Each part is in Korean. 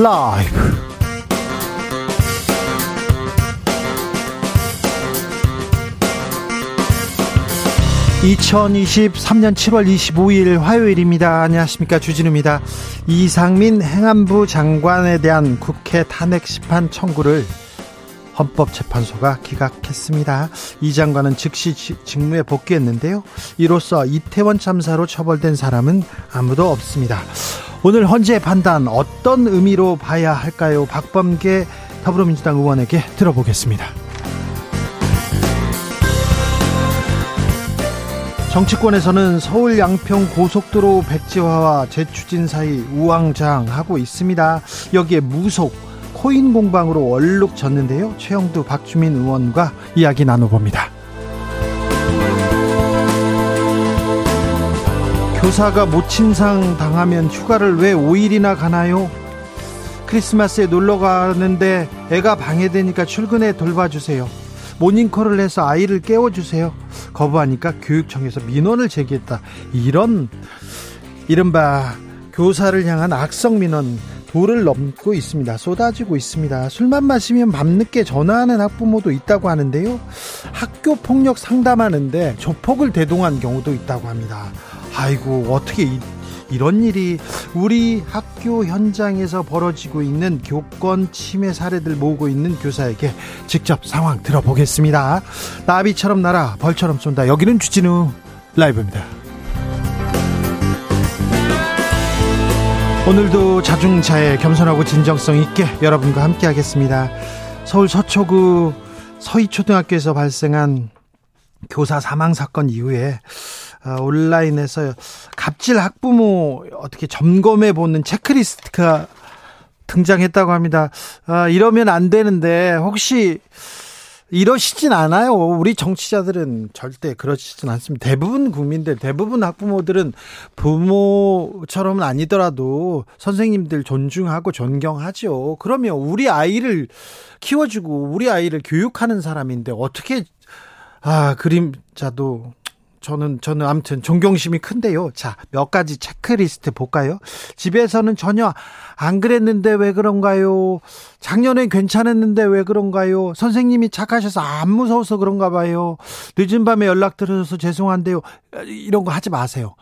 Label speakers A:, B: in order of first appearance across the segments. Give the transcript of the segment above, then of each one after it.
A: 라이브 2023년 7월 25일 화요일입니다. 안녕하십니까. 주진우입니다. 이상민 행안부 장관에 대한 국회 탄핵 심판 청구를 헌법재판소가 기각했습니다. 이 장관은 즉시 직무에 복귀했는데요. 이로써 이태원 참사로 처벌된 사람은 아무도 없습니다. 오늘 헌재 판단 어떤 의미로 봐야 할까요? 박범계 더불어민주당 의원에게 들어보겠습니다. 정치권에서는 서울 양평 고속도로 백지화와 재추진 사이 우왕좌왕하고 있습니다. 여기에 무속 코인 공방으로 얼룩 졌는데요. 최영두 박주민 의원과 이야기 나눠봅니다. 교사가 모친상 당하면 휴가를 왜 5일이나 가나요? 크리스마스에 놀러 가는데 애가 방해되니까 출근에 돌봐주세요. 모닝콜을 해서 아이를 깨워주세요. 거부하니까 교육청에서 민원을 제기했다. 이런 이른바 교사를 향한 악성 민원 도를 넘고 있습니다. 쏟아지고 있습니다. 술만 마시면 밤늦게 전화하는 학부모도 있다고 하는데요. 학교 폭력 상담하는데 조폭을 대동한 경우도 있다고 합니다. 아이고 어떻게 이, 이런 일이 우리 학교 현장에서 벌어지고 있는 교권 침해 사례들 모으고 있는 교사에게 직접 상황 들어보겠습니다. 나비처럼 날아 벌처럼 쏜다. 여기는 주진우 라이브입니다. 오늘도 자중차에 겸손하고 진정성 있게 여러분과 함께 하겠습니다. 서울 서초구 서희초등학교에서 발생한 교사 사망 사건 이후에 어, 온라인에서 갑질 학부모 어떻게 점검해 보는 체크리스트가 등장했다고 합니다. 아, 이러면 안 되는데 혹시 이러시진 않아요. 우리 정치자들은 절대 그러시진 않습니다. 대부분 국민들, 대부분 학부모들은 부모처럼은 아니더라도 선생님들 존중하고 존경하죠. 그러면 우리 아이를 키워주고 우리 아이를 교육하는 사람인데 어떻게 아 그림자도 저는 저는 아무튼 존경심이 큰데요. 자, 몇 가지 체크리스트 볼까요? 집에서는 전혀 안 그랬는데 왜 그런가요? 작년엔 괜찮았는데 왜 그런가요? 선생님이 착하셔서 안 무서워서 그런가 봐요. 늦은 밤에 연락 드려서 죄송한데요. 이런 거 하지 마세요.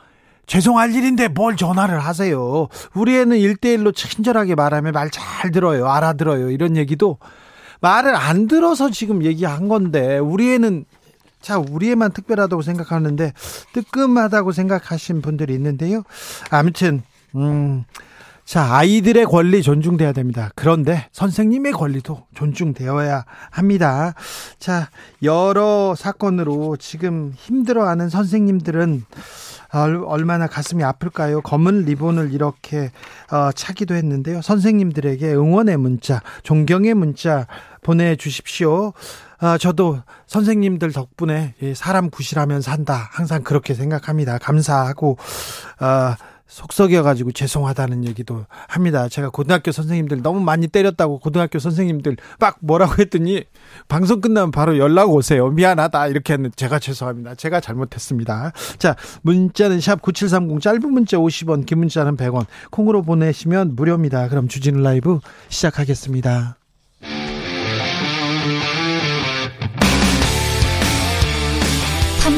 A: 죄송할 일인데 뭘 전화를 하세요. 우리 애는 일대일로 친절하게 말하면 말 잘 들어요. 알아들어요. 이런 얘기도 말을 안 들어서 지금 얘기한 건데 우리 애는 자, 우리에만 특별하다고 생각하는데 뜨끔하다고 생각하신 분들이 있는데요. 아무튼 음. 자, 아이들의 권리 존중돼야 됩니다. 그런데 선생님의 권리도 존중되어야 합니다. 자, 여러 사건으로 지금 힘들어하는 선생님들은 얼마나 가슴이 아플까요? 검은 리본을 이렇게 어, 차기도 했는데요. 선생님들에게 응원의 문자, 존경의 문자 보내주십시오. 아, 저도 선생님들 덕분에 사람 구실하면 산다. 항상 그렇게 생각합니다. 감사하고, 아, 속썩여가지고 죄송하다는 얘기도 합니다. 제가 고등학교 선생님들 너무 많이 때렸다고 고등학교 선생님들 막 뭐라고 했더니 방송 끝나면 바로 연락 오세요. 미안하다. 이렇게 했는데 제가 죄송합니다. 제가 잘못했습니다. 자, 문자는 샵 9730 짧은 문자 50원, 긴 문자는 100원. 콩으로 보내시면 무료입니다. 그럼 주진우 라이브 시작하겠습니다.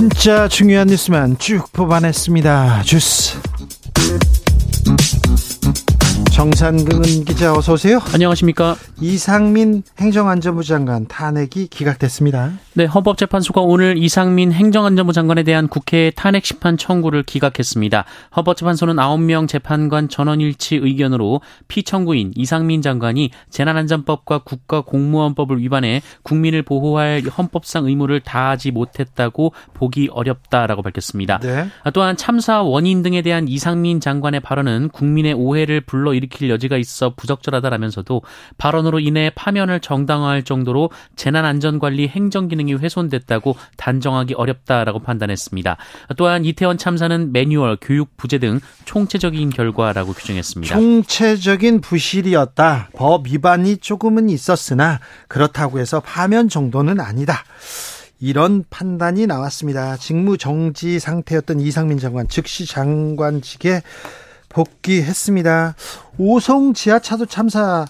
A: 진짜 중요한 뉴스만 쭉 뽑아냈습니다. 주스. 정산근 기자 어서 오세요.
B: 안녕하십니까.
A: 이상민 행정안전부 장관 탄핵이 기각됐습니다.
B: 네, 헌법재판소가 오늘 이상민 행정안전부 장관에 대한 국회 탄핵 심판 청구를 기각했습니다. 헌법재판소는 9명 재판관 전원 일치 의견으로 피청구인 이상민 장관이 재난안전법과 국가공무원법을 위반해 국민을 보호할 헌법상 의무를 다하지 못했다고 보기 어렵다라고 밝혔습니다. 네. 또한 참사 원인 등에 대한 이상민 장관의 발언은 국민의 오해를 불러일으킬 여지가 있어 부적절하다라면서도 발언으로 인해 파면을 정당화할 정도로 재난안전관리 행정 기능 이 훼손됐다고 단정하기 어렵다라고 판단했습니다. 또한 이태원 참사는 매뉴얼, 교육 부재 등 총체적인 결과라고 규정했습니다.
A: 총체적인 부실이었다. 법 위반이 조금은 있었으나 그렇다고 해서 파면 정도는 아니다. 이런 판단이 나왔습니다. 직무 정지 상태였던 이상민 장관 즉시 장관직에 복귀했습니다. 오송 지하차도 참사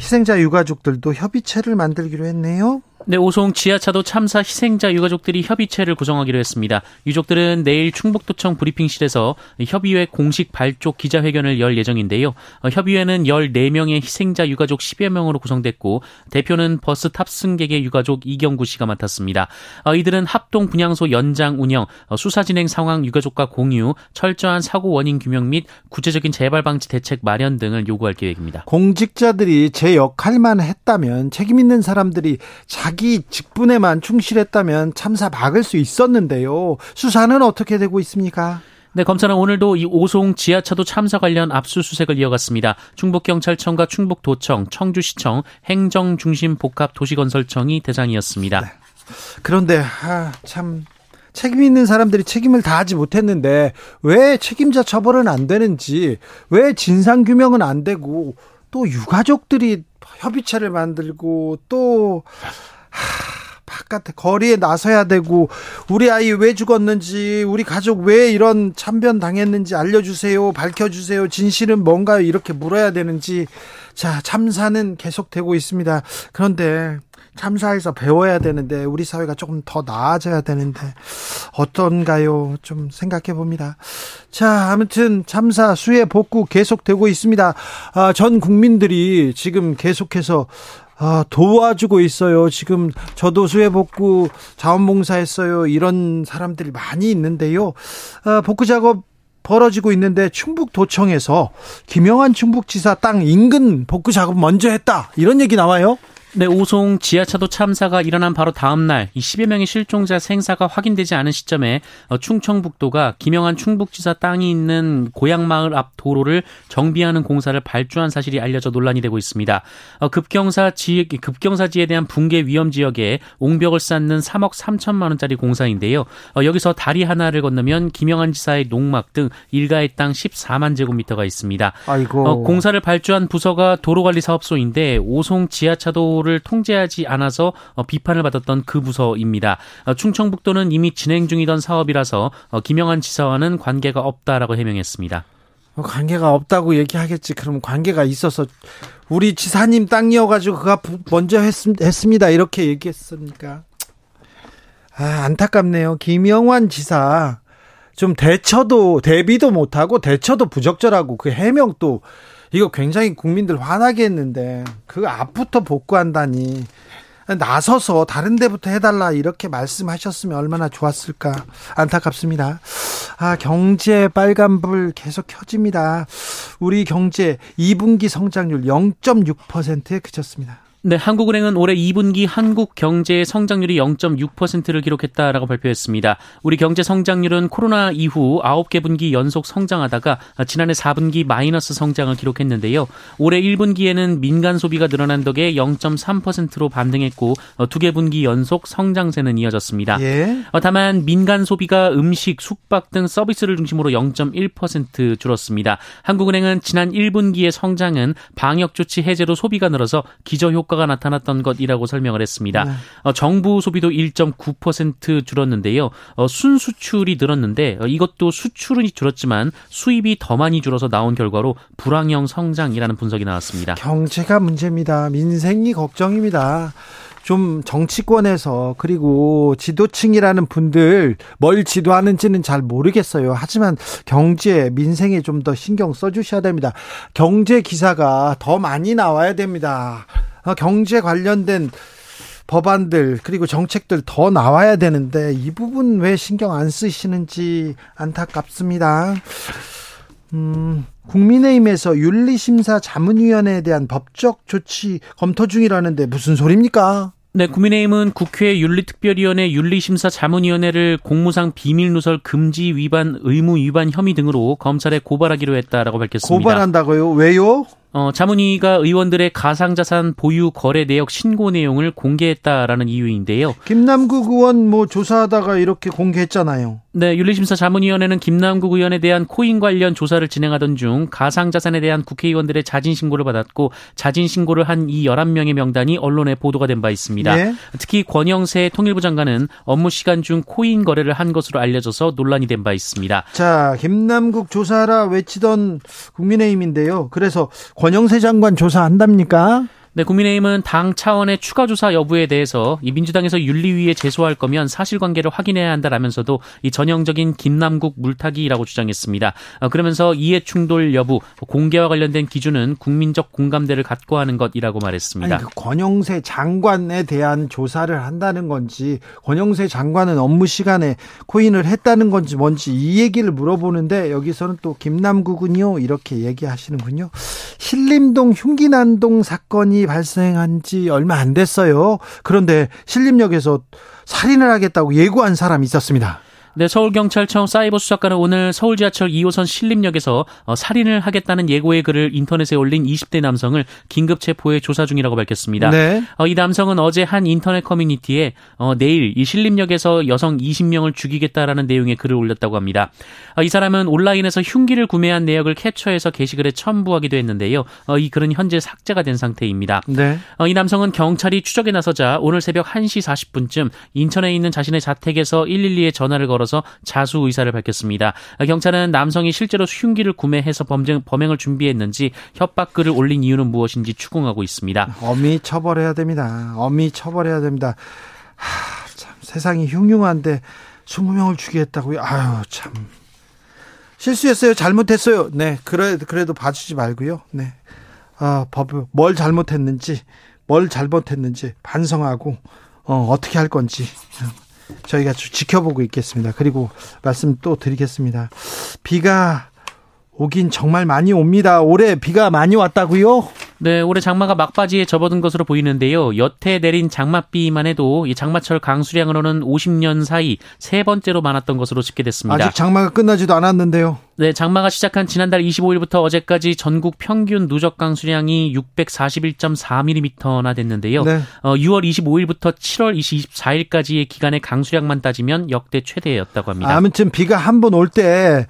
A: 희생자 유가족들도 협의체를 만들기로 했네요.
B: 네, 오송 지하차도 참사 희생자 유가족들이 협의체를 구성하기로 했습니다. 유족들은 내일 충북도청 브리핑실에서 협의회 공식 발족 기자회견을 열 예정인데요. 어, 협의회는 14명의 희생자 유가족 10여 명으로 구성됐고 대표는 버스 탑승객의 유가족 이경구 씨가 맡았습니다. 어, 이들은 합동 분향소 연장 운영, 어, 수사 진행 상황 유가족과 공유, 철저한 사고 원인 규명 및 구체적인 재발 방지 대책 마련 등을 요구할 계획입니다.
A: 공직자들이 제 역할만 했다면 책임 있는 사람들이 자기 자기 직분에만 충실했다면 참사 막을 수 있었는데요. 수사는 어떻게 되고 있습니까?
B: 네, 검찰은 오늘도 이 오송 지하차도 참사 관련 압수수색을 이어갔습니다. 충북경찰청과 충북도청, 청주시청, 행정중심복합도시건설청이 대상이었습니다. 네.
A: 그런데 아, 참 책임 있는 사람들이 책임을 다하지 못했는데 왜 책임자 처벌은 안 되는지, 왜 진상 규명은 안 되고 또 유가족들이 협의체를 만들고 또 바깥에 거리에 나서야 되고 우리 아이 왜 죽었는지 우리 가족 왜 이런 참변 당했는지 알려주세요 밝혀주세요. 진실은 뭔가요 이렇게 물어야 되는지. 자 참사는 계속되고 있습니다. 그런데 참사에서 배워야 되는데 우리 사회가 조금 더 나아져야 되는데 어떤가요? 좀 생각해 봅니다. 자 아무튼 참사 수해 복구 계속되고 있습니다. 아, 전 국민들이 지금 계속해서 아, 도와주고 있어요. 지금 저도 수해복구 자원봉사했어요. 이런 사람들이 많이 있는데요. 아, 복구 작업 벌어지고 있는데 충북도청에서 김영환 충북지사 땅 인근 복구 작업 먼저 했다. 이런 얘기 나와요.
B: 네, 오송 지하차도 참사가 일어난 바로 다음 날, 이 10여 명의 실종자 생사가 확인되지 않은 시점에 어, 충청북도가 김영한 충북지사 땅이 있는 고향마을 앞 도로를 정비하는 공사를 발주한 사실이 알려져 논란이 되고 있습니다. 어, 급경사 지 급경사지에 대한 붕괴 위험 지역에 옹벽을 쌓는 3억 3천만 원짜리 공사인데요. 어, 여기서 다리 하나를 건너면 김영한 지사의 농막 등 일가의 땅 14만 제곱미터가 있습니다. 아이고. 공사를 발주한 부서가 도로관리사업소인데 오송 지하차도 를 통제하지 않아서 어, 비판을 받았던 그 부서입니다. 어, 충청북도는 이미 진행 중이던 사업이라서 어, 김영환 지사와는 관계가 없다라고 해명했습니다.
A: 관계가 없다고 얘기하겠지. 그럼 관계가 있어서 우리 지사님 땅이어가지고 그가 먼저 했, 했습니다. 이렇게 얘기했으니까. 아, 안타깝네요. 김영환 지사 좀 대처도 대비도 못하고 대처도 부적절하고 그 해명 또 이거 굉장히 국민들 화나게 했는데 그 앞부터 복구한다니 나서서 다른 데부터 해달라 이렇게 말씀하셨으면 얼마나 좋았을까 안타깝습니다. 아 경제 빨간불 계속 켜집니다. 우리 경제 2분기 성장률 0.6%에 그쳤습니다.
B: 네, 한국은행은 올해 2분기 한국 경제 성장률이 0.6%를 기록했다라고 발표했습니다. 우리 경제 성장률은 코로나 이후 9개 분기 연속 성장하다가 지난해 4분기 마이너스 성장을 기록했는데요. 올해 1분기에는 민간 소비가 늘어난 덕에 0.3%로 반등했고 어, 두개 분기 연속 성장세는 이어졌습니다. 예. 어, 다만 민간 소비가 음식, 숙박 등 서비스를 중심으로 0.1% 줄었습니다. 한국은행은 지난 1분기의 성장은 방역 조치 해제로 소비가 늘어서 기저 효과 효과가 나타났던 것이라고 설명을 했습니다. 네. 어, 정부 소비도 1.9% 줄었는데요. 어, 순수출이 늘었는데 어, 이것도 수출은 줄었지만 수입이 더 많이 줄어서 나온 결과로 불황형 성장이라는 분석이 나왔습니다.
A: 경제가 문제입니다. 민생이 걱정입니다. 좀 정치권에서 그리고 지도층이라는 분들 뭘 지도하는지는 잘 모르겠어요. 하지만 경제, 민생에 좀 더 신경 써주셔야 됩니다. 경제 기사가 더 많이 나와야 됩니다. 어, 경제 관련된 법안들 그리고 정책들 더 나와야 되는데 이 부분 왜 신경 안 쓰시는지 안타깝습니다. 음, 국민의힘에서 윤리심사 자문위원회에 대한 법적 조치 검토 중이라는데 무슨 소리입니까?
B: 네, 국민의힘은 국회 윤리특별위원회 윤리심사 자문위원회를 공무상 비밀누설 금지 위반 의무 위반 혐의 등으로 검찰에 고발하기로 했다라고 밝혔습니다.
A: 고발한다고요? 왜요?
B: 어, 자문위가 의원들의 가상자산 보유 거래 내역 신고 내용을 공개했다라는 이유인데요.
A: 김남국 의원 뭐 조사하다가 이렇게 공개했잖아요.
B: 네, 윤리심사 자문위원회는 김남국 의원에 대한 코인 관련 조사를 진행하던 중 가상자산에 대한 국회의원들의 자진 신고를 받았고 자진 신고를 한 이 11명의 명단이 언론에 보도가 된 바 있습니다. 네. 특히 권영세 통일부 장관은 업무 시간 중 코인 거래를 한 것으로 알려져서 논란이 된 바 있습니다.
A: 자, 김남국 조사라 외치던 국민의힘인데요. 그래서 권 영세 장관 조사한답니까?
B: 네, 국민의힘은 당 차원의 추가 조사 여부에 대해서 이 민주당에서 윤리위에 제소할 거면 사실관계를 확인해야 한다라면서도 이 전형적인 김남국 물타기라고 주장했습니다. 어, 그러면서 이해 충돌 여부, 공개와 관련된 기준은 국민적 공감대를 갖고 하는 것이라고 말했습니다.
A: 아니, 그 권영세 장관에 대한 조사를 한다는 건지 권영세 장관은 업무 시간에 코인을 했다는 건지 뭔지 이 얘기를 물어보는데 여기서는 또 김남국은요 이렇게 얘기하시는군요. 신림동 흉기난동 사건이 발생한 지 얼마 안 됐어요. 그런데 신림역에서 살인을 하겠다고 예고한 사람이 있었습니다.
B: 네, 서울경찰청 사이버 수사관은 오늘 서울 지하철 2호선 신림역에서 어, 살인을 하겠다는 예고의 글을 인터넷에 올린 20대 남성을 긴급 체포해 조사 중이라고 밝혔습니다. 네. 어, 이 남성은 어제 한 인터넷 커뮤니티에 어, 내일 이 신림역에서 여성 20명을 죽이겠다라는 내용의 글을 올렸다고 합니다. 어, 이 사람은 온라인에서 흉기를 구매한 내역을 캡처해서 게시글에 첨부하기도 했는데요. 어, 이 글은 현재 삭제가 된 상태입니다. 네. 어, 이 남성은 경찰이 추적에 나서자 오늘 새벽 1시 40분쯤 인천에 있는 자신의 자택에서 112에 전화를 걸어 걸어서 자수 의사를 밝혔습니다. 경찰은 남성이 실제로 흉기를 구매해서 범행, 범행을 준비했는지 협박글을 올린 이유는 무엇인지 추궁하고 있습니다.
A: 어미 처벌해야 됩니다. 어미 처벌해야 됩니다. 하, 참 세상이 흉흉한데 20명을 죽이겠다고요. 아유 참 실수했어요. 잘못했어요. 네, 그래 그래도 봐주지 말고요. 네, 아, 법, 뭘 잘못했는지, 뭘 잘못했는지 반성하고 어, 어떻게 할 건지 저희가 지켜보고 있겠습니다. 그리고 말씀 또 드리겠습니다. 비가 오긴 정말 많이 옵니다. 올해 비가 많이 왔다고요?
B: 네, 올해 장마가 막바지에 접어든 것으로 보이는데요. 여태 내린 장맛비만 해도 이 장마철 강수량으로는 50년 사이 세 번째로 많았던 것으로 집계됐습니다.
A: 아직 장마가 끝나지도 않았는데요.
B: 네, 장마가 시작한 지난달 25일부터 어제까지 전국 평균 누적 강수량이 641.4mm나 됐는데요. 네. 어, 6월 25일부터 7월 24일까지의 기간의 강수량만 따지면 역대 최대였다고 합니다.
A: 아무튼 비가 한 번 올때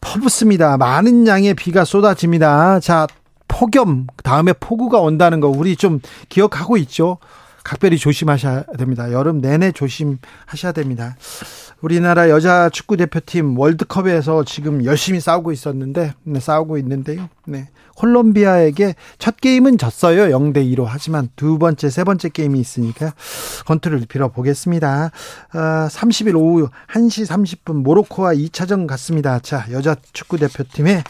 A: 퍼붓습니다. 많은 양의 비가 쏟아집니다. 자, 폭염 다음에 폭우가 온다는 거 우리 좀 기억하고 있죠. 각별히 조심하셔야 됩니다. 여름 내내 조심하셔야 됩니다. 우리나라 여자 축구 대표팀 월드컵에서 지금 열심히 싸우고 있었는데 네, 싸우고 있는데요. 네. 콜롬비아에게 첫 게임은 졌어요. 0대 2로. 하지만 두 번째, 세 번째 게임이 있으니까 건투를 빌어 보겠습니다. 어, 30일 오후 1시 30분 모로코와 2차전 갔습니다. 자, 여자 축구 대표팀의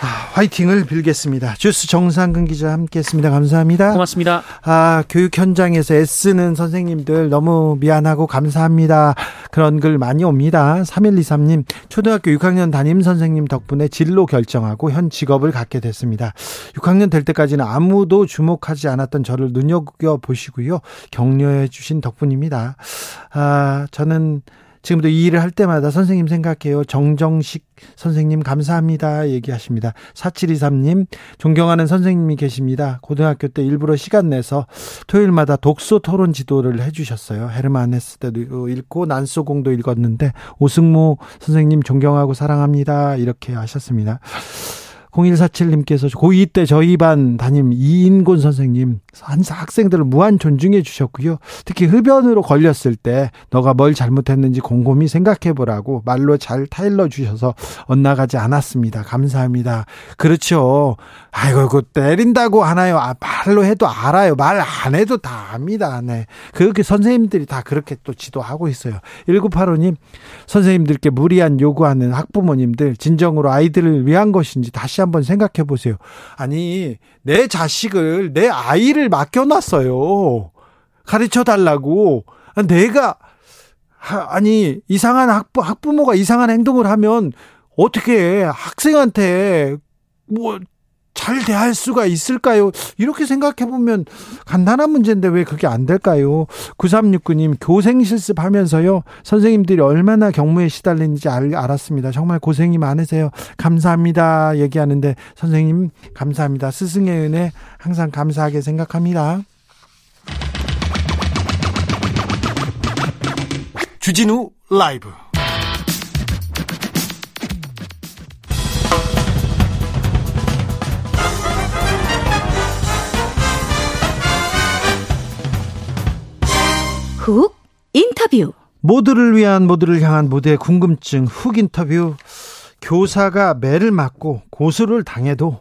A: 아, 화이팅을 빌겠습니다. 주스 정상근 기자 함께했습니다. 감사합니다.
B: 고맙습니다.
A: 아 교육 현장에서 애쓰는 선생님들 너무 미안하고 감사합니다. 그런 글 많이 옵니다. 3123님 초등학교 6학년 담임 선생님 덕분에 진로 결정하고 현 직업을 갖게 됐습니다. 6학년 될 때까지는 아무도 주목하지 않았던 저를 눈여겨 보시고요 격려해 주신 덕분입니다. 아 저는 지금도 이 일을 할 때마다 선생님 생각해요. 정정식 선생님 감사합니다. 얘기하십니다. 4723님, 존경하는 선생님이 계십니다. 고등학교 때 일부러 시간 내서 토요일마다 독서 토론 지도를 해주셨어요. 헤르만 헤스 때도 읽고 난소공도 읽었는데 오승무 선생님 존경하고 사랑합니다. 이렇게 하셨습니다. 0147님께서 고2 때 저희 반 담임 이인곤 선생님 한 학생들을 무한 존중해 주셨고요. 특히 흡연으로 걸렸을 때 너가 뭘 잘못했는지 곰곰이 생각해 보라고 말로 잘 타일러 주셔서 엇나가지 않았습니다. 감사합니다. 그렇죠. 아이고, 그 때린다고 하나요? 아, 말로 해도 알아요. 말 안 해도 다 압니다. 네. 그렇게 선생님들이 다 그렇게 또 지도하고 있어요. 1985님, 선생님들께 무리한 요구하는 학부모님들, 진정으로 아이들을 위한 것인지 다시 한번 생각해 보세요. 아니, 내 자식을, 내 아이를 맡겨놨어요. 가르쳐 달라고. 내가, 아니, 이상한 학부, 학부모가 이상한 행동을 하면 어떻게 학생한테 뭐 잘 대할 수가 있을까요? 이렇게 생각해 보면 간단한 문제인데 왜 그게 안 될까요? 9369님, 교생 실습하면서요, 선생님들이 얼마나 경무에 시달리는지 알, 알았습니다. 정말 고생이 많으세요. 감사합니다. 얘기하는데, 선생님, 감사합니다. 스승의 은혜 항상 감사하게 생각합니다. 주진우 라이브
C: 훅 인터뷰
A: 모두를 위한 모두를 향한 모두의 궁금증 훅 인터뷰 교사가 매를 맞고 고소를 당해도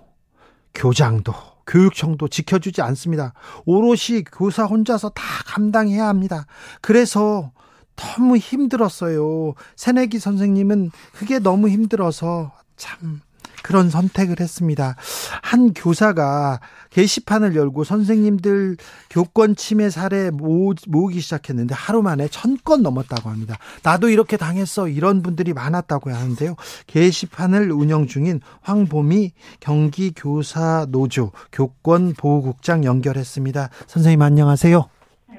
A: 교장도 교육청도 지켜주지 않습니다. 오롯이 교사 혼자서 다 감당해야 합니다. 그래서 너무 힘들었어요. 새내기 선생님은 그게 너무 힘들어서 참 그런 선택을 했습니다. 한 교사가 게시판을 열고 선생님들 교권 침해 사례 모, 모으기 시작했는데 하루 만에 천 건 넘었다고 합니다. 나도 이렇게 당했어. 이런 분들이 많았다고 하는데요. 게시판을 운영 중인 황보미 경기교사 노조 교권 보호국장 연결했습니다. 선생님 안녕하세요.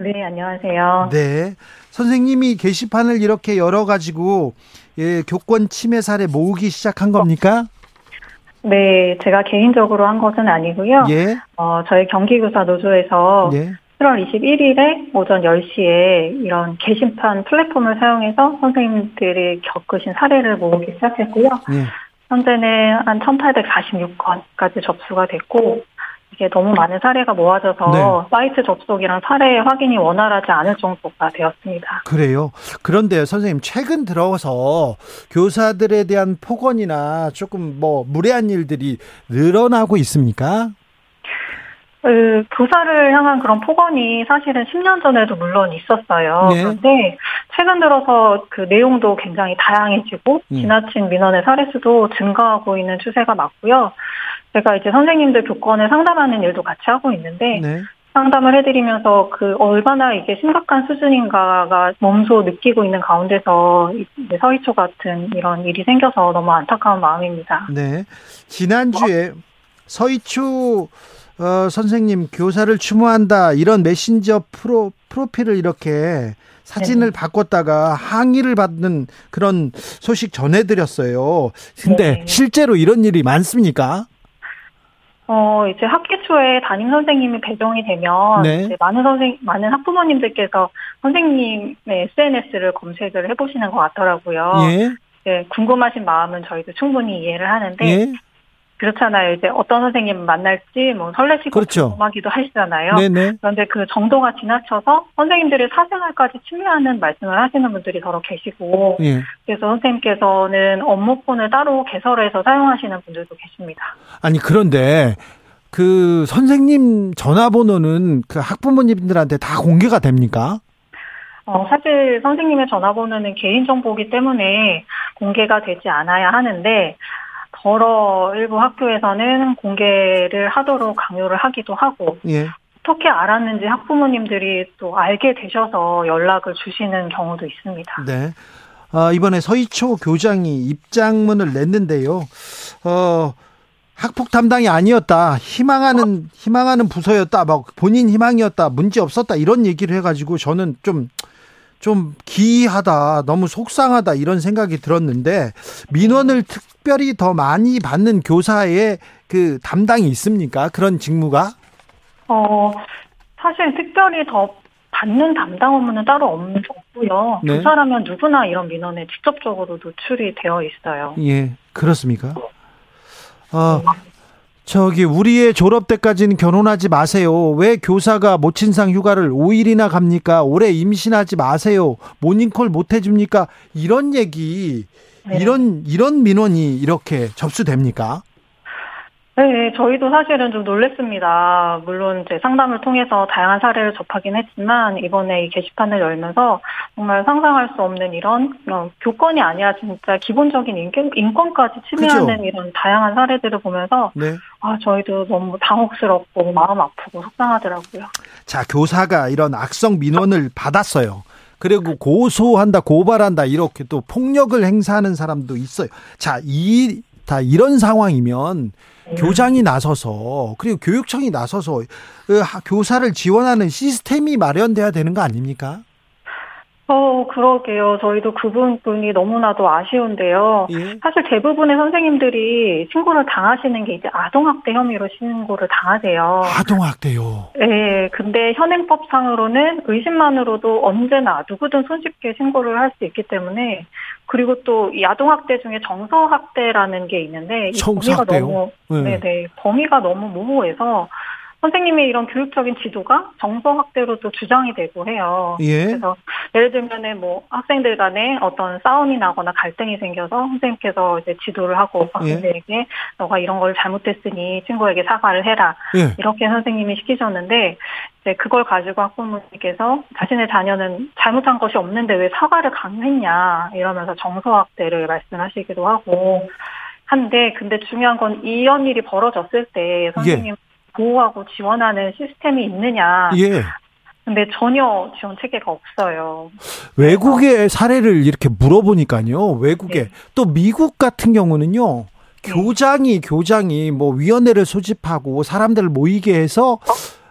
D: 네, 안녕하세요.
A: 네. 선생님이 게시판을 이렇게 열어가지고, 예, 교권 침해 사례 모으기 시작한 겁니까?
D: 네, 제가 개인적으로 한 것은 아니고요.
A: 예.
D: 어, 저희 경기교사 노조에서
A: 예.
D: 7월 21일에 오전 10시에 이런 게시판 플랫폼을 사용해서 선생님들이 겪으신 사례를 모으기 시작했고요.
A: 예.
D: 현재는 한 1846건까지 접수가 됐고, 이게 너무 많은 사례가 모아져서
A: 네.
D: 사이트 접속이랑 사례 확인이 원활하지 않을 정도가 되었습니다.
A: 그래요. 그런데 선생님, 최근 들어서 교사들에 대한 폭언이나 조금 뭐 무례한 일들이 늘어나고 있습니까?
D: 그 교사를 향한 그런 폭언이 사실은 10년 전에도 물론 있었어요.
A: 네.
D: 그런데 최근 들어서 그 내용도 굉장히 다양해지고
A: 음.
D: 지나친 민원의 사례 수도 증가하고 있는 추세가 맞고요. 제가 이제 선생님들 교권을 상담하는 일도 같이 하고 있는데
A: 네.
D: 상담을 해드리면서 그 얼마나 이게 심각한 수준인가가 몸소 느끼고 있는 가운데서 서희초 같은 이런 일이 생겨서 너무 안타까운 마음입니다.
A: 네. 지난주에 서희초 어, 선생님 교사를 추모한다 이런 메신저 프로 프로필을 이렇게 사진을 바꿨다가 항의를 받는 그런 소식 전해드렸어요. 근데
D: 네.
A: 실제로 이런 일이 많습니까?
D: 어, 이제 학기 초에 담임 선생님이 배정이 되면
A: 네.
D: 이제 많은 선생 많은 학부모님들께서 선생님의 SNS를 검색을 해보시는 것 같더라고요.
A: 예.
D: 네, 궁금하신 마음은 저희도 충분히 이해를 하는데
A: 예.
D: 그렇잖아요. 이제 어떤 선생님 만날지 뭐 설레시고
A: 그렇죠.
D: 궁금하기도 하시잖아요.
A: 네네.
D: 그런데 그 정도가 지나쳐서 선생님들의 사생활까지 침해하는 말씀을 하시는 분들이 더러 계시고
A: 예.
D: 그래서 선생님께서는 업무폰을 따로 개설해서 사용하시는 분들도 계십니다.
A: 아니 그런데 그 선생님 전화번호는 그 학부모님들한테 다 공개가 됩니까?
D: 어, 사실 선생님의 전화번호는 개인정보이기 때문에 공개가 되지 않아야 하는데, 더러 일부 학교에서는 공개를 하도록 강요를 하기도 하고,
A: 예.
D: 어떻게 알았는지 학부모님들이 또 알게 되셔서 연락을 주시는 경우도 있습니다.
A: 네. 아, 이번에 서희초 교장이 입장문을 냈는데요. 어, 학폭 담당이 아니었다. 희망하는 희망하는 부서였다. 막 본인 희망이었다. 문제 없었다. 이런 얘기를 해 가지고 저는 좀 좀 기이하다, 너무 속상하다 이런 생각이 들었는데 민원을 특별히 더 많이 받는 교사의 그 담당이 있습니까? 그런 직무가?
D: 어, 사실 특별히 더 받는 담당 업무는 따로 없고요.
A: 네.
D: 교사라면 누구나 이런 민원에 직접적으로 노출이 되어 있어요.
A: 예, 그렇습니까? 어, 저기 우리의 졸업 때까지는 결혼하지 마세요. 왜 교사가 모친상 휴가를 5일이나 갑니까? 올해 임신하지 마세요. 모닝콜 못 해줍니까? 이런 얘기,
D: 네.
A: 이런 이런 민원이 이렇게 접수됩니까?
D: 네, 저희도 사실은 좀 놀랬습니다. 물론 제 상담을 통해서 다양한 사례를 접하긴 했지만 이번에 이 게시판을 열면서 정말 상상할 수 없는 이런 어, 교권이 아니라 진짜 기본적인 인권, 인권까지 침해하는
A: 그죠.
D: 이런 다양한 사례들을 보면서
A: 네.
D: 아 저희도 너무 당혹스럽고 마음 아프고 속상하더라고요.
A: 자, 교사가 이런 악성 민원을 받았어요. 그리고 고소한다, 고발한다, 이렇게 또 폭력을 행사하는 사람도 있어요. 자, 이 좋다 이런 상황이면 네. 교장이 나서서 그리고 교육청이 나서서 그 교사를 지원하는 시스템이 마련돼야 되는 거 아닙니까?
D: 어, 그러게요. 저희도 그 부분이 너무나도 아쉬운데요. 예? 사실 대부분의 선생님들이 신고를 당하시는 게 이제 아동학대 혐의로 신고를 당하세요.
A: 아동학대요?
D: 네. 근데 현행법상으로는 의심만으로도 언제나 누구든 손쉽게 신고를 할 수 있기 때문에 그리고 또 이 아동학대 중에 정서학대라는 게 있는데 이 범위가 너무 네. 네네 범위가 너무 모호해서 선생님의 이런 교육적인 지도가 정서 확대로도 주장이 되고 해요. 예. 그래서 예를 들면은 뭐 학생들 간에 어떤 싸움이 나거나 갈등이 생겨서 선생님께서 이제 지도를 하고 학생들에게 예. 너가 이런 걸 잘못했으니 친구에게 사과를 해라. 예. 이렇게 선생님이 시키셨는데 이제 그걸 가지고 학부모님께서 자신의 자녀는 잘못한 것이 없는데 왜 사과를 강요했냐 이러면서 정서 확대를 말씀하시기도 하고 한데 근데 중요한 건 이런 일이 벌어졌을 때 선생님 예. 보호하고 지원하는 시스템이 있느냐. 예. 근데 전혀 지원 체계가 없어요.
A: 외국의 사례를 이렇게 물어보니까요. 외국에 네. 또 미국 같은 경우는요. 네. 교장이 교장이 뭐 위원회를 소집하고 사람들을 모이게 해서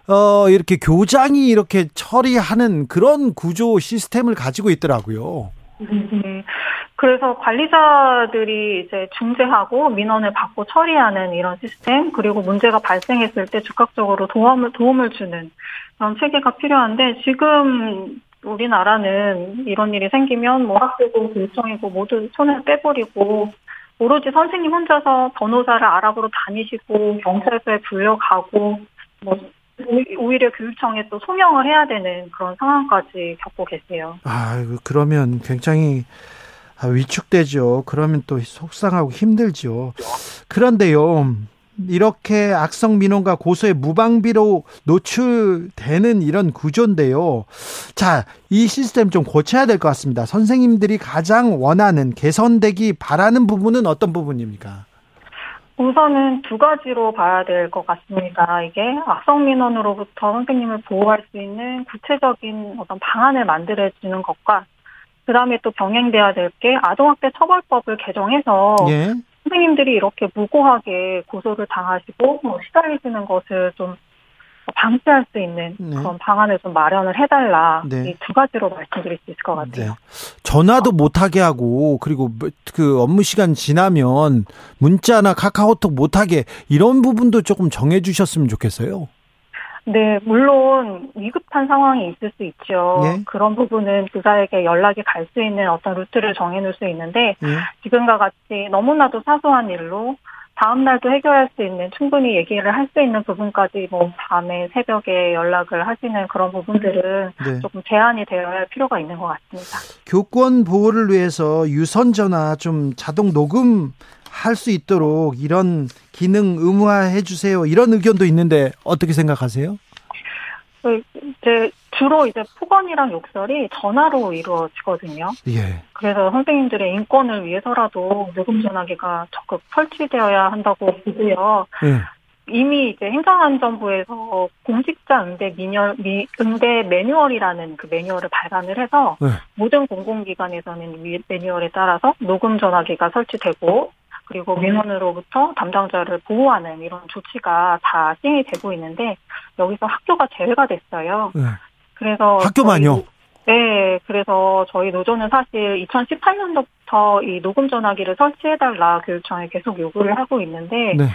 A: 어 이렇게 교장이 이렇게 처리하는 그런 구조 시스템을 가지고 있더라고요. 네.
D: 그래서 관리자들이 이제 중재하고 민원을 받고 처리하는 이런 시스템 그리고 문제가 발생했을 때 즉각적으로 도움을 도움을 주는 그런 체계가 필요한데 지금 우리나라는 이런 일이 생기면 뭐 학교고 교정이고 모두 손을 빼버리고 오로지 선생님 혼자서 변호사를 알아보러 다니시고 경찰서에 불려가고 뭐 오히려 교육청에 또 소명을 해야 되는 그런 상황까지 겪고 계세요.
A: 아, 그러면 굉장히 아, 위축되죠. 그러면 또 속상하고 힘들죠. 그런데요. 이렇게 악성 민원과 고소의 무방비로 노출되는 이런 구조인데요. 자, 이 시스템 좀 고쳐야 될 것 같습니다. 선생님들이 가장 원하는 개선되기 바라는 부분은 어떤 부분입니까?
D: 우선은 두 가지로 봐야 될 것 같습니다. 이게 악성 민원으로부터 선생님을 보호할 수 있는 구체적인 어떤 방안을 만들어주는 것과 그다음에 또 병행돼야 될 게 아동학대 처벌법을 개정해서 예. 선생님들이 이렇게 무고하게 고소를 당하시고 뭐 시달리시는 것을 좀 방지할 수 있는 네. 그런 방안을 좀 마련을 해달라 네. 이두 가지로 말씀드릴 수 있을 것 같아요. 네.
A: 전화도 못하게 하고 그리고 뭐그 업무 시간 지나면 문자나 카카오톡 못하게 이런 부분도 조금 정해주셨으면 좋겠어요.
D: 네, 물론 위급한 상황이 있을 수 있죠. 예? 그런 부분은 부자에게 연락이 갈 수 있는 어떤 루트를 정해놓을 수 있는데 예? 지금과 같이 너무나도 사소한 일로 다음 날도 해결할 수 있는 충분히 얘기를 할 수 있는 부분까지 뭐 밤에 새벽에 연락을 하시는 그런 부분들은 네. 조금 제한이 되어야 할 필요가 있는 것 같습니다.
A: 교권 보호를 위해서 유선 전화 좀 자동 녹음 할 수 있도록 이런 기능 의무화해 주세요. 이런 의견도 있는데 어떻게 생각하세요?
D: 그, 이제 주로 이제 폭언이랑 욕설이 전화로 이루어지거든요. 예. 그래서 선생님들의 인권을 위해서라도 녹음 전화기가 적극 설치되어야 한다고 보고요. 예. 이미 이제 행정안전부에서 공직자 응대 미녀, 미, 응대 매뉴얼이라는 그 매뉴얼을 발간을 해서 네. 모든 공공기관에서는 이 매뉴얼에 따라서 녹음 전화기가 설치되고 그리고 민원으로부터 담당자를 보호하는 이런 조치가 다 시행이 되고 있는데 여기서 학교가 제외가 됐어요. 네. 그래서
A: 학교만요.
D: 네, 그래서 저희 노조는 사실 2018년도부터 이 녹음 전화기를 설치해달라 교육청에 계속 요구를 하고 있는데 네.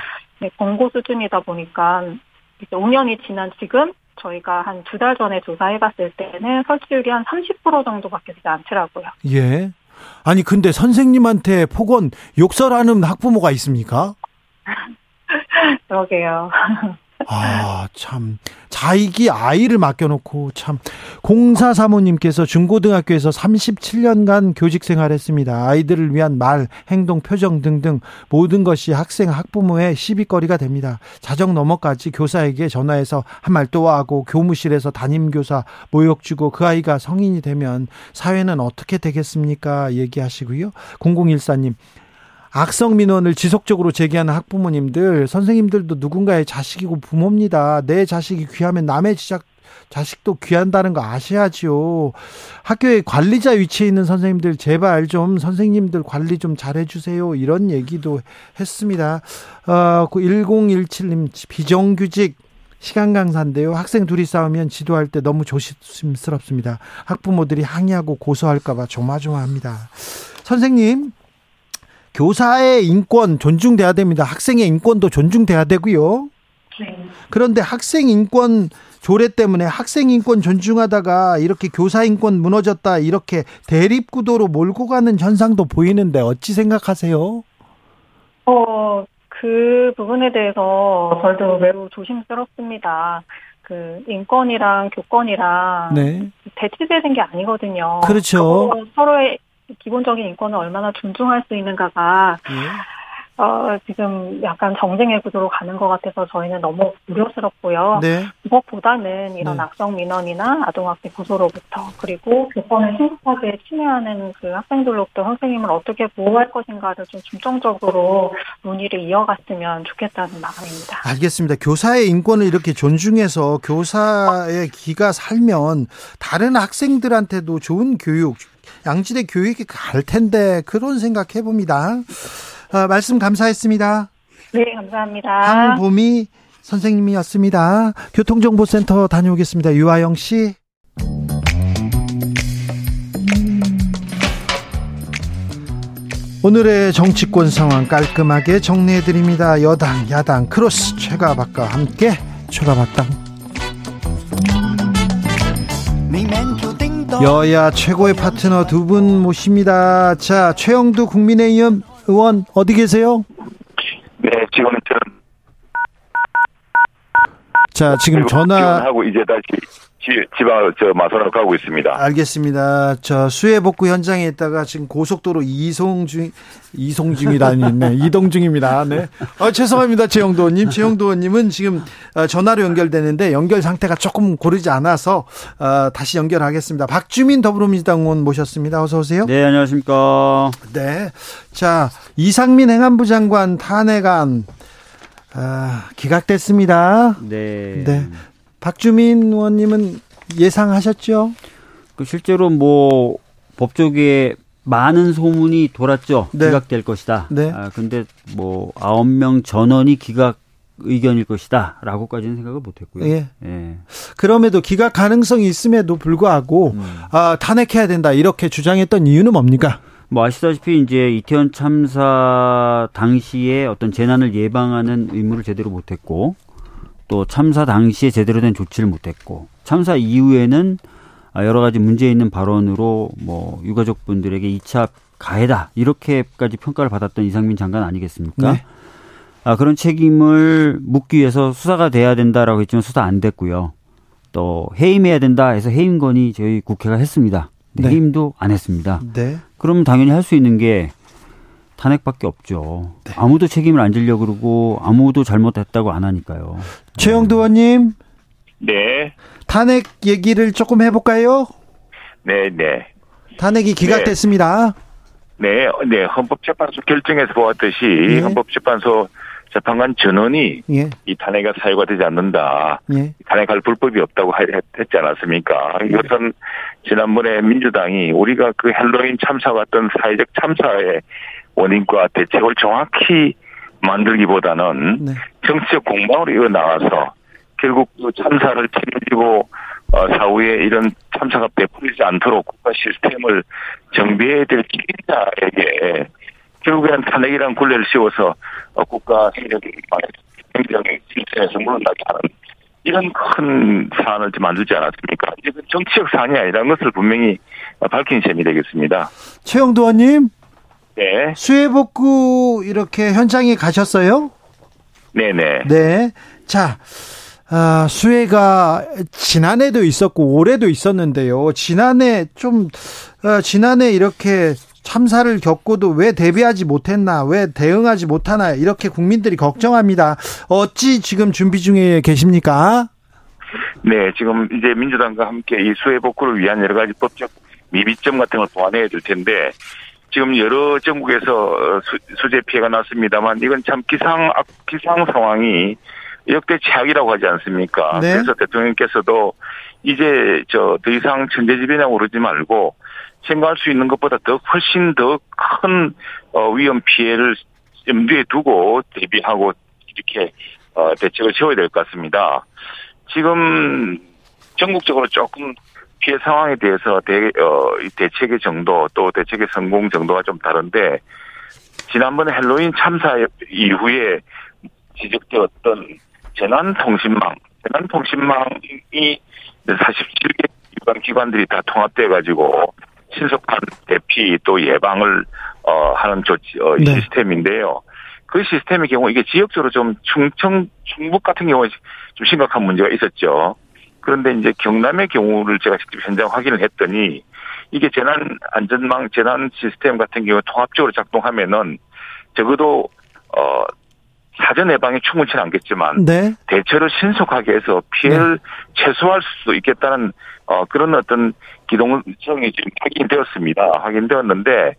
D: 네, 권고 수준이다 보니까 이제 5년이 지난 지금 저희가 한 두 달 전에 조사해봤을 때는 설치율이 한 30% 정도밖에 되지 않더라고요.
A: 예. 아니 근데 선생님한테 폭언 욕설하는 학부모가 있습니까?
D: 그러게요.
A: 아, 참. 자익이 아이를 맡겨놓고 참. 공사 사모님께서 중고등학교에서 37년간 교직 생활했습니다. 아이들을 위한 말, 행동, 표정 등등 모든 것이 학생, 학부모의 시비거리가 됩니다. 자정 넘어까지 교사에게 전화해서 한말또 하고 교무실에서 담임교사 모욕 주고 그 아이가 성인이 되면 사회는 어떻게 되겠습니까? 얘기하시고요. 0014님, 악성 민원을 지속적으로 제기하는 학부모님들, 선생님들도 누군가의 자식이고 부모입니다. 내 자식이 귀하면 남의 지작, 자식도 귀한다는 거 아셔야죠. 학교에 관리자 위치에 있는 선생님들 제발 좀 선생님들 관리 좀 잘해주세요. 이런 얘기도 했습니다. 어, 1017님 비정규직 시간 강사인데요. 학생 둘이 싸우면 지도할 때 너무 조심스럽습니다. 학부모들이 항의하고 고소할까봐 조마조마합니다. 선생님, 교사의 인권 존중돼야 됩니다. 학생의 인권도 존중돼야 되고요. 네. 그런데 학생 인권 조례 때문에 학생 인권 존중하다가 이렇게 교사 인권 무너졌다 이렇게 대립 구도로 몰고 가는 현상도 보이는데 어찌 생각하세요?
D: 어, 그 부분에 대해서 저도 매우 조심스럽습니다. 그 인권이랑 교권이랑 네. 대치되는 게 아니거든요.
A: 그렇죠.
D: 서로의 기본적인 인권을 얼마나 존중할 수 있는가가 예. 어, 지금 약간 정쟁의 구조로 가는 것 같아서 저희는 너무 우려스럽고요. 네. 무엇보다는 이런 네. 악성 민원이나 아동학대 구조로부터 그리고 교권을 심각하게 침해하는 그 학생들로부터 선생님을 어떻게 보호할 것인가를 좀 중점적으로 논의를 이어갔으면 좋겠다는 마음입니다.
A: 알겠습니다. 교사의 인권을 이렇게 존중해서 교사의 기가 살면 다른 학생들한테도 좋은 교육, 양질의 교육이 갈 텐데 그런 생각해 봅니다. 어, 말씀 감사했습니다.
D: 네, 감사합니다.
A: 황보미 선생님이었습니다. 교통정보센터 다녀오겠습니다. 유아영 씨. 오늘의 정치권 상황 깔끔하게 정리해드립니다. 여당, 야당, 크로스, 최가박과 함께 최가박당. 여야 최고의 파트너 두 분 모십니다. 자, 최영두 국민의힘 의원 어디 계세요?
E: 네, 지금
A: 자, 지금 전화
E: 하고 이제 다시 지방 저 마산으로 가고 있습니다.
A: 알겠습니다. 저 수해 복구 현장에 있다가 지금 고속도로 이송 중 이송 중이라니 네, 이동 중입니다. 네. 어, 죄송합니다. 최영도 의원님. 최영도 의원님은 지금 어, 전화로 연결되는데 연결 상태가 조금 고르지 않아서 어, 다시 연결하겠습니다. 박주민 더불어민주당 의원 모셨습니다. 어서 오세요.
F: 네, 안녕하십니까?
A: 네. 자, 이상민 행안부 장관 탄핵안 아, 기각됐습니다.
F: 네.
A: 네. 박주민 의원님은 예상하셨죠?
F: 그 실제로 뭐 법조계에 많은 소문이 돌았죠. 네. 기각될 것이다. 네. 아, 근데 뭐 아홉 명 전원이 기각 의견일 것이다라고까지는 생각을 못했고요. 예.
A: 예. 그럼에도 기각 가능성이 있음에도 불구하고 음. 아, 탄핵해야 된다 이렇게 주장했던 이유는 뭡니까?
F: 뭐 아시다시피 이제 이태원 참사 당시에 어떤 재난을 예방하는 의무를 제대로 못했고 또 참사 당시에 제대로 된 조치를 못했고 참사 이후에는 여러 가지 문제 있는 발언으로 뭐 유가족 분들에게 2차 가해다 이렇게까지 평가를 받았던 이상민 장관 아니겠습니까? 네. 아, 그런 책임을 묻기 위해서 수사가 돼야 된다라고 했지만 수사 안 됐고요. 또 해임해야 된다 해서 해임 건의 저희 국회가 했습니다. 네. 해임도 안 했습니다. 네. 그러면 당연히 할 수 있는 게 탄핵밖에 없죠. 네. 아무도 책임을 안 지려고 그러고 아무도 잘못했다고 안 하니까요.
A: 최영도 의원님.
E: 네.
A: 탄핵 얘기를 조금 해볼까요?
E: 네, 네.
A: 탄핵이 기각됐습니다.
E: 네, 네. 헌법재판소 결정에서 보았듯이 네. 헌법재판소 재판관 전원이 예. 이 탄핵가 사유가 되지 않는다. 예. 탄핵할 불법이 없다고 했지 않았습니까? 이것은 지난번에 민주당이 우리가 그 헬로윈 참사 같은 사회적 참사의 원인과 대책을 정확히 만들기보다는 네. 정치적 공방으로 이어 나와서 결국 그 참사를 책임지고 어, 사후에 이런 참사가 베풀리지 않도록 국가 시스템을 정비해야 될 책임자에게 결국엔 탄핵이란 굴레를 씌워서 어, 국가 세력이 행정의 실체에서 물러나게 하는 이런 큰 사안을 만들지 않았습니까? 이제 그 정치적 사안이 아니라는 것을 분명히 밝힌 셈이 되겠습니다.
A: 최영도 의원님. 네. 수해 복구 이렇게 현장에 가셨어요?
E: 네네.
A: 네. 자, 아, 수해가 지난해도 있었고 올해도 있었는데요. 지난해 좀 어, 지난해 이렇게 참사를 겪고도 왜 대비하지 못했나, 왜 대응하지 못하나 이렇게 국민들이 걱정합니다. 어찌 지금 준비 중에 계십니까?
E: 네, 지금 이제 민주당과 함께 이 수해 복구를 위한 여러 가지 법적 미비점 같은 걸 보완해야 될 텐데 지금 여러 전국에서 수, 재 피해가 났습니다만 이건 참 기상 기상 상황이 역대 최악이라고 하지 않습니까?
A: 네.
E: 그래서 대통령께서도 이제 저 더 이상 천재지변이라고 그러지 말고 생각할 수 있는 것보다 더 훨씬 더큰 어, 위험 피해를 염두에 두고 대비하고 이렇게 어, 대책을 세워야 될 것 같습니다. 지금 전국적으로 조금 피해 상황에 대해서 대, 어, 대책의 정도 또 대책의 성공 정도가 좀 다른데 지난번에 헬로윈 참사 이후에 지적되었던 재난통신망, 재난통신망이 47개 유관 기관들이 다 통합돼 가지고 신속한 대피 또 예방을 어 하는 조치 어, 네. 시스템인데요. 그 시스템의 경우 이게 지역적으로 좀 충청 충북 같은 경우에 좀 심각한 문제가 있었죠. 그런데 이제 경남의 경우를 제가 직접 현장 확인을 했더니 이게 재난 안전망 재난 시스템 같은 경우 통합적으로 작동하면은 적어도 어 사전 예방이 충분치는 않겠지만
A: 네.
E: 대처를 신속하게 해서 피해를 네. 최소화할 수 있겠다는 어 그런 어떤 기동성이 지금 확인되었습니다. 확인되었는데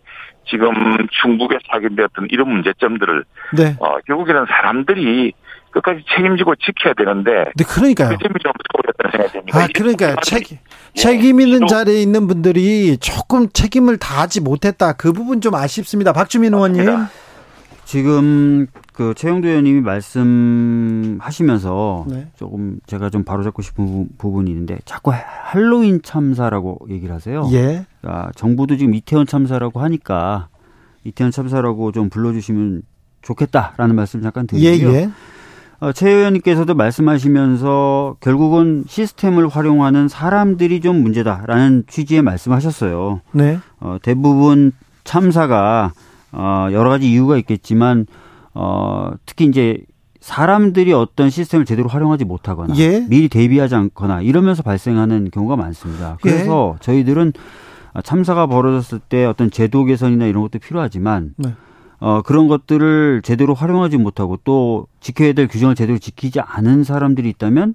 E: 지금 중국에서 확인되었던 이런 문제점들을
A: 네.
E: 어 결국에는 사람들이 끝까지 책임지고 지켜야 되는데.
A: 네, 그러니까요.
E: 그 점이 좀 소홀했다는 생각이 듭니다.
A: 아, 그러니까 책, 책임 있는 자리에 있는 분들이 조금 책임을 다하지 못했다. 그 부분 좀 아쉽습니다. 박주민 의원님.
F: 지금 그 최영도 의원님이 말씀하시면서 네. 조금 제가 좀 바로잡고 싶은 부분이 있는데 자꾸 할로윈 참사라고 얘기를 하세요.
A: 예.
F: 그러니까 정부도 지금 이태원 참사라고 하니까 이태원 참사라고 좀 불러주시면 좋겠다라는 말씀 잠깐 드리고요.
A: 예, 예.
F: 어, 최 의원님께서도 말씀하시면서 결국은 시스템을 활용하는 사람들이 좀 문제다라는 취지의 말씀하셨어요.
A: 네.
F: 어, 대부분 참사가 어, 여러 가지 이유가 있겠지만 어, 특히 이제 사람들이 어떤 시스템을 제대로 활용하지 못하거나
A: 예.
F: 미리 대비하지 않거나 이러면서 발생하는 경우가 많습니다. 그래서 예. 저희들은 참사가 벌어졌을 때 어떤 제도 개선이나 이런 것도 필요하지만 네. 어, 그런 것들을 제대로 활용하지 못하고 또 지켜야 될 규정을 제대로 지키지 않은 사람들이 있다면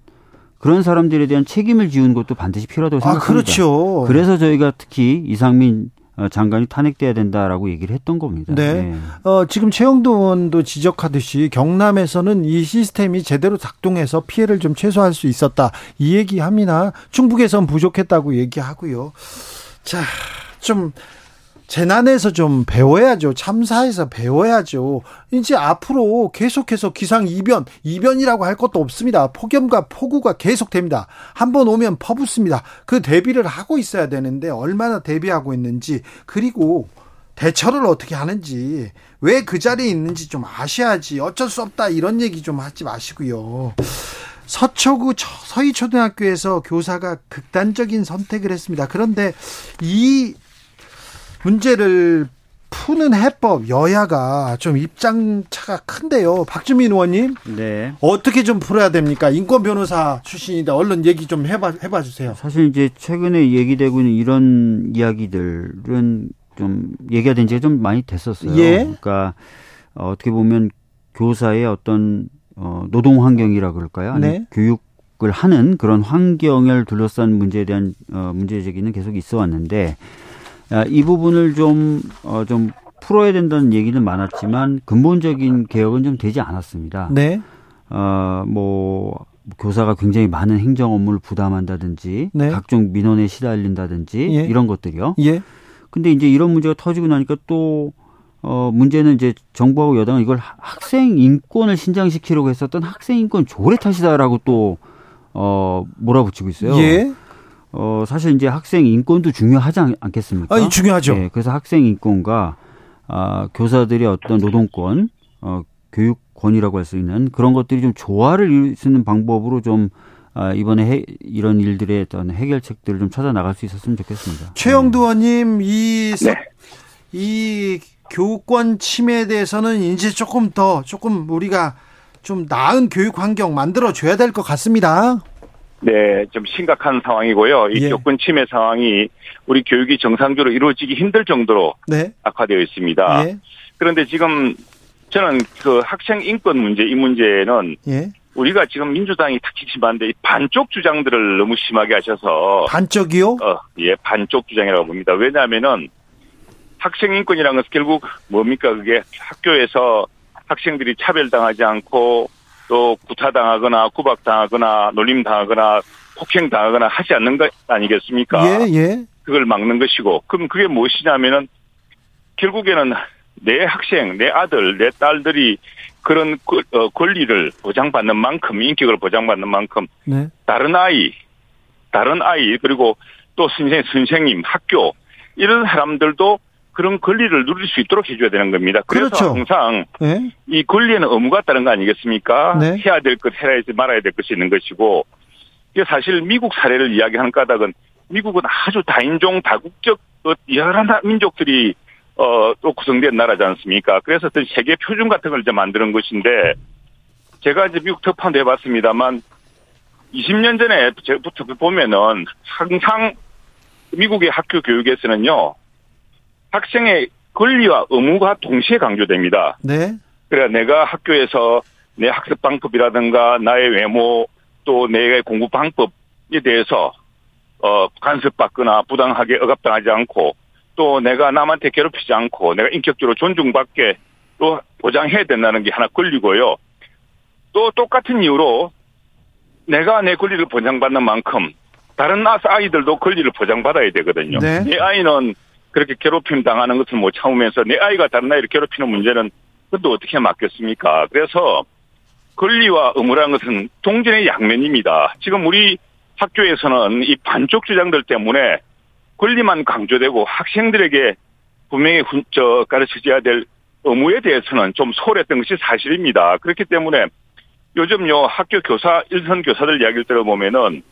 F: 그런 사람들에 대한 책임을 지우는 것도 반드시 필요하다고 아, 생각합니다.
A: 아, 그렇죠.
F: 그래서 저희가 특히 이상민 어, 장관이 탄핵돼야 된다라고 얘기를 했던 겁니다.
A: 네. 네. 어, 지금 최영도 의원도 지적하듯이 경남에서는 이 시스템이 제대로 작동해서 피해를 좀 최소화할 수 있었다. 이 얘기합니다. 충북에선 부족했다고 얘기하고요. 자, 좀 재난에서 좀 배워야죠. 참사에서 배워야죠. 이제 앞으로 계속해서 기상 이변, 이변이라고 할 것도 없습니다. 폭염과 폭우가 계속됩니다. 한번 오면 퍼붓습니다. 그 대비를 하고 있어야 되는데 얼마나 대비하고 있는지 그리고 대처를 어떻게 하는지 왜 그 자리에 있는지 좀 아셔야지 어쩔 수 없다 이런 얘기 좀 하지 마시고요. 서초구 서희초등학교에서 교사가 극단적인 선택을 했습니다. 그런데 이 문제를 푸는 해법 여야가 좀 입장차가 큰데요. 박주민 의원님.
F: 네.
A: 어떻게 좀 풀어야 됩니까? 인권 변호사 출신인데 얼른 얘기 좀 해봐 해봐 주세요.
F: 사실 이제 최근에 얘기되고 있는 이런 이야기들은 좀 얘기가 된 지가 좀 많이 됐었어요.
A: 예.
F: 그러니까 어, 어떻게 보면 교사의 어떤 어, 노동 환경이라 그럴까요?
A: 네.
F: 교육을 하는 그런 환경을 둘러싼 문제에 대한 어, 문제 제기는 계속 있어 왔는데 아, 이 부분을 좀, 어, 좀 풀어야 된다는 얘기는 많았지만 근본적인 개혁은 좀 되지 않았습니다.
A: 네.
F: 어, 뭐, 교사가 굉장히 많은 행정 업무를 부담한다든지
A: 네.
F: 각종 민원에 시달린다든지
A: 예.
F: 이런 것들이요.
A: 예.
F: 근데 이제 이런 문제가 터지고 나니까 또 어, 문제는 이제 정부하고 여당은 이걸 학생 인권을 신장시키려고 했었던 학생 인권 조례 탓이다라고 또, 어, 몰아붙이고 있어요.
A: 예.
F: 어, 사실 이제 학생 인권도 중요하지 않, 겠습니까
A: 아니, 중요하죠. 네,
F: 그래서 학생 인권과 아, 교사들의 어떤 노동권, 어, 교육권이라고 할 수 있는 그런 것들이 좀 조화를 이룰 수 있는 방법으로 좀 아, 이번에 해, 이런 일들의 어떤 해결책들을 좀 찾아 나갈 수 있었으면 좋겠습니다.
A: 최영두 의원님, 이, 네. 이 교권 침해에 대해서는 이제 조금 더, 조금 우리가 좀 나은 교육 환경 만들어줘야 될 것 같습니다.
E: 네, 좀 심각한 상황이고요. 이
A: 예.
E: 교권 침해 상황이 우리 교육이 정상적으로 이루어지기 힘들 정도로
A: 네.
E: 악화되어 있습니다.
A: 예.
E: 그런데 지금 저는 그 학생 인권 문제 이 문제는
A: 예.
E: 우리가 지금 민주당이 특히 심한데 반쪽 주장들을 너무 심하게 하셔서
A: 반쪽이요?
E: 어, 예, 반쪽 주장이라고 봅니다. 왜냐하면은 학생 인권이라는 것은 결국 뭡니까 그게 학교에서 학생들이 차별당하지 않고
G: 또 구타당하거나 구박당하거나 놀림당하거나 폭행당하거나 하지 않는 것 아니겠습니까?
A: 예, 예.
G: 그걸 막는 것이고 그럼 그게 무엇이냐면은 결국에는 내 학생, 내 아들, 내 딸들이 그런 어, 권리를 보장받는 만큼 인격을 보장받는 만큼 네. 다른 아이, 다른 아이 그리고 또 선생 선생님, 학교 이런 사람들도 그런 권리를 누릴 수 있도록 해줘야 되는 겁니다. 그래서 그렇죠. 항상 네. 이 권리에는 의무가 따른 거 아니겠습니까? 네. 해야 될 것, 해야 지 말아야 될 것이 있는 것이고 이게 사실 미국 사례를 이야기하는 까닭은 미국은 아주 다인종 다국적 여러 민족들이 어, 또 구성된 나라지 않습니까? 그래서 어떤 세계 표준 같은 걸 이제 만드는 것인데, 제가 이제 미국 특파원도 해봤습니다만, 20년 전에 제부터 보면은 항상 미국의 학교 교육에서는요, 학생의 권리와 의무가 동시에 강조됩니다. 네. 그래 내가 학교에서 내 학습 방법이라든가 나의 외모 또 내 공부 방법에 대해서 어 간섭받거나 부당하게 억압당하지 않고 또 내가 남한테 괴롭히지 않고 내가 인격적으로 존중받게 또 보장해야 된다는 게 하나 권리고요. 또 똑같은 이유로 내가 내 권리를 보장받는 만큼 다른 아이들도 권리를 보장받아야 되거든요. 네. 내 아이는 그렇게 괴롭힘 당하는 것을 못 참으면서 내 아이가 다른 아이를 괴롭히는 문제는 그것도 어떻게 맡겼습니까? 그래서 권리와 의무라는 것은 동전의 양면입니다. 지금 우리 학교에서는 이 반쪽 주장들 때문에 권리만 강조되고 학생들에게 분명히 저 가르쳐줘야 될 의무에 대해서는 좀 소홀했던 것이 사실입니다. 그렇기 때문에 요즘요 학교 교사 일선 교사들 이야기를 들어보면은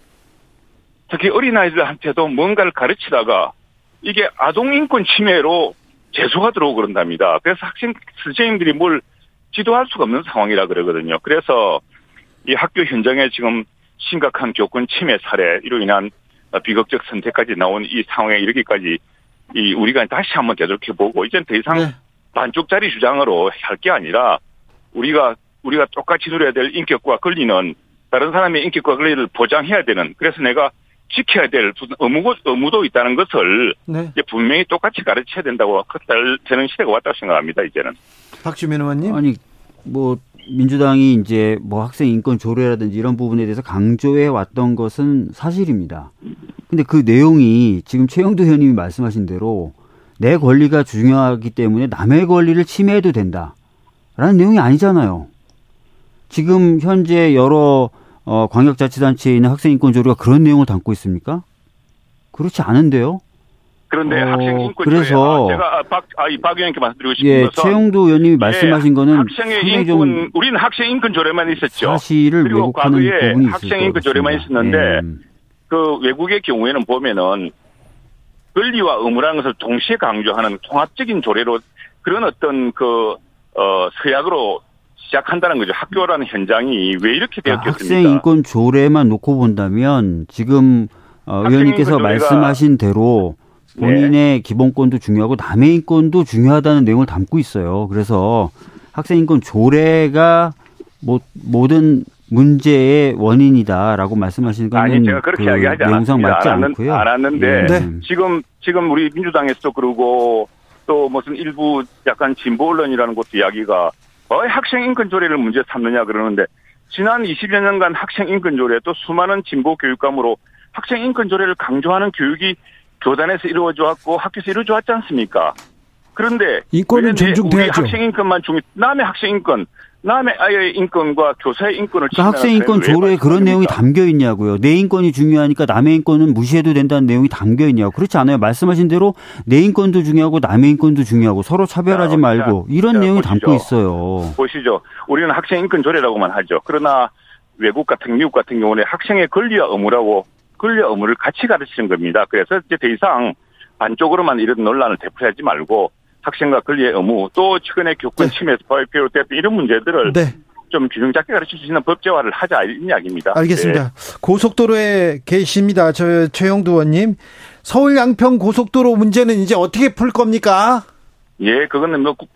G: 특히 어린아이들한테도 뭔가를 가르치다가 이게 아동 인권 침해로 재수가 들어오고 그런답니다. 그래서 학생 선생님들이 뭘 지도할 수가 없는 상황이라 그러거든요. 그래서 이 학교 현장에 지금 심각한 교권 침해 사례로 인한 비극적 선택까지 나온 이 상황에 이르기까지 이 우리가 다시 한번 되돌켜 보고 이젠 더 이상 네. 반쪽짜리 주장으로 할 게 아니라 우리가 우리가 똑같이 누려야 될 인격과 권리는 다른 사람의 인격과 권리를 보장해야 되는 그래서 내가 지켜야 될 의무, 의무도 있다는 것을 네. 이제 분명히 똑같이 가르쳐야 된다고 되는 시대가 왔다고 생각합니다 이제는.
A: 박주민 의원님.
F: 아니 뭐 민주당이 이제 뭐 학생 인권 조례라든지 이런 부분에 대해서 강조해 왔던 것은 사실입니다. 근데 그 내용이 지금 최영도 의원님이 말씀하신 대로 내 권리가 중요하기 때문에 남의 권리를 침해해도 된다. 라는 내용이 아니잖아요. 지금 현재 여러 어, 광역자치단체에 있는 학생인권 조례가 그런 내용을 담고 있습니까? 그렇지 않은데요.
G: 그런데 어, 학생 인권 그래서 제가 아, 박, 아, 박 의원님께 말씀드리고 싶은
F: 예, 것은 최영도 의원님이 말씀하신 예, 거는
G: 학생의 인권 우리는 학생 인권 조례만 있었죠.
F: 사실을 그리고 과거에
G: 학생 인권 조례만 있었는데 예. 그 외국의 경우에는 보면은 권리와 의무라는 것을 동시에 강조하는 통합적인 조례로 그런 어떤 그 어, 서약으로 시작한다는 거죠. 학교라는 현장이 왜 이렇게 그러니까 되었겠습니까?
F: 학생 인권 조례만 놓고 본다면 지금 어, 의원님께서 말씀하신 대로 본인의 네. 기본권도 중요하고 남의 인권도 중요하다는 내용을 담고 있어요. 그래서 학생 인권 조례가 뭐 모든 문제의 원인이다라고 말씀하시는 건
G: 아니 제가 그렇게 그 이야기하지 않았습니다. 맞지 않고요. 않았는데 네. 지금 지금 우리 민주당에서도 그러고 또 무슨 일부 약간 진보 언론이라는 것도 이야기가 왜 학생 인권 조례를 문제 삼느냐 그러는데 지난 20여 년간 학생 인권 조례 또 수많은 진보 교육감으로 학생 인권 조례를 강조하는 교육이 교단에서 이루어져 왔고 학교에서 이루어져 왔지 않습니까? 그런데
A: 인권은 존중돼야죠.
G: 우리 학생 인권만 중요. 남의 학생 인권, 남의 아이의 인권과 교사의 인권을
F: 그러니까 학생 인권 조례에 그런 내용이 담겨 있냐고요. 내 인권이 중요하니까 남의 인권은 무시해도 된다는 내용이 담겨 있냐고. 그렇지 않아요. 말씀하신 대로 내 인권도 중요하고 남의 인권도 중요하고 서로 차별하지 자, 말고 이런 자, 내용이 보시죠. 담고 있어요.
G: 보시죠. 우리는 학생 인권 조례라고만 하죠. 그러나 외국 같은 미국 같은 경우는 학생의 권리와 의무라고 권리와 의무를 같이 가르치는 겁니다. 그래서 이제 더 이상 반쪽으로만 이런 논란을 되풀이하지 말고 학생과 권리의 의무 또 최근에 교권 네. 침해에서 비롯됐던 이런 문제들을 네. 좀 균형 잡게 가르칠 수 있는 법제화를 하자 이런 이야기입니다.
A: 알겠습니다. 네. 고속도로에 계십니다. 저 최영두 의원님. 서울 양평 고속도로 문제는 이제 어떻게 풀 겁니까?
G: 예, 그거는 뭐 국,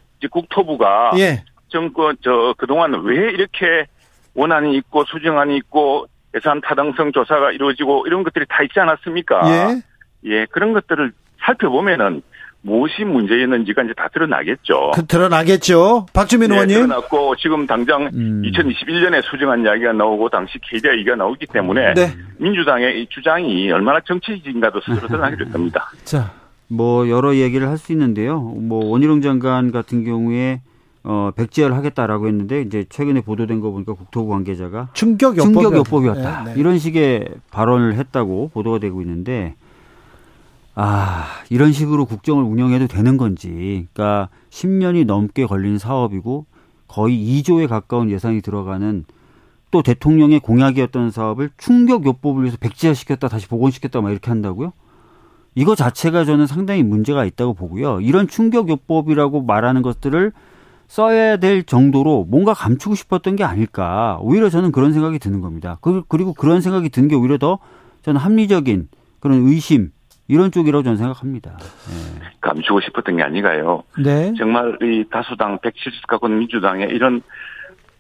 G: 토부가 예. 정권 저 그동안 왜 이렇게 원안이 있고 수정안이 있고 예산 타당성 조사가 이루어지고 이런 것들이 다 있지 않았습니까? 예. 예, 그런 것들을 살펴보면은
E: 무엇이 문제였는지가 이제 다 드러나겠죠.
A: 그 드러나겠죠. 박주민 네, 의원님.
E: 드러났고 지금 당장 음. 2021년에 수정한 이야기가 나오고 당시 KDI 얘기가 나오기 때문에 네. 민주당의 이 주장이 얼마나 정치적인가도 스스로 드러나게 될 겁니다.
F: 자, 뭐 여러 얘기를 할 수 있는데요. 뭐 원희룡 장관 같은 경우에 어, 백지화를 하겠다라고 했는데 이제 최근에 보도된 거 보니까 국토부 관계자가
A: 충격
F: 요법이, 었다 네, 네. 이런 식의 발언을 했다고 보도가 되고 있는데 아, 이런 식으로 국정을 운영해도 되는 건지. 그러니까 10년이 넘게 걸린 사업이고 거의 2조에 가까운 예산이 들어가는 또 대통령의 공약이었던 사업을 충격 요법을 위해서 백지화시켰다 다시 복원시켰다 막 이렇게 한다고요? 이거 자체가 저는 상당히 문제가 있다고 보고요. 이런 충격 요법이라고 말하는 것들을 써야 될 정도로 뭔가 감추고 싶었던 게 아닐까. 오히려 저는 그런 생각이 드는 겁니다. 그, 그리고 그런 생각이 드는 게 오히려 더 저는 합리적인 그런 의심, 이런 쪽이라고 저는 생각합니다. 네.
E: 감추고 싶었던 게 아니가요. 네. 정말 이 다수당 170 갖고 있는 민주당의 이런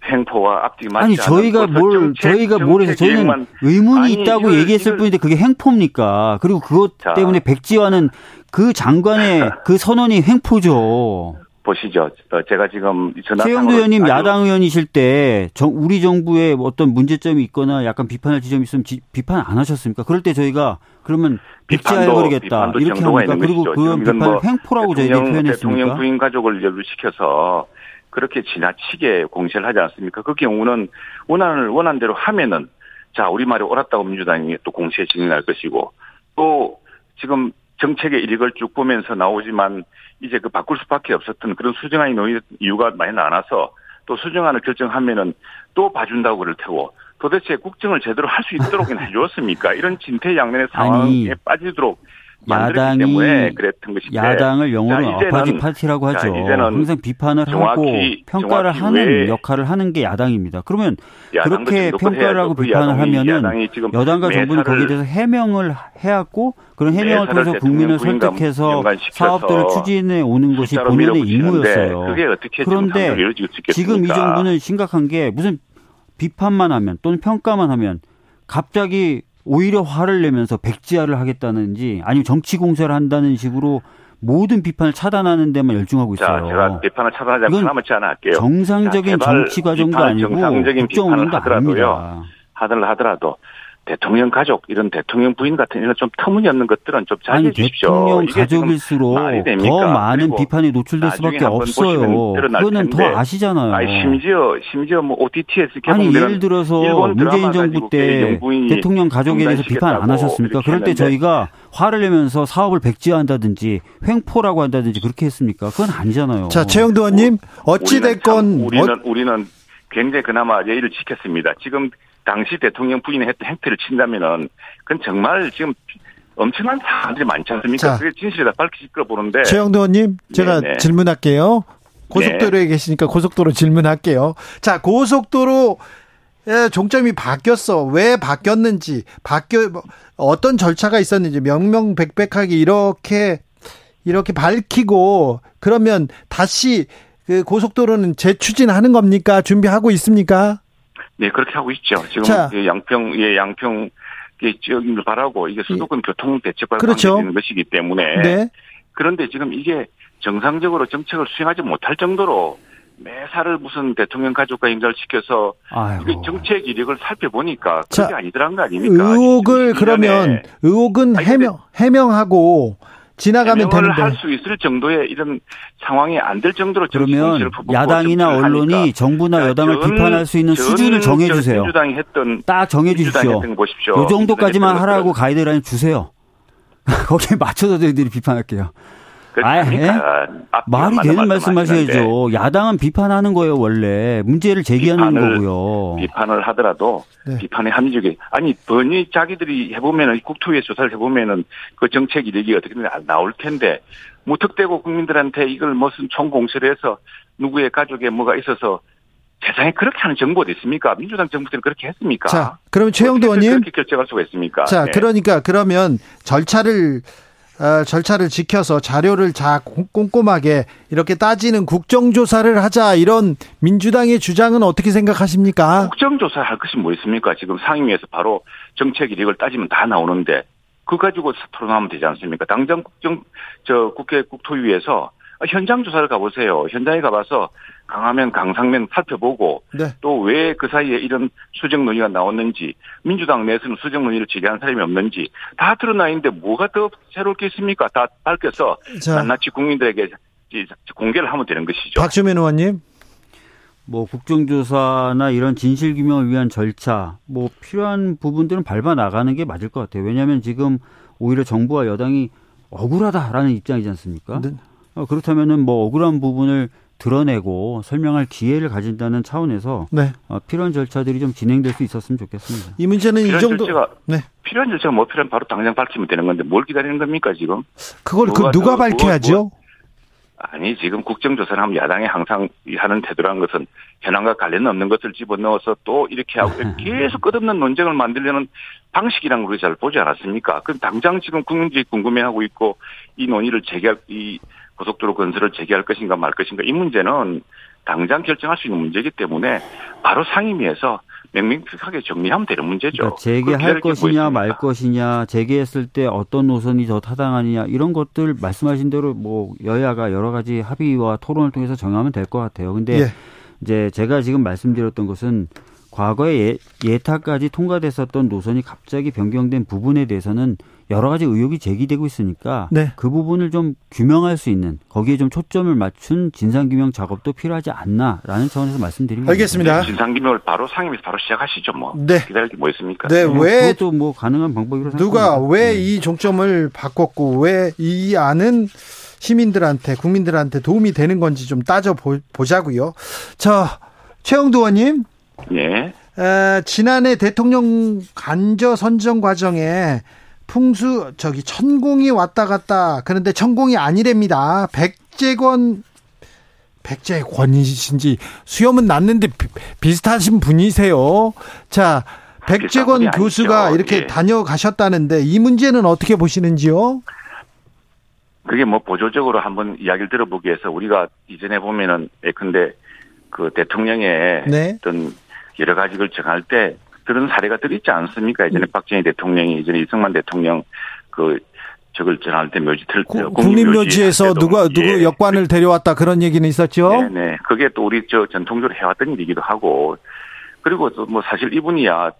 E: 행포와 앞뒤 맞지
F: 아니 저희가 뭘 정책, 저희가 뭘 해서 저희는 의문이 아니, 있다고 이걸, 얘기했을 이걸, 뿐인데 그게 행포입니까? 그리고 그것 자, 때문에 백지화는 그 장관의 그 선언이 행포죠.
E: 보시죠. 어, 제가 지금
F: 최영도 의원님 야당 의원이실 때 정, 우리 정부에 어떤 문제점이 있거나 약간 비판할 지점이 있으면 지, 비판 안 하셨습니까? 그럴 때 저희가 그러면 백지화해버리겠다 이렇게 합니까? 그리고 그 비판을 뭐 횡포라고 저희가 표현했습니까?
E: 대통령 부인 가족을 연루시켜서 그렇게 지나치게 공세를 하지 않습니까? 그 경우는 원안을 원한 대로 하면은 자 우리 말이 옳았다고 민주당이 또 공세에 진행할 것이고 또 지금 정책의 일익을 쭉 보면서 나오지만 이제 그 바꿀 수밖에 없었던 그런 수정안이 놓인 이유가 많이 나눠서 또 수정안을 결정하면은 또 봐준다고 그럴 테고 도대체 국정을 제대로 할 수 있도록 해주었습니까? 이런 진퇴양면의 상황에 아니, 빠지도록 야당이 때문에 그랬던 것인데
F: 야당을 영어로 아파지 파티라고 하죠. 항상 비판을 정확히, 하고 평가를 하는 역할을 하는 게 야당입니다. 그러면 그렇게 평가를 하고 그 비판을 하면은 여당과 정부는 거기에 대해서 해명을 해왔고 그런 해명을 통해서 국민을 설득해서 사업들을 추진해 오는 것이 본연의 임무였어요. 그런데 지금 이 정부는 심각한 게 무슨 비판만 하면 또는 평가만 하면 갑자기 오히려 화를 내면서 백지화를 하겠다는지 아니면 정치 공세를 한다는 식으로 모든 비판을 차단하는 데만 열중하고 있어요.
E: 자, 제가 비판을 차단하지 않고 하나만 안 할게요.
F: 정상적인 자, 정치 과정도 아니고 정상적인 비판을 하더라도요.
E: 하더라도 대통령 가족 이런 대통령 부인 같은 이런 좀 터무니없는 것들은 좀 자제해 주십시오.
F: 대통령 가족일수록 더 많은 비판이 노출될 수밖에 없어요. 그거는 더 아시잖아요.
E: 아니, 심지어 심지어 뭐 OTT에서
F: 아니 예를 들어서 문재인 정부 때 대통령 가족에 대해서 비판 안 하셨습니까? 그럴 때 저희가 화를 내면서 사업을 백지화한다든지 횡포라고 한다든지 그렇게 했습니까? 그건 아니잖아요.
A: 자 최영도 의원님 어찌 됐건
E: 우리는 어... 우리는 굉장히 그나마 예의를 지켰습니다. 지금 당시 대통령 했던 행태를 친다면은 그건 정말 지금 엄청난 사람들이 많지 않습니까? 자, 그게 진실이다 밝히실 거 보는데.
A: 최영도 의원님, 제가 네네. 질문할게요. 고속도로에 네. 계시니까 고속도로 질문할게요. 자, 고속도로 종점이 바뀌었어. 왜 바뀌었는지, 바뀌어, 뭐, 어떤 절차가 있었는지 명명백백하게 이렇게, 이렇게 밝히고, 그러면 다시 그 고속도로는 재추진하는 겁니까? 준비하고 있습니까?
E: 네, 그렇게 하고 있죠. 지금 자. 그 양평, 예, 양평, 지역인들 바라고 이게 수도권 예. 교통 대책과 그렇죠. 관계되는 것이기 때문에. 네. 그런데 지금 이게 정상적으로 정책을 수행하지 못할 정도로 매사를 무슨 대통령 가족과 인가를 시켜서 아이고. 정책 이력을 살펴보니까 그게 아니더란 거 아닙니까?
A: 의혹을 그러면 의혹은 해명 해명하고 지나가면 되는데
E: 할수 있을 정도의 이런 상황이 안 될 정도로
F: 그러면 야당이나 언론이. 정부나 여당을 전, 비판할 수 있는 수준을 정해 주세요.
E: 민주당이 했던
F: 딱 정해 주십시오. 이 정도까지만 하라고 가이드라인 주세요. 거기에 맞춰서 저희들이 비판할게요. 아, 예? 말이 되는 말씀하셔야죠. 야당은 비판하는 거예요 원래 문제를 제기하는 비판을, 거고요.
E: 비판을 하더라도 네. 비판의 합리적이 아니 번이 자기들이 해보면은 국토위에 조사를 해보면은 그 정책 이력이 어떻게 나올 텐데 무턱대고 국민들한테 이걸 무슨 총공세를 해서 누구의 가족에 뭐가 있어서 세상에 그렇게 하는 정부가 있습니까? 민주당 정부 때는 그렇게 했습니까?
A: 자, 그럼 최영도 의원님
E: 그렇게 결정할 수가 있습니까?
A: 자, 네. 그러니까 그러면 절차를 어, 절차를 지켜서 자료를 자 꼼꼼하게 이렇게 따지는 국정조사를 하자 이런 민주당의 주장은 어떻게 생각하십니까?
E: 국정조사 할 것이 뭐 있습니까? 지금 상임위에서 바로 정책 이력을 따지면 다 나오는데 그 가지고 토론하면 되지 않습니까? 당장 국정 저 국회 국토위에서 현장 조사를 가보세요. 현장에 가봐서 강하면 강상면 살펴보고 네. 또왜 그 사이에 이런 수정 논의가 나왔는지 민주당 내에서는 수정 논의를 제기한 사람이 없는지 다 드러나 있는데 뭐가 더 새로울 게 있습니까? 다 밝혀서 낱낱이 국민들에게 공개를 하면 되는 것이죠.
A: 박주민 의원님.
F: 뭐 국정조사나 이런 진실규명을 위한 절차, 뭐 필요한 부분들은 밟아 나가는 게 맞을 것 같아요. 왜냐하면 지금 오히려 정부와 여당이 억울하다라는 입장이지 않습니까? 네. 어, 그렇다면은 뭐 억울한 부분을 드러내고 설명할 기회를 가진다는 차원에서 네. 어, 필요한 절차들이 좀 진행될 수 있었으면 좋겠습니다.
A: 이 문제는 이 정도
E: 절차가 네. 필요한 절차가 뭐 필요한 바로 당장 밝히면 되는 건데 뭘 기다리는 겁니까 지금?
A: 그걸 그 누가 밝혀야죠? 뭐, 뭐,
E: 아니 지금 국정조사를 하면 야당이 항상 하는 태도란 것은 현황과 관련 없는 것을 집어넣어서 또 이렇게 하고 계속 끝없는 논쟁을 만들려는 방식이란 걸 우리 잘 보지 않았습니까? 그럼 당장 지금 국민들이 궁금해하고 있고 이 논의를 재개할 이 고속도로 건설을 재개할 것인가 말 것인가 이 문제는 당장 결정할 수 있는 문제이기 때문에 바로 상임위에서 명명백하게 정리하면 되는 문제죠. 그러니까
F: 재개할 것이냐 말 것이냐 재개했을 때 어떤 노선이 더 타당하느냐 이런 것들 말씀하신 대로 뭐 여야가 여러 가지 합의와 토론을 통해서 정하면 될 것 같아요. 근데 예. 이제 제가 지금 말씀드렸던 것은 과거에 예, 예타까지 통과됐었던 노선이 갑자기 변경된 부분에 대해서는 여러 가지 의혹이 제기되고 있으니까 네. 그 부분을 좀 규명할 수 있는 거기에 좀 초점을 맞춘 진상 규명 작업도 필요하지 않나라는 차원에서 말씀드립니다.
A: 알겠습니다.
E: 진상 규명을 바로 상임위에서 바로 시작하시죠. 뭐 네. 기다릴 게 뭐 있습니까?
A: 네,
F: 뭐 왜 그것도 뭐 가능한 방법이라고
A: 누가 왜이 네. 종점을 바꿨고 왜 이 안은 시민들한테 국민들한테 도움이 되는 건지 좀 따져 보자고요. 자, 최영도 의원님.
E: 예.
A: 에, 지난해 대통령 간저 선정 과정에 풍수 저기 천공이 왔다 갔다 그런데 천공이 아니랍니다. 백재권 백재권이신지 수염은 났는데 비, 슷하신 분이세요. 자, 백재권 교수가 아니죠. 이렇게 예. 다녀가셨다는데 이 문제는 어떻게 보시는지요?
E: 그게 뭐 보조적으로 한번 이야기를 들어보기 위해서 우리가 이전에 보면은 예컨대 그 대통령의 네. 어떤 여러 가지를 정할 때 그런 사례가 들 있지 않습니까? 예전에 음. 박정희 대통령이 예전에 이승만 대통령 그 적을 전할 때 묘지 틀
A: 국립묘지에서 누가 누구 예. 역관을 데려왔다 그런 얘기는 있었죠.
E: 네, 네. 그게 또 우리 저 전통적으로 해왔던 일이기도 하고 그리고 또 뭐 사실 이분이야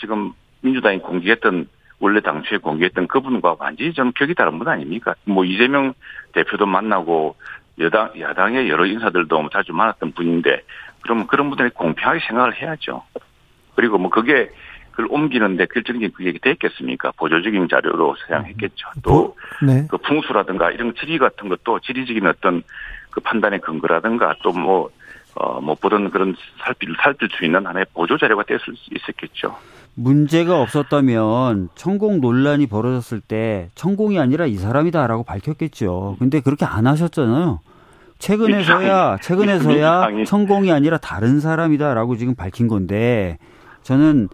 E: 지금 민주당이 공개했던 원래 당초에 공개했던 그분과 완전히 좀 격이 다른 분 아닙니까? 뭐 이재명 대표도 만나고 여당 야당의 여러 인사들도 자주 만났던 분인데 그러면 그런 분들이 공평하게 생각을 해야죠. 그리고 뭐 그게 그걸 옮기는데 결정적인 그게 됐겠습니까? 보조적인 자료로 사용했겠죠. 또그 네. 그 풍수라든가 이런 지리 같은 것도 지리적인 어떤 그 판단의 근거라든가 또 뭐 어, 못 보던 그런 살필, 살필 수 있는 하나의 보조 자료가 될수 있었겠죠.
F: 문제가 없었다면 천공 논란이 벌어졌을 때 천공이 아니라 이 사람이다라고 밝혔겠죠. 근데 그렇게 안 하셨잖아요. 최근에서야 최근에서야 천공이 아니라 다른 사람이다라고 지금 밝힌 건데 저는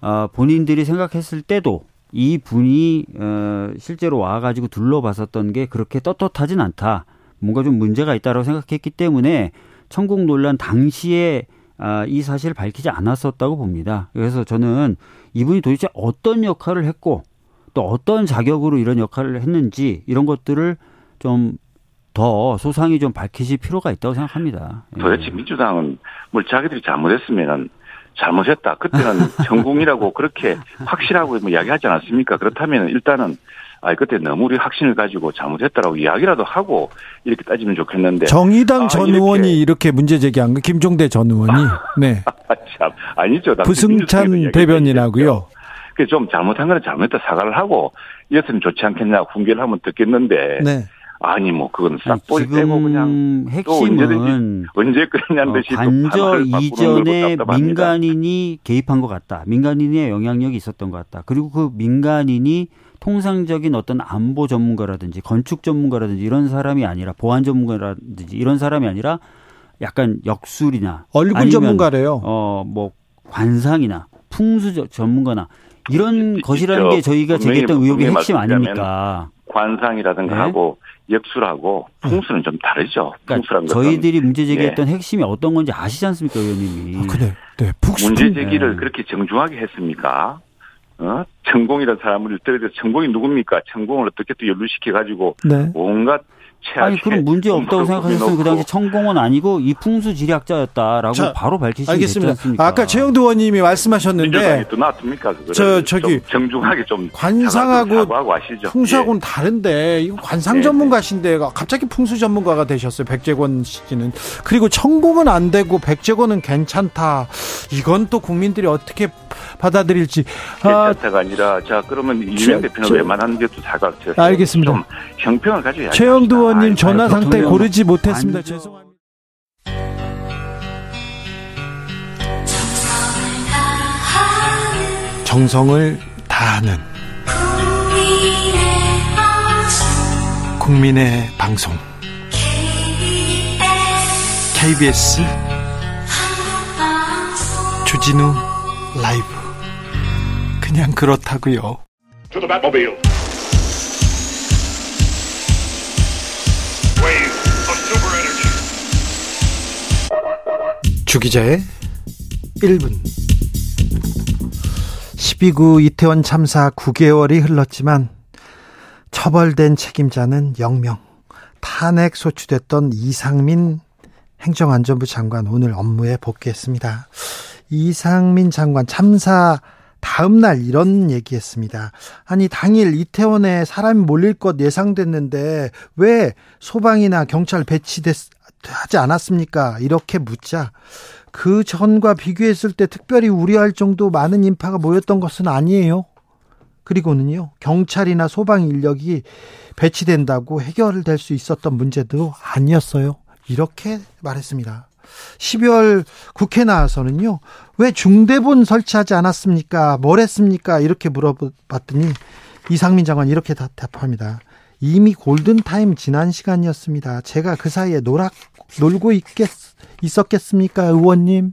F: 어, 본인들이 생각했을 때도 이 분이 어, 실제로 와가지고 둘러봤었던 게 그렇게 떳떳하진 않다. 뭔가 좀 문제가 있다라고 생각했기 때문에 천공 논란 당시에 아, 이 사실을 밝히지 않았었다고 봅니다. 그래서 저는 이분이 도대체 어떤 역할을 했고 또 어떤 자격으로 이런 역할을 했는지 이런 것들을 좀 더 소상히 좀 밝히실 필요가 있다고 생각합니다.
E: 도대체 예. 민주당은 뭘 자기들이 잘못했으면 잘못했다. 그때는 전공이라고 그렇게 확실하고 뭐 이야기하지 않았습니까? 그렇다면 일단은 아, 그때 너무 우리 확신을 가지고 잘못했다라고 이야기라도 하고 이렇게 따지면 좋겠는데.
A: 정의당 아, 전 이렇게. 의원이 이렇게 문제 제기한 거, 김종대 전 의원이. 네.
E: 참, 아니죠.
A: 부승찬 대변인하고요.
E: 그좀 잘못한 거는 잘못했다 사과를 하고 이랬으면 좋지 않겠냐 훈계를 하면 듣겠는데. 네. 아니 뭐 그건 싹보이 빼고 그냥
F: 핵심은
E: 언제 그러냐는 듯이
F: 어, 관저 이전에 민간인이 개입한 것 같다. 민간인의 영향력이 있었던 것 같다. 그리고 그 민간인이 통상적인 어떤 안보 전문가라든지 건축 전문가라든지 이런 사람이 아니라 보안 전문가라든지 이런 사람이 아니라 약간 역술이나
A: 얼굴 전문가래요.
F: 어뭐 관상이나 풍수 전문가나 이런 것이라는 게 저희가 제기했던 의혹의 핵심 아닙니까?
E: 관상이라든가 네? 하고 역술하고 풍수는 좀 다르죠.
F: 그러니까 저희들이 문제 제기했던 네. 핵심이 어떤 건지 아시지 않습니까, 의원님이?
A: 아, 그래. 네.
E: 문제 제기를 네. 그렇게 정중하게 했습니까? 어? 천공이라는 사람을 떨어져서 천공이 누굽니까? 천공을 어떻게 또 연루시켜 가지고 네. 온갖
F: 아니 그럼 문제 없다고 생각하셨으면 그 당시 천공은 아니고 이 풍수 지략자였다라고 자, 바로 밝히시면 알겠습니다. 않습니까?
A: 아까 최영두 의원님이 말씀하셨는데
E: 또 나왔습니까?
A: 저 저기
E: 좀 정중하게 좀
A: 관상하고 풍수하고는 예. 다른데 이거 관상 네, 전문가신데 갑자기 풍수 전문가가 되셨어요. 백재권 씨는 그리고 천공은 안 되고 백재권은 괜찮다. 이건 또 국민들이 어떻게 받아들일지
E: 괜찮다가 아, 니라 자 그러면 이명 대표는 웬만한 게또 사과
A: 알겠습니다. 좀
E: 형평을 가져야
A: 최영두 의원님 전화 상태 고르지 못했습니다. 아니죠. 죄송합니다. 정성을 다하는 국민의 방송 KBS 주진우 라이브 그냥 그렇다고요. 주기자의 1분 12구 이태원 참사 9개월이 흘렀지만 처벌된 책임자는 0명 탄핵 소추됐던 이상민 행정안전부 장관 오늘 업무에 복귀했습니다. 이상민 장관 참사 다음 날 이런 얘기했습니다. 아니 당일 이태원에 사람이 몰릴 것 예상됐는데 왜 소방이나 경찰 배치됐 하지 않았습니까? 이렇게 묻자 그 전과 비교했을 때 특별히 우려할 정도 많은 인파가 모였던 것은 아니에요. 그리고는요, 경찰이나 소방 인력이 배치된다고 해결될 수 있었던 문제도 아니었어요. 이렇게 말했습니다. 12월 국회 나와서는요, 왜 중대본 설치하지 않았습니까? 뭘 했습니까? 이렇게 물어봤더니 이상민 장관 이렇게 답합니다. 이미 골든타임 지난 시간이었습니다. 제가 그 사이에 놀아, 놀고 있겠, 있었겠습니까, 의원님?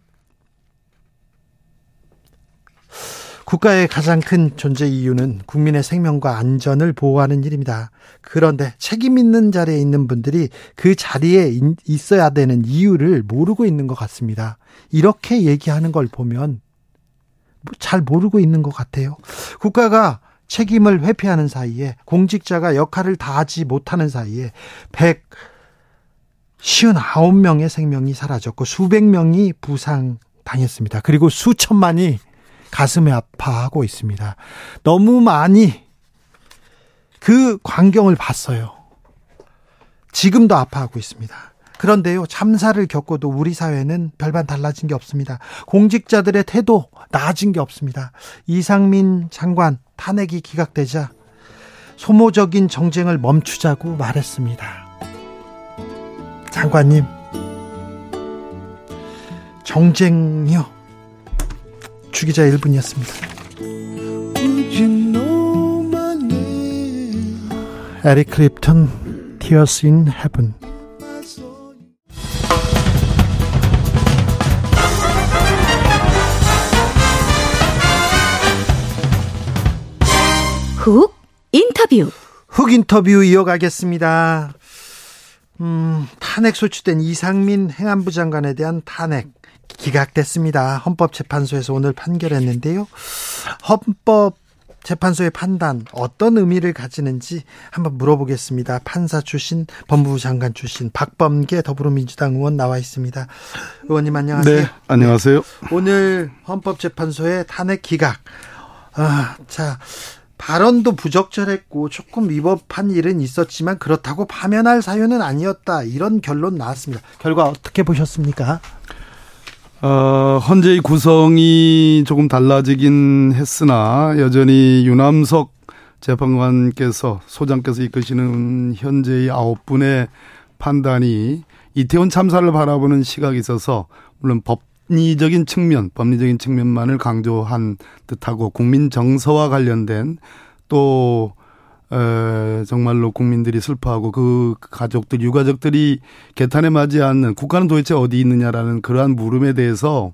A: 국가의 가장 큰 존재 이유는 국민의 생명과 안전을 보호하는 일입니다. 그런데 책임 있는 자리에 있는 분들이 그 자리에 있어야 되는 이유를 모르고 있는 것 같습니다. 이렇게 얘기하는 걸 보면 잘 모르고 있는 것 같아요. 국가가 책임을 회피하는 사이에 공직자가 역할을 다하지 못하는 사이에 159명의 생명이 사라졌고 수백 명이 부상당했습니다. 그리고 수천만이 가슴에 아파하고 있습니다. 너무 많이 그 광경을 봤어요. 지금도 아파하고 있습니다. 그런데요, 참사를 겪고도 우리 사회는 별반 달라진 게 없습니다. 공직자들의 태도 나아진 게 없습니다. 이상민 장관 탄핵이 기각되자 소모적인 정쟁을 멈추자고 말했습니다. 장관님, 정쟁요. 주기자 1분이었습니다. 에릭 클립턴 Tears in Heaven
C: 훅 인터뷰
A: 훅 인터뷰 이어가겠습니다. 음, 탄핵 소추된 이상민 행안부 장관에 대한 탄핵 기각됐습니다. 헌법재판소에서 오늘 판결했는데요. 헌법 재판소의 판단 어떤 의미를 가지는지 한번 물어보겠습니다. 판사 출신 법무부 장관 출신 박범계 더불어민주당 의원 나와 있습니다. 의원님 안녕하세요.
H: 네, 안녕하세요.
A: 오늘 헌법재판소의 탄핵 기각. 아, 자 발언도 부적절했고 조금 위법한 일은 있었지만 그렇다고 파면할 사유는 아니었다 이런 결론 나왔습니다. 결과 어떻게 보셨습니까?
H: 어, 헌재의 구성이 조금 달라지긴 했으나 여전히 유남석 재판관께서 소장께서 이끄시는 현재의 아홉 분의 판단이 이태원 참사를 바라보는 시각이 있어서 물론 법 리적인 측면, 법리적인 측면만을 강조한 듯하고 국민 정서와 관련된 또 에, 정말로 국민들이 슬퍼하고 그 가족들, 유가족들이 개탄에 맞지 않는 국가는 도대체 어디 있느냐라는 그러한 물음에 대해서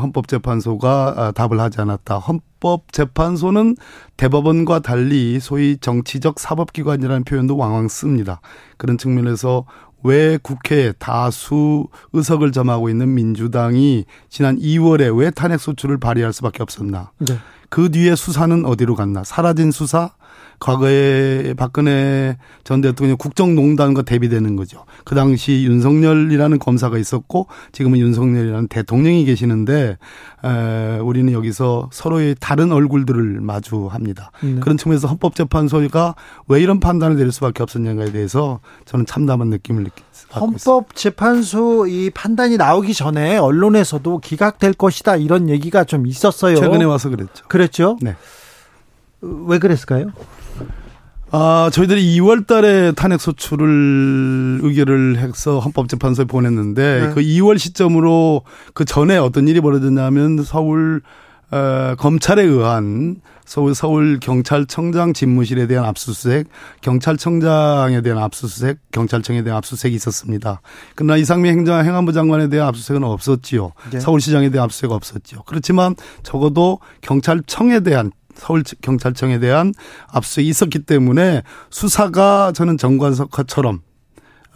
H: 헌법재판소가 아, 답을 하지 않았다. 헌법재판소는 대법원과 달리 소위 정치적 사법기관이라는 표현도 왕왕 씁니다. 그런 측면에서 왜 국회에 다수 의석을 점하고 있는 민주당이 지난 2월에 왜 탄핵 소추를 발의할 수밖에 없었나? 네. 그 뒤에 수사는 어디로 갔나? 사라진 수사? 과거에 박근혜 전 대통령 국정농단과 대비되는 거죠. 그 당시 윤석열이라는 검사가 있었고 지금은 윤석열이라는 대통령이 계시는데 에, 우리는 여기서 서로의 다른 얼굴들을 마주합니다. 네. 그런 측면에서 헌법재판소가 왜 이런 판단을 내릴 수밖에 없었냐에 대해서 저는 참담한 느낌을 느꼈습니다.
A: 헌법재판소 이 판단이 나오기 전에 언론에서도 기각될 것이다 이런 얘기가 좀 있었어요.
H: 최근에 와서 그랬죠.
A: 그랬죠? 네. 왜 그랬을까요?
H: 아, 저희들이 2월 달에 탄핵 소추를 의결을 해서 헌법재판소에 보냈는데 네. 그 2월 시점으로 그 전에 어떤 일이 벌어졌냐면 서울 어, 검찰에 의한 서울 서울 경찰청장 집무실에 대한 압수수색, 경찰청장에 대한 압수수색, 경찰청에 대한 압수수색이 있었습니다. 그러나 이상민 행정 행안부 장관에 대한 압수수색은 없었지요. 네. 서울시장에 대한 압수수색 없었지요. 그렇지만 적어도 경찰청에 대한 서울 경찰청에 대한 압수수색이 있었기 때문에 수사가 저는 정관석화처럼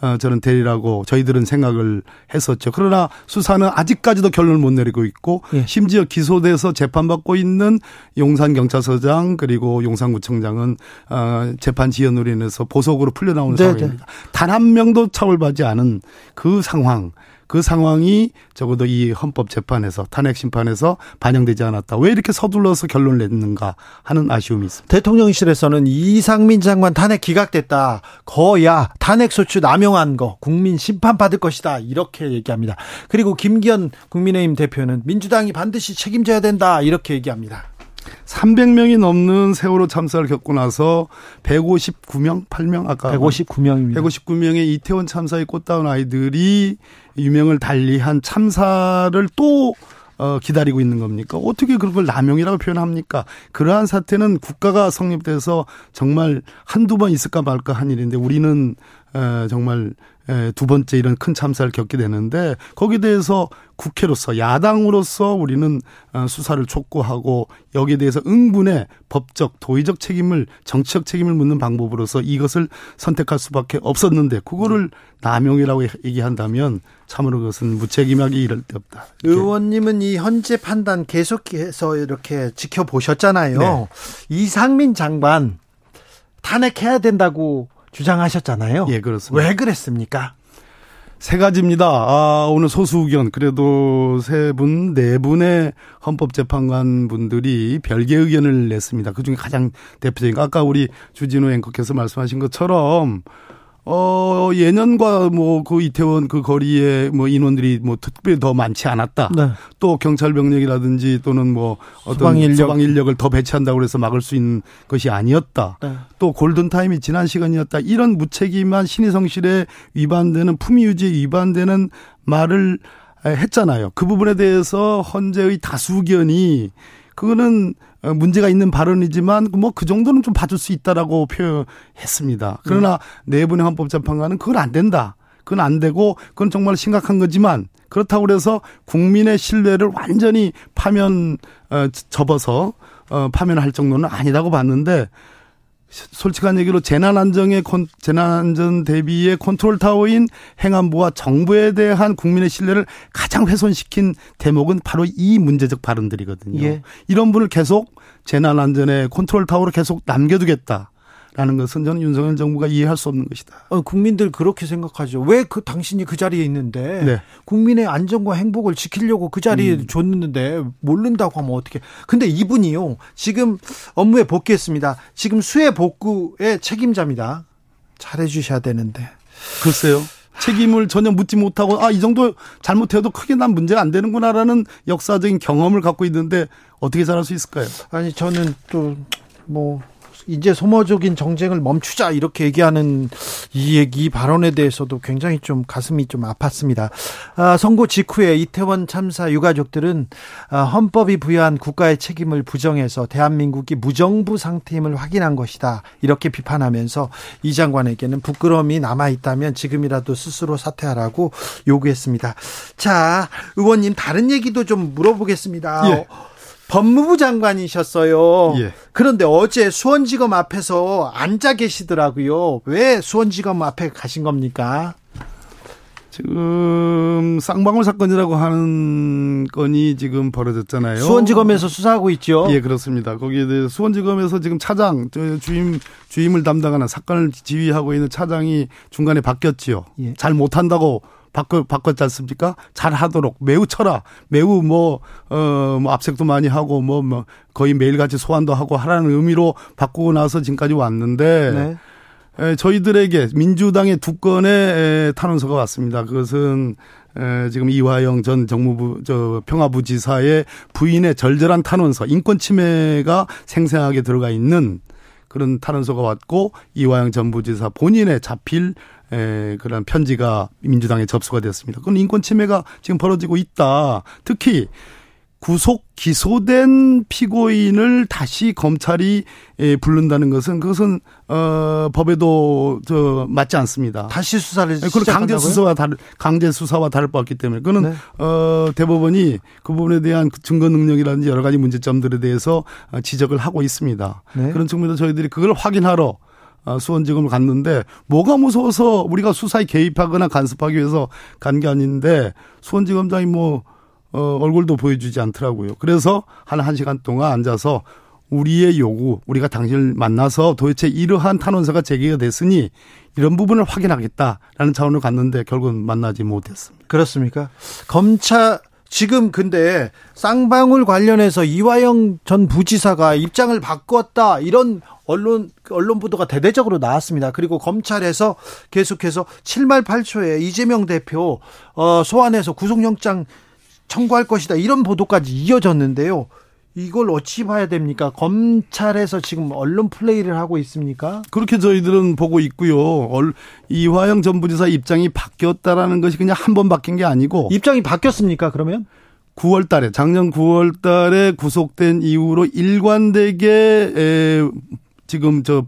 H: 어, 저는 되리라고 저희들은 생각을 했었죠. 그러나 수사는 아직까지도 결론을 못 내리고 있고 예. 심지어 기소돼서 재판받고 있는 용산경찰서장 그리고 용산구청장은 어, 재판 지연으로 인해서 보석으로 풀려나오는 네, 상황입니다. 네. 단한 명도 처벌받지 않은 그 상황. 그 상황이 적어도 이 헌법 재판에서 탄핵 심판에서 반영되지 않았다. 왜 이렇게 서둘러서 결론을 냈는가 하는 아쉬움이 있습니다.
A: 대통령실에서는 이상민 장관 탄핵 기각됐다. 거야 탄핵 소추 남용한 거 국민 심판 받을 것이다. 이렇게 얘기합니다. 그리고 김기현 국민의힘 대표는 민주당이 반드시 책임져야 된다. 이렇게 얘기합니다.
H: 300명이 넘는 세월호 참사를 겪고 나서 159명, 8명 아까
A: 159명입니다.
H: 159명의 이태원 참사에 꽃다운 아이들이 유명을 달리한 참사를 또 어, 기다리고 있는 겁니까? 어떻게 그런 걸 남용이라고 표현합니까? 그러한 사태는 국가가 성립돼서 정말 한두 번 있을까 말까 한 일인데 우리는 에, 정말 에, 두 번째 이런 큰 참사를 겪게 되는데 거기에 대해서 국회로서 야당으로서 우리는 어, 수사를 촉구하고 여기에 대해서 응분의 법적 도의적 책임을 정치적 책임을 묻는 방법으로서 이것을 선택할 수밖에 없었는데 그거를 남용이라고 얘기한다면 참으로 그것은 무책임하게 이럴 데 없다.
A: 의원님은 이 현재 판단 계속해서 이렇게 지켜보셨잖아요. 네. 이상민 장관 탄핵해야 된다고 주장하셨잖아요.
H: 예, 그렇습니다.
A: 왜 그랬습니까?
H: 세 가지입니다. 아, 오늘 소수 의견, 그래도 세 분, 네 분의 헌법재판관 분들이 별개 의견을 냈습니다. 그 중에 가장 대표적인, 아까 우리 주진우 앵커께서 말씀하신 것처럼 어, 예년과 뭐 그 이태원 그 거리에 뭐 인원들이 뭐 특별히 더 많지 않았다. 네. 또 경찰 병력이라든지 또는 뭐 어떤 소방 인력. 소방 인력을 더 배치한다고 해서 막을 수 있는 것이 아니었다. 네. 또 골든 타임이 지난 시간이었다. 이런 무책임한 신의 성실에 위반되는 품위 유지에 위반되는 말을 했잖아요. 그 부분에 대해서 헌재의 다수견이 그거는 어, 문제가 있는 발언이지만 뭐 그 정도는 좀 봐줄 수 있다라고 표현했습니다. 그러나 네. 내분의 헌법재판관은 그건 안 된다. 그건 안 되고 그건 정말 심각한 거지만 그렇다고 그래서 국민의 신뢰를 완전히 파면 어 접어서 어 파면할 정도는 아니라고 봤는데 솔직한 얘기로 재난 안정의 재난 안전 대비의 컨트롤 타워인 행안부와 정부에 대한 국민의 신뢰를 가장 훼손시킨 대목은 바로 이 문제적 발언들이거든요. 예. 이런 분을 계속 재난 안전의 컨트롤 타워로 계속 남겨두겠다. 라는 것은 저는 윤석열 정부가 이해할 수 없는 것이다.
A: 어, 국민들 그렇게 생각하죠. 왜 그 당신이 그 자리에 있는데 네. 국민의 안전과 행복을 지키려고 그 자리에 음. 줬는데 모른다고 하면 어떻게? 근데 이분이요 지금 업무에 복귀했습니다. 지금 수해 복구의 책임자입니다. 잘해 주셔야 되는데.
H: 글쎄요. 책임을 전혀 묻지 못하고 아 이 정도 잘못해도 크게 난 문제가 안 되는구나라는 역사적인 경험을 갖고 있는데 어떻게 잘할 수 있을까요?
A: 아니 저는 또 뭐 이제 소모적인 정쟁을 멈추자 이렇게 얘기하는 이 얘기 발언에 대해서도 굉장히 좀 가슴이 좀 아팠습니다. 아, 선고 직후에 이태원 참사 유가족들은 아, 헌법이 부여한 국가의 책임을 부정해서 대한민국이 무정부 상태임을 확인한 것이다 이렇게 비판하면서 이 장관에게는 부끄러움이 남아 있다면 지금이라도 스스로 사퇴하라고 요구했습니다. 자, 의원님 다른 얘기도 좀 물어보겠습니다. 예. 법무부 장관이셨어요. 예. 그런데 어제 수원지검 앞에서 앉아 계시더라고요. 왜 수원지검 앞에 가신 겁니까?
H: 지금 쌍방울 사건이라고 하는 건이 지금 벌어졌잖아요.
A: 수원지검에서 수사하고 있죠.
H: 예, 그렇습니다. 거기에 수원지검에서 지금 차장 주임 주임을 담당하는 사건을 지휘하고 있는 차장이 중간에 바뀌었지요. 예. 잘 못한다고 바꿔 바꿨지 않습니까? 잘 하도록 매우 쳐라. 매우 뭐 어, 뭐 압색도 많이 하고 뭐, 뭐 거의 매일같이 소환도 하고 하라는 의미로 바꾸고 나서 지금까지 왔는데 네. 에, 저희들에게 민주당의 두 건의 탄원서가 왔습니다. 그것은 에, 지금 이화영 전 정무부 저 평화부지사의 부인의 절절한 탄원서 인권 침해가 생생하게 들어가 있는 그런 탄원서가 왔고 이화영 전 부지사 본인의 자필 에, 그런 편지가 민주당에 접수가 됐습니다. 그건 인권 침해가 지금 벌어지고 있다. 특히 구속 기소된 피고인을 다시 검찰이 예, 부른다는 것은 그것은 어 법에도 저 맞지 않습니다.
A: 다시 수사를
H: 네, 그건 강제 수사와 다를 강제 수사와 다를 바 없기 때문에 그거는 네. 어 대법원이 그 부분에 대한 그 증거 능력이라든지 여러 가지 문제점들에 대해서 어, 지적을 하고 있습니다. 네. 그런 측면에서 저희들이 그걸 확인하러 어, 수원지검을 갔는데 뭐가 무서워서 우리가 수사에 개입하거나 간섭하기 위해서 간 게 아닌데 수원지검장이 뭐 어, 얼굴도 보여주지 않더라고요. 그래서 한 1시간 동안 앉아서 우리의 요구, 우리가 당신을 만나서 도대체 이러한 탄원서가 제기가 됐으니 이런 부분을 확인하겠다라는 차원으로 갔는데 결국은 만나지 못했습니다.
A: 그렇습니까? 검찰 지금 근데 쌍방울 관련해서 이화영 전 부지사가 입장을 바꿨다 이런 언론 언론 보도가 대대적으로 나왔습니다. 그리고 검찰에서 계속해서 7말 8초에 이재명 대표 어 소환해서 구속영장 청구할 것이다. 이런 보도까지 이어졌는데요. 이걸 어찌 봐야 됩니까? 검찰에서 지금 언론 플레이를 하고 있습니까?
H: 그렇게 저희들은 보고 있고요. 이화영 전 부지사 입장이 바뀌었다라는 것이 그냥 한 번 바뀐 게 아니고
A: 입장이 바뀌었습니까? 그러면
H: 9월 달에 작년 9월 달에 구속된 이후로 일관되게 지금 저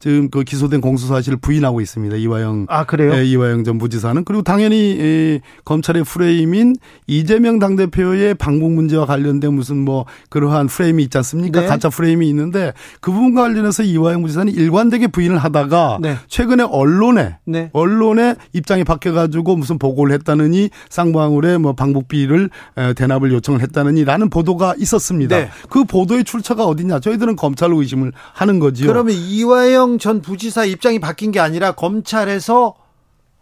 H: 지금 그 기소된 공소 사실을 부인하고 있습니다. 이화영
A: 아 그래요?
H: 예, 이화영 전 부지사는 그리고 당연히 예, 검찰의 프레임인 이재명 당 대표의 방북 문제와 관련된 무슨 뭐 그러한 프레임이 있지 않습니까? 네. 가짜 프레임이 있는데 그 부분과 관련해서 이화영 부지사는 일관되게 부인을 하다가 네. 최근에 언론에 네. 언론에 입장이 바뀌어가지고 무슨 보고를 했다느니 쌍방울에 뭐 방북비를 대납을 요청을 했다느니라는 보도가 있었습니다. 네. 그 보도의 출처가 어디냐? 저희들은 검찰로 의심을 하는 거지요.
A: 그러면 이화영 이재명 전 부지사 입장이 바뀐 게 아니라 검찰에서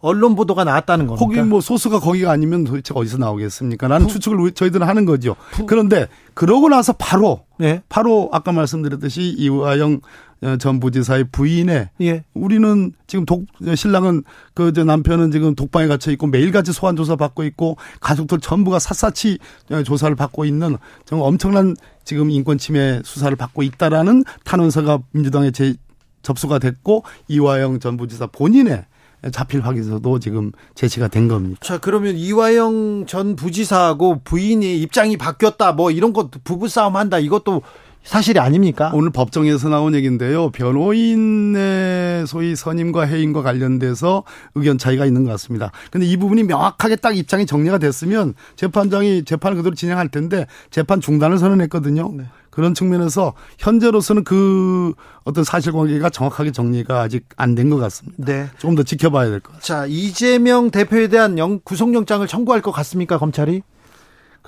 A: 언론 보도가 나왔다는 겁니까?
H: 거기 뭐 소스가 거기가 아니면 도대체 어디서 나오겠습니까? 라는 부, 추측을 저희들은 하는 거죠. 부, 그런데 그러고 나서 바로 네. 바로 아까 말씀드렸듯이 이화영 어, 전 부지사의 부인의 예. 우리는 지금 독 신랑은 그 저 남편은 지금 독방에 갇혀 있고 매일같이 소환 조사 받고 있고 가족들 전부가 샅샅이 어, 조사를 받고 있는 정말 엄청난 지금 인권 침해 수사를 받고 있다라는 탄원서가 민주당에 제 접수가 됐고 이화영 전 부지사 본인의 자필 확인서도 지금 제시가 된 겁니다.
A: 자, 그러면 이화영 전 부지사하고 부인이 입장이 바뀌었다, 뭐 이런 것도 부부싸움 한다, 이것도 사실이 아닙니까?
H: 오늘 법정에서 나온 얘기인데요. 변호인의 소위 선임과 해임과 관련돼서 의견 차이가 있는 것 같습니다. 근데 이 부분이 명확하게 딱 입장이 정리가 됐으면 재판장이 재판을 그대로 진행할 텐데 재판 중단을 선언했거든요. 네. 그런 측면에서 현재로서는 그 어떤 사실관계가 정확하게 정리가 아직 안 된 것 같습니다. 네. 조금 더 지켜봐야 될 것 같습니다.
A: 자, 이재명 대표에 대한 영, 구속영장을 청구할 것 같습니까, 검찰이?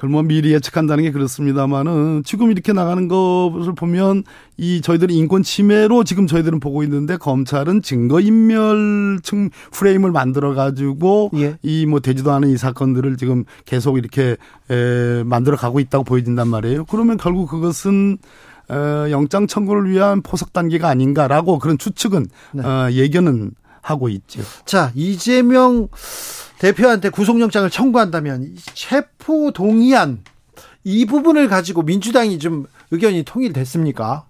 H: 그걸 뭐 미리 예측한다는 게 그렇습니다만은 지금 이렇게 나가는 것을 보면 이 저희들이 인권 침해로 지금 저희들은 보고 있는데 검찰은 증거 인멸층 프레임을 만들어 가지고 예. 이뭐 되지도 않은 이 사건들을 지금 계속 이렇게 에 만들어 가고 있다고 보여진단 말이에요. 그러면 결국 그것은 어, 영장 청구를 위한 포석 단계가 아닌가라고 그런 추측은 네. 어, 예견은 하고 있죠.
A: 자 이재명 대표한테 구속영장을 청구한다면 체포 동의안 이 부분을 가지고 민주당이 좀 의견이 통일됐습니까?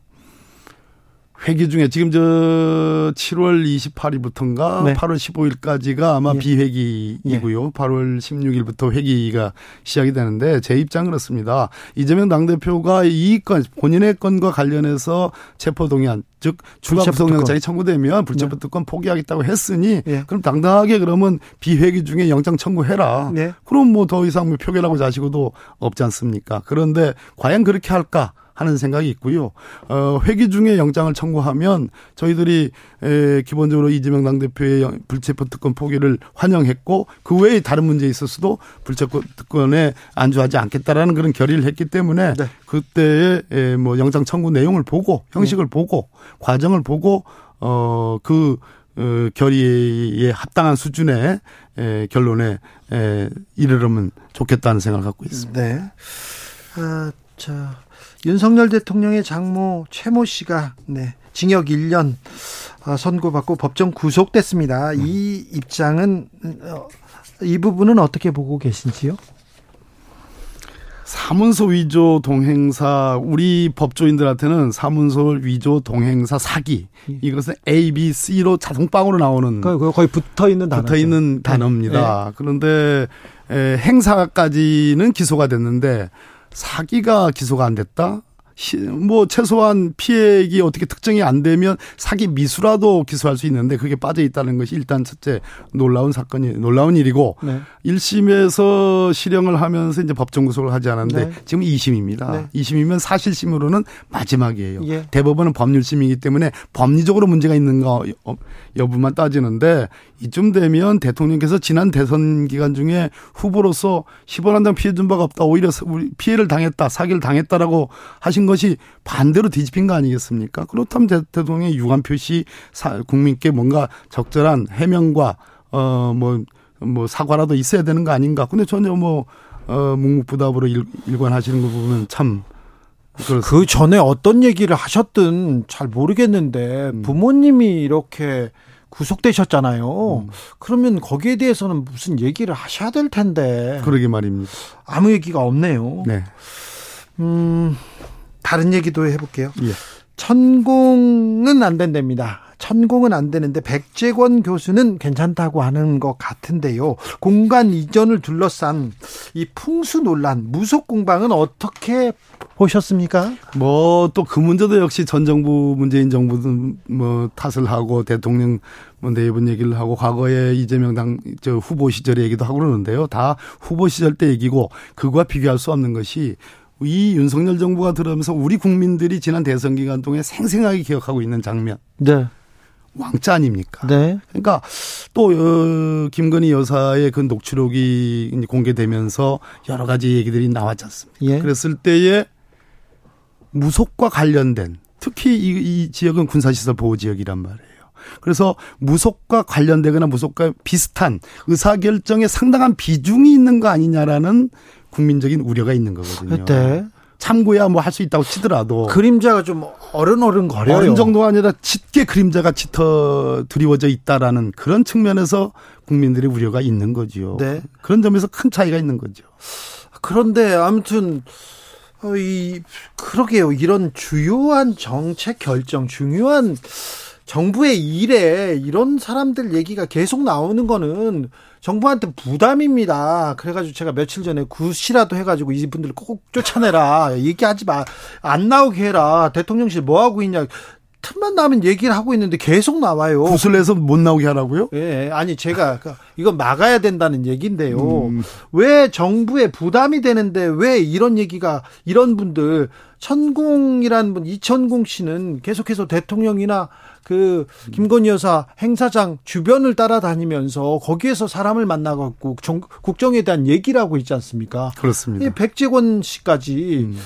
H: 회기 중에 지금 저 7월 28일부터인가 네. 8월 15일까지가 아마 예. 비회기이고요. 예. 8월 16일부터 회기가 시작이 되는데 제 입장 그렇습니다. 이재명 당대표가 이 건, 본인의 건과 관련해서 체포 동의안, 즉 추가 구속영장이 청구되면 불체포 특권 네. 포기하겠다고 했으니 예. 그럼 당당하게 그러면 비회기 중에 영장 청구해라. 네. 그럼 뭐 더 이상 뭐 표결하고 자시고도 없지 않습니까? 그런데 과연 그렇게 할까? 하는 생각이 있고요. 어, 회기 중에 영장을 청구하면 저희들이 에, 기본적으로 이재명 당대표의 불체포 특권 포기를 환영했고 그 외에 다른 문제 있었어도 불체포 특권에 안주하지 않겠다라는 그런 결의를 했기 때문에 네. 그때의 에, 뭐 영장 청구 내용을 보고 형식을 네. 보고 과정을 보고 어그 어, 결의에 합당한 수준의 에, 결론에 에, 이르려면 좋겠다는 생각을 갖고 있습니다.
A: 네. 아, 자, 윤석열 대통령의 장모 최모 씨가 네, 징역 1년 아, 선고받고 법정 구속됐습니다. 음. 이 입장은 어, 이 부분은 어떻게 보고 계신지요?
H: 사문서 위조 동행사 우리 법조인들한테는 사문서 위조 동행사 사기 예. 이것은 A, B, C로 자동빵으로 나오는
A: 거의 붙어 있는 단어
H: 붙어 있는 단어입니다. 네. 그런데 에, 행사까지는 기소가 됐는데 사기가 기소가 안 됐다. 뭐 최소한 피해액이 어떻게 특정이 안 되면 사기 미수라도 기소할 수 있는데 그게 빠져 있다는 것이 일단 첫째 놀라운 사건이 놀라운 일이고 네. 1심에서 실형을 하면서 이제 법정 구속을 하지 않았는데 네. 지금 2심입니다. 네. 2심이면 사실심으로는 마지막이에요. 예. 대법원은 법률심이기 때문에 법리적으로 문제가 있는가 여부만 따지는데 이쯤 되면 대통령께서 지난 대선 기간 중에 후보로서 10원 한 장 피해 준 바가 없다. 오히려 피해를 당했다. 사기를 당했다라고 하신 것이 반대로 뒤집힌 거 아니겠습니까? 그렇다면 대통령의 유감 표시 국민께 뭔가 적절한 해명과 어뭐뭐 뭐 사과라도 있어야 되는 거 아닌가. 근데 전혀 뭐 어, 묵묵부답으로 일, 일관하시는 거 보면 참
A: 그렇습니다. 그 전에 어떤 얘기를 하셨든 잘 모르겠는데 음. 부모님이 이렇게 구속되셨잖아요. 음. 그러면 거기에 대해서는 무슨 얘기를 하셔야 될 텐데.
H: 그러게 말입니다.
A: 아무 얘기가 없네요. 네. 음, 다른 얘기도 해볼게요. 예. 천공은 안 된답니다. 천공은 안 되는데 백재권 교수는 괜찮다고 하는 것 같은데요. 공간 이전을 둘러싼 이 풍수 논란, 무속 공방은 어떻게 보셨습니까?
H: 뭐 또 그 문제도 역시 전 정부 문재인 정부도 뭐 탓을 하고 대통령 뭐 내분 얘기를 하고 과거에 이재명 당 저 후보 시절의 얘기도 하고 그러는데요. 다 후보 시절 때 얘기고 그거와 비교할 수 없는 것이 이 윤석열 정부가 들어오면서 우리 국민들이 지난 대선 기간 동안 생생하게 기억하고 있는 장면. 네. 왕자 아닙니까? 네. 그러니까 또 어, 김건희 여사의 그 녹취록이 공개되면서 여러 가지 얘기들이 나왔지 않습니까? 예. 그랬을 때에 무속과 관련된 특히 이, 이 지역은 군사시설 보호 지역이란 말이에요. 그래서 무속과 관련되거나 무속과 비슷한 의사결정에 상당한 비중이 있는 거 아니냐라는 국민적인 우려가 있는 거거든요. 네. 참고야 뭐 할 수 있다고 치더라도
A: 그림자가 좀 어른어른 거려요.
H: 어른 정도가 아니라 짙게 그림자가 짙어 드리워져 있다라는 그런 측면에서 국민들의 우려가 있는 거지요. 네. 그런 점에서 큰 차이가 있는 거죠.
A: 그런데 아무튼 어, 이 그러게요. 이런 주요한 정책 결정, 중요한 정부의 일에 이런 사람들 얘기가 계속 나오는 거는 정부한테 부담입니다. 그래가지고 제가 며칠 전에 구시라도 해가지고 이분들 꼭 쫓아내라. 얘기하지 마. 안 나오게 해라. 대통령실 뭐 하고 있냐. 틈만 나면 얘기를 하고 있는데 계속 나와요.
H: 구슬에서 못 나오게 하라고요?
A: 예, 아니 제가 그 이건 막아야 된다는 얘기인데요. 음. 왜 정부에 부담이 되는데 왜 이런 얘기가 이런 분들 천공이란 분 이천공 씨는 계속해서 대통령이나 그 김건희 여사 행사장 주변을 따라다니면서 거기에서 사람을 만나갖고 국정에 대한 얘기를 하고 있지 않습니까?
H: 그렇습니다.
A: 백재권 씨까지 음.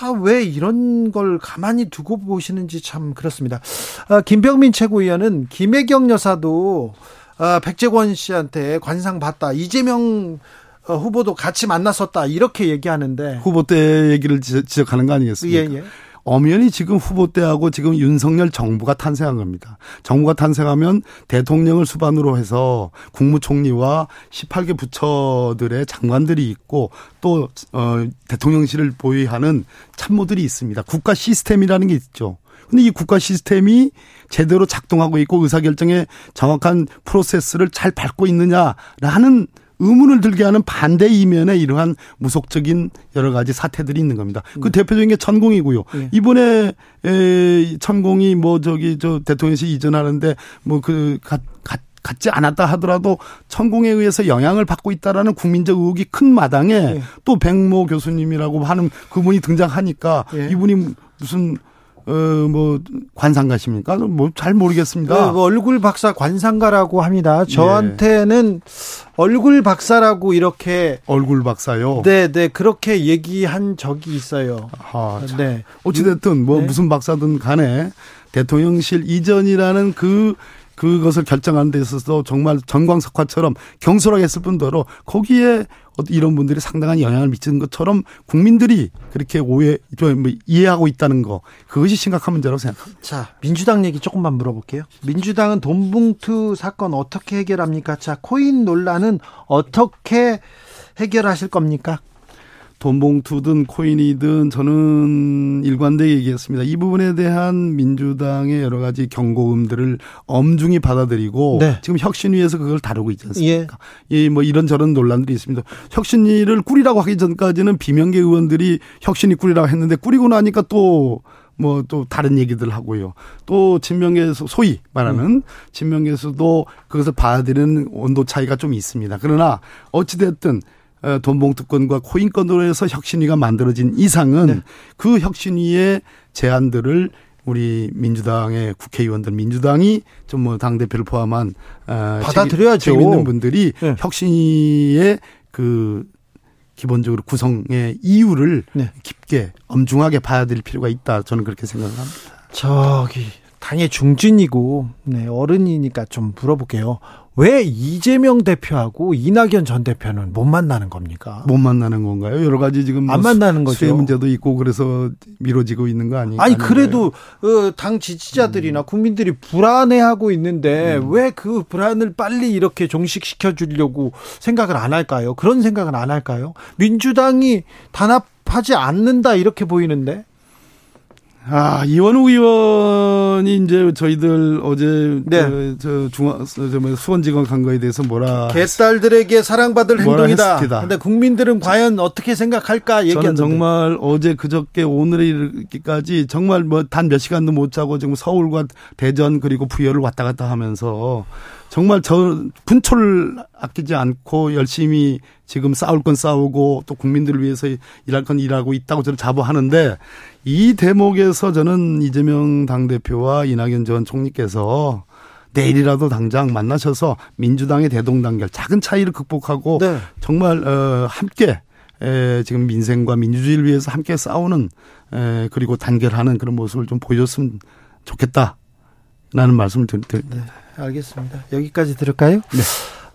A: 아, 왜 이런 걸 가만히 두고 보시는지 참 그렇습니다. 아, 김병민 최고위원은 김혜경 여사도 아, 백재권 씨한테 관상 받다. 이재명 어, 후보도 같이 만났었다. 이렇게 얘기하는데
H: 후보 때 얘기를 지적하는 거 아니겠습니까? 예, 예. 엄연히 지금 후보 때하고 지금 윤석열 정부가 탄생한 겁니다. 정부가 탄생하면 대통령을 수반으로 해서 국무총리와 18개 부처들의 장관들이 있고 또 어, 대통령실을 보유하는 참모들이 있습니다. 국가 시스템이라는 게 있죠. 근데 이 국가 시스템이 제대로 작동하고 있고 의사결정에 정확한 프로세스를 잘 밟고 있느냐라는 의문을 들게 하는 반대 이면에 이러한 무속적인 여러 가지 사태들이 있는 겁니다. 그 네. 대표적인 게 천공이고요. 네. 이번에 에 천공이 뭐 저기 저 대통령실 이전하는데 뭐그 갖지 않았다 하더라도 천공에 의해서 영향을 받고 있다라는 국민적 의혹이 큰 마당에 네. 또 백모 교수님이라고 하는 그분이 등장하니까 네. 이분이 무슨 어, 뭐, 관상 가십니까? 뭐, 잘 모르겠습니다.
A: 그 얼굴 박사 관상가라고 합니다. 저한테는 예. 얼굴 박사라고 이렇게.
H: 얼굴 박사요?
A: 네, 네. 그렇게 얘기한 적이 있어요.
H: 아, 네. 어찌됐든, 뭐, 네. 무슨 박사든 간에 대통령실 이전이라는 그 그것을 결정하는 데 있어서 정말 전광석화처럼 경솔하게 했을 뿐더러 거기에 이런 분들이 상당한 영향을 미치는 것처럼 국민들이 그렇게 오해, 좀뭐 이해하고 있다는 거 그것이 심각한 문제라고 생각합니다.
A: 자, 민주당 얘기 조금만 물어볼게요. 민주당은 돈봉투 사건 어떻게 해결합니까? 자, 코인 논란은 어떻게 해결하실 겁니까?
H: 돈 봉투든 코인이든 저는 일관되게 얘기했습니다. 이 부분에 대한 민주당의 여러 가지 경고음들을 엄중히 받아들이고 네. 지금 혁신위에서 그걸 다루고 있지 않습니까? 예. 이뭐 이런저런 논란들이 있습니다. 혁신위를 꾸리라고 하기 전까지는 비명계 의원들이 혁신위 꾸리라고 했는데 꾸리고 나니까 또 뭐또 다른 얘기들 하고요. 또 친명계에서 소위 말하는 음. 친명계에서도 그것을 받아들이는 온도 차이가 좀 있습니다. 그러나 어찌 됐든 어, 돈봉투권과 코인권으로 해서 혁신위가 만들어진 이상은 네. 그 혁신위의 제안들을 우리 민주당의 국회의원들 민주당이 좀 뭐 당 대표를 포함한
A: 어, 받아들여야죠.
H: 책임 있는 분들이 네. 혁신위의 그 기본적으로 구성의 이유를 네. 깊게 엄중하게 봐야 될 필요가 있다. 저는 그렇게 생각합니다.
A: 저기 당의 중진이고 네, 어른이니까 좀 물어볼게요. 왜 이재명 대표하고 이낙연 전 대표는 못 만나는 겁니까?
H: 못 만나는 건가요? 여러 가지 지금
A: 안 뭐 만나는 거죠.
H: 문제도 있고 그래서 미뤄지고 있는 거 아니?
A: 아니 그래도 어, 당 지지자들이나 음. 국민들이 불안해하고 있는데 음. 왜그 불안을 빨리 이렇게 종식시켜 주려고 생각을 안 할까요? 그런 생각은 안 할까요? 민주당이 단합하지 않는다 이렇게 보이는데
H: 아, 이원우 의원이 이제 저희들 어제 네. 그, 저 중앙 저뭐 수원지검 간 거에 대해서 뭐라
A: 개딸들에게 사랑받을 행동이다. 그런데 국민들은 과연 어떻게 생각할까 얘기했는데
H: 저는 정말 어제 그저께 오늘에 이르기까지 정말 뭐 단 몇 시간도 못 자고 지금 서울과 대전 그리고 부여를 왔다 갔다 하면서 정말 저 분초를 아끼지 않고 열심히 지금 싸울 건 싸우고 또 국민들을 위해서 일할 건 일하고 있다고 저는 자부하는데 이 대목에서 저는 이재명 당대표와 이낙연 전 총리께서 내일이라도 당장 만나셔서 민주당의 대동단결 작은 차이를 극복하고 네. 정말 어 함께 에 지금 민생과 민주주의를 위해서 함께 싸우는 에 그리고 단결하는 그런 모습을 좀 보여줬으면 좋겠다라는 말씀을 드립니다. 네.
A: 알겠습니다. 여기까지 들을까요? 네.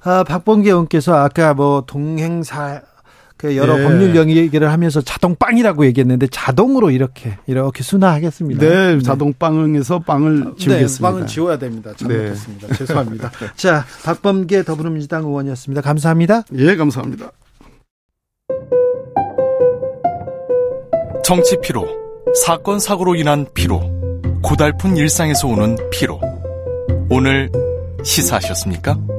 A: 아, 박범계 의원께서 아까 뭐 동행사 그 여러 네. 법률 얘기를 하면서 자동 빵이라고 얘기했는데 자동으로 이렇게 이렇게 순화하겠습니다.
H: 네, 네. 자동 빵에서 빵을 지우겠습니다. 네,
A: 빵은 지워야 됩니다. 잘못했습니다. 네. 죄송합니다. 자, 박범계 더불어민주당 의원이었습니다. 감사합니다.
H: 예, 감사합니다.
I: 정치 피로, 사건 사고로 인한 피로, 고달픈 일상에서 오는 피로. 오늘 시사하셨습니까?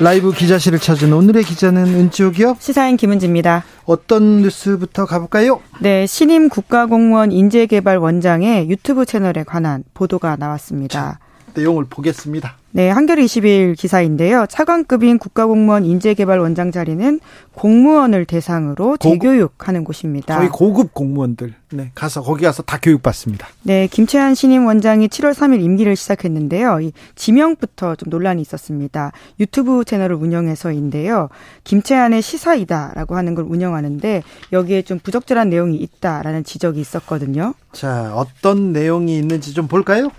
A: 라이브 기자실을 찾은 오늘의 기자는 은지옥이요.
J: 시사인 김은지입니다.
A: 어떤 뉴스부터 가볼까요?
J: 네, 신임 국가공무원 인재개발원장의 유튜브 채널에 관한 보도가 나왔습니다.
A: 내용을 보겠습니다.
J: 네, 한겨레 20일 기사인데요. 차관급인 국가공무원 인재개발원장 자리는 공무원을 대상으로 재교육하는 곳입니다.
A: 저희 고급 공무원들 네, 가서 거기 가서 다 교육받습니다.
J: 네, 김채한 신임 원장이 7월 3일 임기를 시작했는데요. 이 지명부터 좀 논란이 있었습니다. 유튜브 채널을 운영해서인데요. 김채한의 시사이다라고 하는 걸 운영하는데 여기에 좀 부적절한 내용이 있다라는 지적이 있었거든요.
A: 자, 어떤 내용이 있는지 좀 볼까요?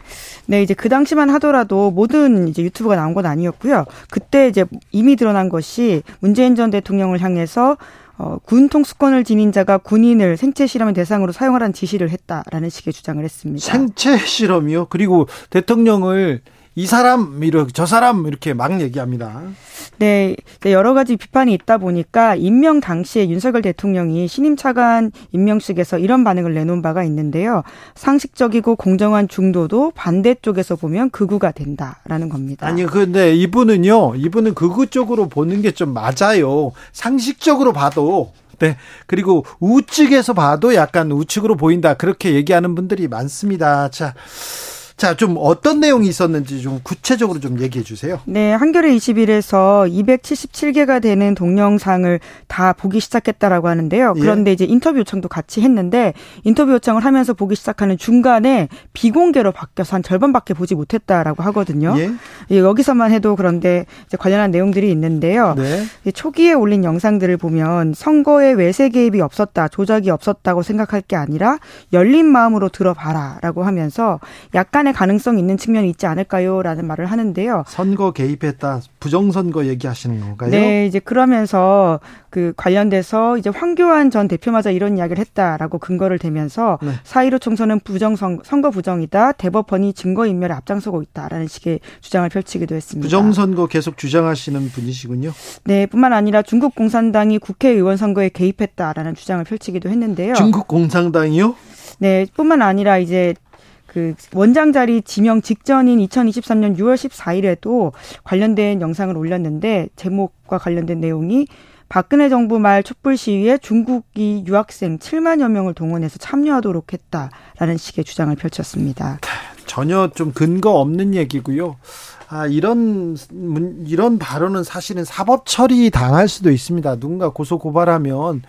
J: 네, 이제 그 당시만 하더라도 모든 이제 유튜브가 나온 건 아니었고요. 그때 이제 이미 드러난 것이 문재인 전 대통령을 향해서 어, 군 통수권을 지닌 자가 군인을 생체 실험의 대상으로 사용하라는 지시를 했다라는 식의 주장을 했습니다.
A: 생체 실험이요? 그리고 대통령을 이 사람 이렇게 저 사람 이렇게 막 얘기합니다.
J: 네, 네, 여러 가지 비판이 있다 보니까 임명 당시에 윤석열 대통령이 신임 차관 임명식에서 이런 반응을 내놓은 바가 있는데요. 상식적이고 공정한 중도도 반대쪽에서 보면 극우가 된다라는 겁니다.
A: 아니 근데 이분은요, 이분은 극우 쪽으로 보는 게 좀 맞아요. 상식적으로 봐도 네. 그리고 우측에서 봐도 약간 우측으로 보인다. 그렇게 얘기하는 분들이 많습니다. 자. 자, 좀 어떤 내용이 있었는지 좀 구체적으로 좀 얘기해 주세요.
J: 네, 한겨레 21에서 277개가 되는 동영상을 다 보기 시작했다라고 하는데요. 예. 그런데 예. 이제 인터뷰 요청도 같이 했는데 인터뷰 요청을 하면서 보기 시작하는 중간에 비공개로 바뀌어서 한 절반밖에 보지 못했다라고 하거든요. 예. 예 여기서만 해도 그런데 관련한 내용들이 있는데요. 네. 초기에 올린 영상들을 보면 선거에 외세 개입이 없었다, 조작이 없었다고 생각할 게 아니라 열린 마음으로 들어봐라라고 하면서 약간의 약간의 가능성 있는 측면이 있지 않을까요?라는 말을 하는데요.
A: 선거 개입했다, 부정선거 얘기하시는 건가요?
J: 네, 이제 그러면서 그 관련돼서 이제 황교안 전 대표마저 이런 이야기를 했다라고 근거를 대면서 네. 4.15 총선은 부정선 선거 부정이다. 대법원이 증거 인멸에 앞장서고 있다라는 식의 주장을 펼치기도 했습니다.
A: 부정선거 계속 주장하시는 분이시군요.
J: 네, 뿐만 아니라 중국 공산당이 국회의원 선거에 개입했다라는 주장을 펼치기도 했는데요.
A: 중국 공산당이요?
J: 네, 뿐만 아니라 이제 그 원장 자리 지명 직전인 2023년 6월 14일에도 관련된 영상을 올렸는데 제목과 관련된 내용이 박근혜 정부 말 촛불 시위에 중국이 유학생 7만여 명을 동원해서 참여하도록 했다라는 식의 주장을 펼쳤습니다.
A: 전혀 좀 근거 없는 얘기고요. 아, 이런, 이런 발언은 사실은 사법 처리 당할 수도 있습니다. 누군가 고소 고발하면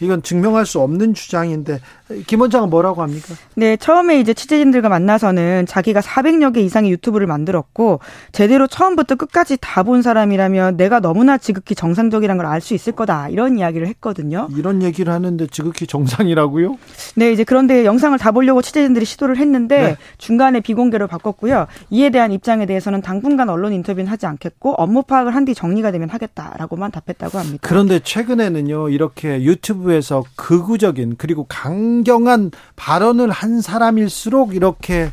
A: 이건 증명할 수 없는 주장인데 김 원장은 뭐라고 합니까?
J: 네, 처음에 이제 취재진들과 만나서는 자기가 400여 개 이상의 유튜브를 만들었고 제대로 처음부터 끝까지 다 본 사람이라면 내가 너무나 지극히 정상적이라는 걸알 수 있을 거다 이런 이야기를 했거든요.
A: 이런 얘기를 하는데 지극히 정상이라고요?
J: 네, 이제 그런데 영상을 다 보려고 취재진들이 시도를 했는데 네. 중간에 비공개로 바꿨고요. 이에 대한 입장에 대해서는 당분간 언론 인터뷰는 하지 않겠고 업무 파악을 한 뒤 정리가 되면 하겠다라고만 답했다고 합니다.
A: 그런데 최근에는요 이렇게 유튜브에서 극우적인 그리고 강 강경한 발언을 한 사람일수록 이렇게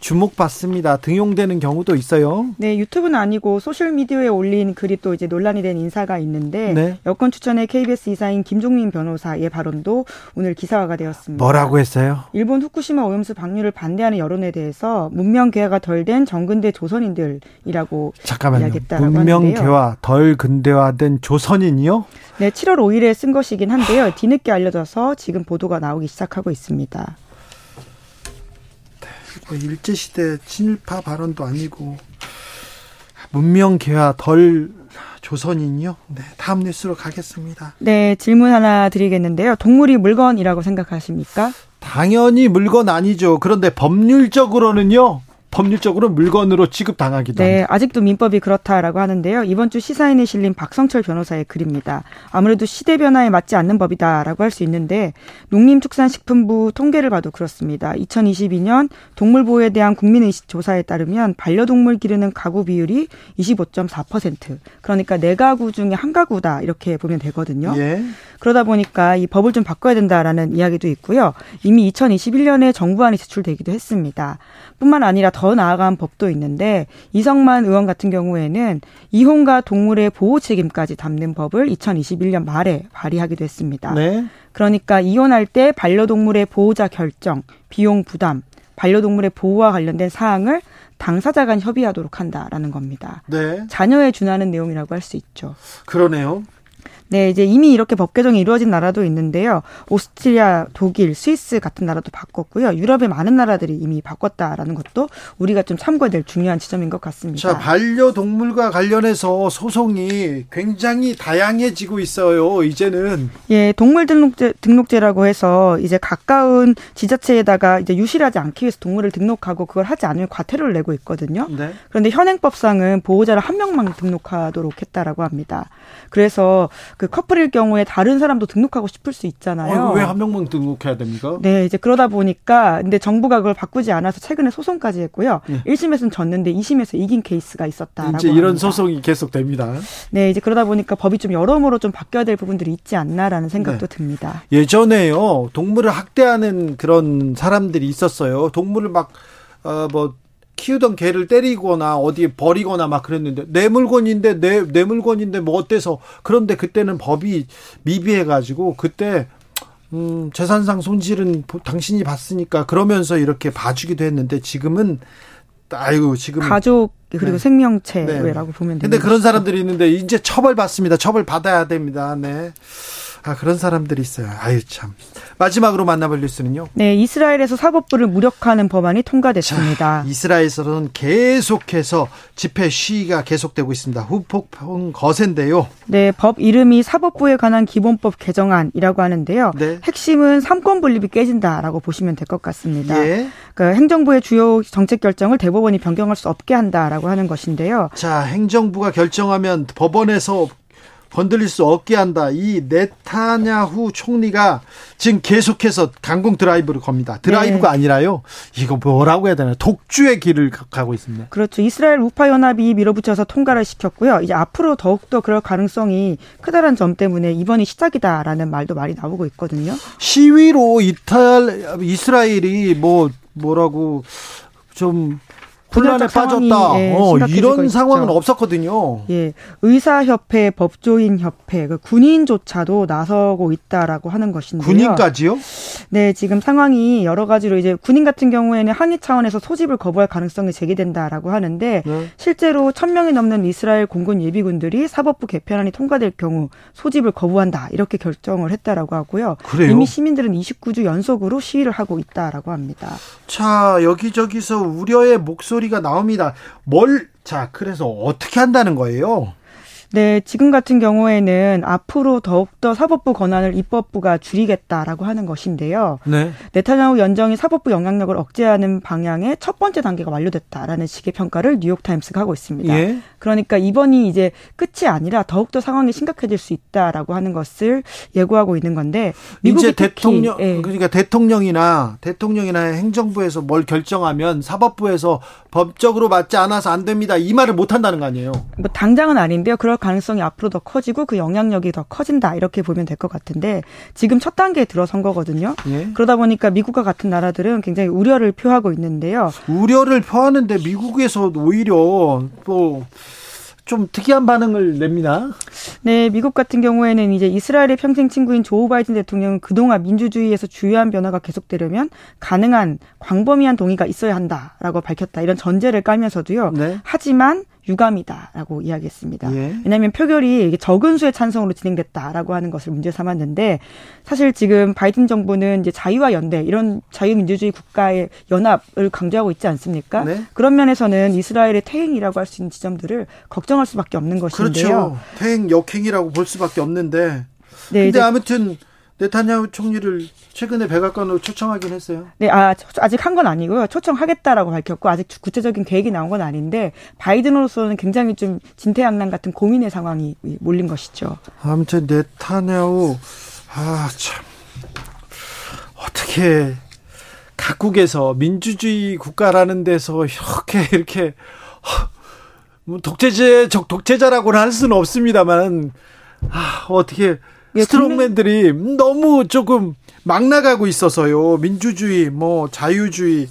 A: 주목받습니다. 등용되는 경우도 있어요.
J: 네, 유튜브는 아니고 소셜 미디어에 올린 글이 또 이제 논란이 된 인사가 있는데 네. 여권 추천의 KBS 이사인 김종민 변호사의 발언도 오늘 기사화가 되었습니다.
A: 뭐라고 했어요?
J: 일본 후쿠시마 오염수 방류를 반대하는 여론에 대해서 문명 개화가 덜 된 정근대 조선인들이라고
A: 잠깐만요. 문명 개화 덜 근대화된 조선인이요?
J: 네, 7월 5일에 쓴 것이긴 한데요. 뒤늦게 알려져서 지금 보도가 나오기 시작하고 있습니다.
A: 네, 일제 시대 친일파 발언도 아니고 문명 개화 덜 조선인요? 네, 다음 뉴스로 가겠습니다.
J: 네, 질문 하나 드리겠는데요. 동물이 물건이라고 생각하십니까?
A: 당연히 물건 아니죠. 그런데 법률적으로는요. 법률적으로 물건으로 취급당하기도
J: 네, 합니다. 아직도 민법이 그렇다라고 하는데요. 이번 주 시사인에 실린 박성철 변호사의 글입니다. 아무래도 시대 변화에 맞지 않는 법이다라고 할 수 있는데 농림축산식품부 통계를 봐도 그렇습니다. 2022년 동물 보호에 대한 국민의식 조사에 따르면 반려동물 기르는 가구 비율이 25.4% 그러니까 네 가구 중에 한 가구다 이렇게 보면 되거든요. 예. 그러다 보니까 이 법을 좀 바꿔야 된다라는 이야기도 있고요. 이미 2021년에 정부안이 제출되기도 했습니다. 뿐만 아니라 더 나아간 법도 있는데 이성만 의원 같은 경우에는 이혼과 동물의 보호 책임까지 담는 법을 2021년 말에 발의하기도 했습니다. 네. 그러니까 이혼할 때 반려동물의 보호자 결정, 비용 부담, 반려동물의 보호와 관련된 사항을 당사자 간 협의하도록 한다라는 겁니다. 네. 자녀에 준하는 내용이라고 할 수 있죠.
A: 그러네요.
J: 네, 이제 이미 이렇게 법 개정이 이루어진 나라도 있는데요. 오스트리아, 독일, 스위스 같은 나라도 바꿨고요. 유럽의 많은 나라들이 이미 바꿨다라는 것도 우리가 좀 참고해야 될 중요한 지점인 것 같습니다.
A: 자, 반려동물과 관련해서 소송이 굉장히 다양해지고 있어요. 이제는
J: 예, 동물 등록제 등록제라고 해서 이제 가까운 지자체에다가 이제 유실하지 않기 위해서 동물을 등록하고 그걸 하지 않으면 과태료를 내고 있거든요. 네. 그런데 현행법상은 보호자를 한 명만 등록하도록 했다라고 합니다. 그래서 그 커플일 경우에 다른 사람도 등록하고 싶을 수 있잖아요.
A: 어, 왜한 명만 등록해야 됩니까?
J: 네, 이제 그러다 보니까 근데 정부가 그걸 바꾸지 않아서 최근에 소송까지 했고요. 네. 1심에서는 졌는데 2심에서 이긴 케이스가 있었다라고
A: 이제 이런 합니다. 소송이 계속됩니다.
J: 네, 이제 그러다 보니까 법이 좀 여러모로 좀 바뀌어야 될 부분들이 있지 않나라는 생각도 네. 듭니다.
A: 예전에요. 동물을 학대하는 그런 사람들이 있었어요. 동물을 막 어, 뭐 키우던 개를 때리거나 어디에 버리거나 막 그랬는데 내 물건인데 내 내 물건인데 뭐 어때서 그런데 그때는 법이 미비해 가지고 그때 음, 재산상 손실은 당신이 봤으니까 그러면서 이렇게 봐주기도 했는데 지금은 아이고 지금
J: 가족 그리고 네. 생명체라고 네. 보면
A: 되는데 그런 사람들이 있는데 이제 처벌 받습니다. 처벌 받아야 됩니다. 네. 아, 그런 사람들이 있어요. 아유, 참. 마지막으로 만나볼 뉴스는요?
J: 네, 이스라엘에서 사법부를 무력화하는 법안이 통과됐습니다.
A: 자, 이스라엘에서는 계속해서 집회 시위가 계속되고 있습니다. 후폭풍 거센데요.
J: 네, 법 이름이 사법부에 관한 기본법 개정안이라고 하는데요. 네. 핵심은 삼권 분립이 깨진다라고 보시면 될 것 같습니다. 예. 그 행정부의 주요 정책 결정을 대법원이 변경할 수 없게 한다라고 하는 것인데요.
A: 자, 행정부가 결정하면 법원에서 건들릴 수 없게 한다. 이 네타냐후 총리가 지금 계속해서 강공 드라이브를 겁니다. 드라이브가 네. 아니라요. 이거 뭐라고 해야 되나? 독주의 길을 가고 있습니다.
J: 그렇죠. 이스라엘 우파 연합이 밀어붙여서 통과를 시켰고요. 이제 앞으로 더욱더 그럴 가능성이 크다는 점 때문에 이번이 시작이다라는 말도 많이 나오고 있거든요.
A: 시위로 이탈 이스라엘이 뭐 뭐라고 좀 혼란에 빠졌다. 예, 어, 이런 상황은 있죠. 없었거든요.
J: 예, 의사협회, 법조인협회, 그 군인조차도 나서고 있다라고 하는 것인데요.
A: 군인까지요?
J: 네, 지금 상황이 여러 가지로 이제 군인 같은 경우에는 항의 차원에서 소집을 거부할 가능성이 제기된다라고 하는데 네. 실제로 천 명이 넘는 이스라엘 공군 예비군들이 사법부 개편안이 통과될 경우 소집을 거부한다 이렇게 결정을 했다라고 하고요.
A: 그래요?
J: 이미 시민들은 29주 연속으로 시위를 하고 있다라고 합니다.
A: 자, 여기저기서 우려의 목소리 소리가 나옵니다. 뭘, 자, 그래서 어떻게 한다는 거예요?
J: 네, 지금 같은 경우에는 앞으로 더욱더 사법부 권한을 입법부가 줄이겠다라고 하는 것인데요. 네. 네타냐후 연정이 사법부 영향력을 억제하는 방향의 첫 번째 단계가 완료됐다라는 식의 평가를 뉴욕타임스가 하고 있습니다. 예? 그러니까 이번이 이제 끝이 아니라 더욱더 상황이 심각해질 수 있다라고 하는 것을 예고하고 있는 건데
A: 이제 대통령 예. 그러니까 대통령이나 대통령이나 행정부에서 뭘 결정하면 사법부에서 법적으로 맞지 않아서 안 됩니다. 이 말을 못 한다는 거 아니에요?
J: 뭐 당장은 아닌데요. 그럴 가능성이 앞으로 더 커지고 그 영향력이 더 커진다 이렇게 보면 될 것 같은데 지금 첫 단계에 들어선 거거든요. 예? 그러다 보니까 미국과 같은 나라들은 굉장히 우려를 표하고 있는데요.
A: 우려를 표하는데 미국에서 오히려 또 좀 특이한 반응을 냅니다.
J: 네, 미국 같은 경우에는 이제 이스라엘의 평생 친구인 조 바이든 대통령은 그동안 민주주의에서 주요한 변화가 계속되려면 가능한 광범위한 동의가 있어야 한다라고 밝혔다. 이런 전제를 깔면서도요. 네. 하지만 유감이다라고 이야기했습니다. 예. 왜냐하면 표결이 적은 수의 찬성으로 진행됐다라고 하는 것을 문제 삼았는데 사실 지금 바이든 정부는 이제 자유와 연대 이런 자유민주주의 국가의 연합을 강조하고 있지 않습니까? 네. 그런 면에서는 이스라엘의 퇴행이라고 할 수 있는 지점들을 걱정할 수밖에 없는 것인데요.
A: 그렇죠. 퇴행 역행이라고 볼 수밖에 없는데. 네, 근데 아무튼 네타냐후 총리를 최근에 백악관으로 초청하긴 했어요.
J: 네, 아, 아직 한 건 아니고요. 초청하겠다라고 밝혔고 아직 구체적인 계획이 나온 건 아닌데 바이든으로서는 굉장히 좀 진퇴양난 같은 고민의 상황이 몰린 것이죠.
A: 아무튼 네타냐후 아 참 어떻게 각국에서 민주주의 국가라는 데서 이렇게 이렇게 뭐 독재제 적 독재자라고는 할 수는 없습니다만 아, 어떻게 예, 스트롱맨들이 너무 조금 막 나가고 있어서요. 민주주의, 뭐 자유주의,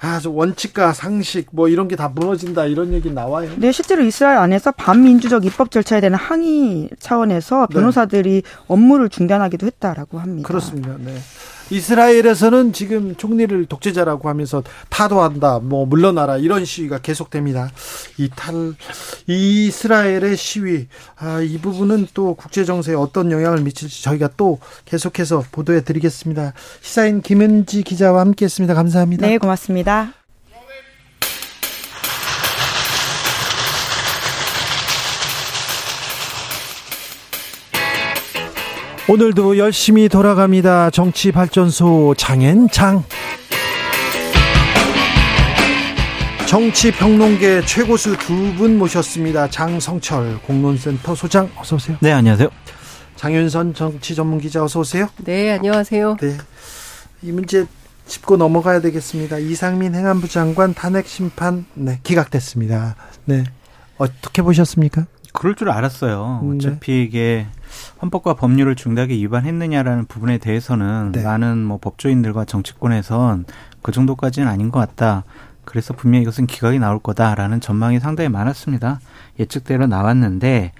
A: 아, 원칙과 상식 뭐 이런 게 다 무너진다 이런 얘기 나와요.
J: 네, 실제로 이스라엘 안에서 반민주적 입법 절차에 대한 항의 차원에서 네. 변호사들이 네. 업무를 중단하기도 했다라고 합니다.
A: 그렇습니다. 네. 이스라엘에서는 지금 총리를 독재자라고 하면서 타도한다, 뭐 물러나라 이런 시위가 계속됩니다. 이탈 이스라엘의 시위 아, 이 부분은 또 국제 정세에 어떤 영향을 미칠지 저희가 또 계속해서 보도해 드리겠습니다. 시사인 김은지 기자와 함께했습니다. 감사합니다.
J: 네, 고맙습니다.
A: 오늘도 열심히 돌아갑니다. 정치발전소 장앤장. 정치평론계 최고수 두 분 모셨습니다. 장성철 공론센터 소장 어서 오세요.
K: 네, 안녕하세요.
A: 장윤선 정치 전문 기자 어서 오세요.
L: 네, 안녕하세요. 네.
A: 이 문제 짚고 넘어가야 되겠습니다. 이상민 행안부 장관 탄핵 심판 네, 기각됐습니다. 네. 어떻게 보셨습니까?
K: 그럴 줄 알았어요. 음, 네. 어차피 이게 헌법과 법률을 중대하게 위반했느냐라는 부분에 대해서는 네. 많은 뭐 법조인들과 정치권에선 그 정도까지는 아닌 것 같다. 그래서 분명히 이것은 기각이 나올 거다라는 전망이 상당히 많았습니다. 예측대로 나왔는데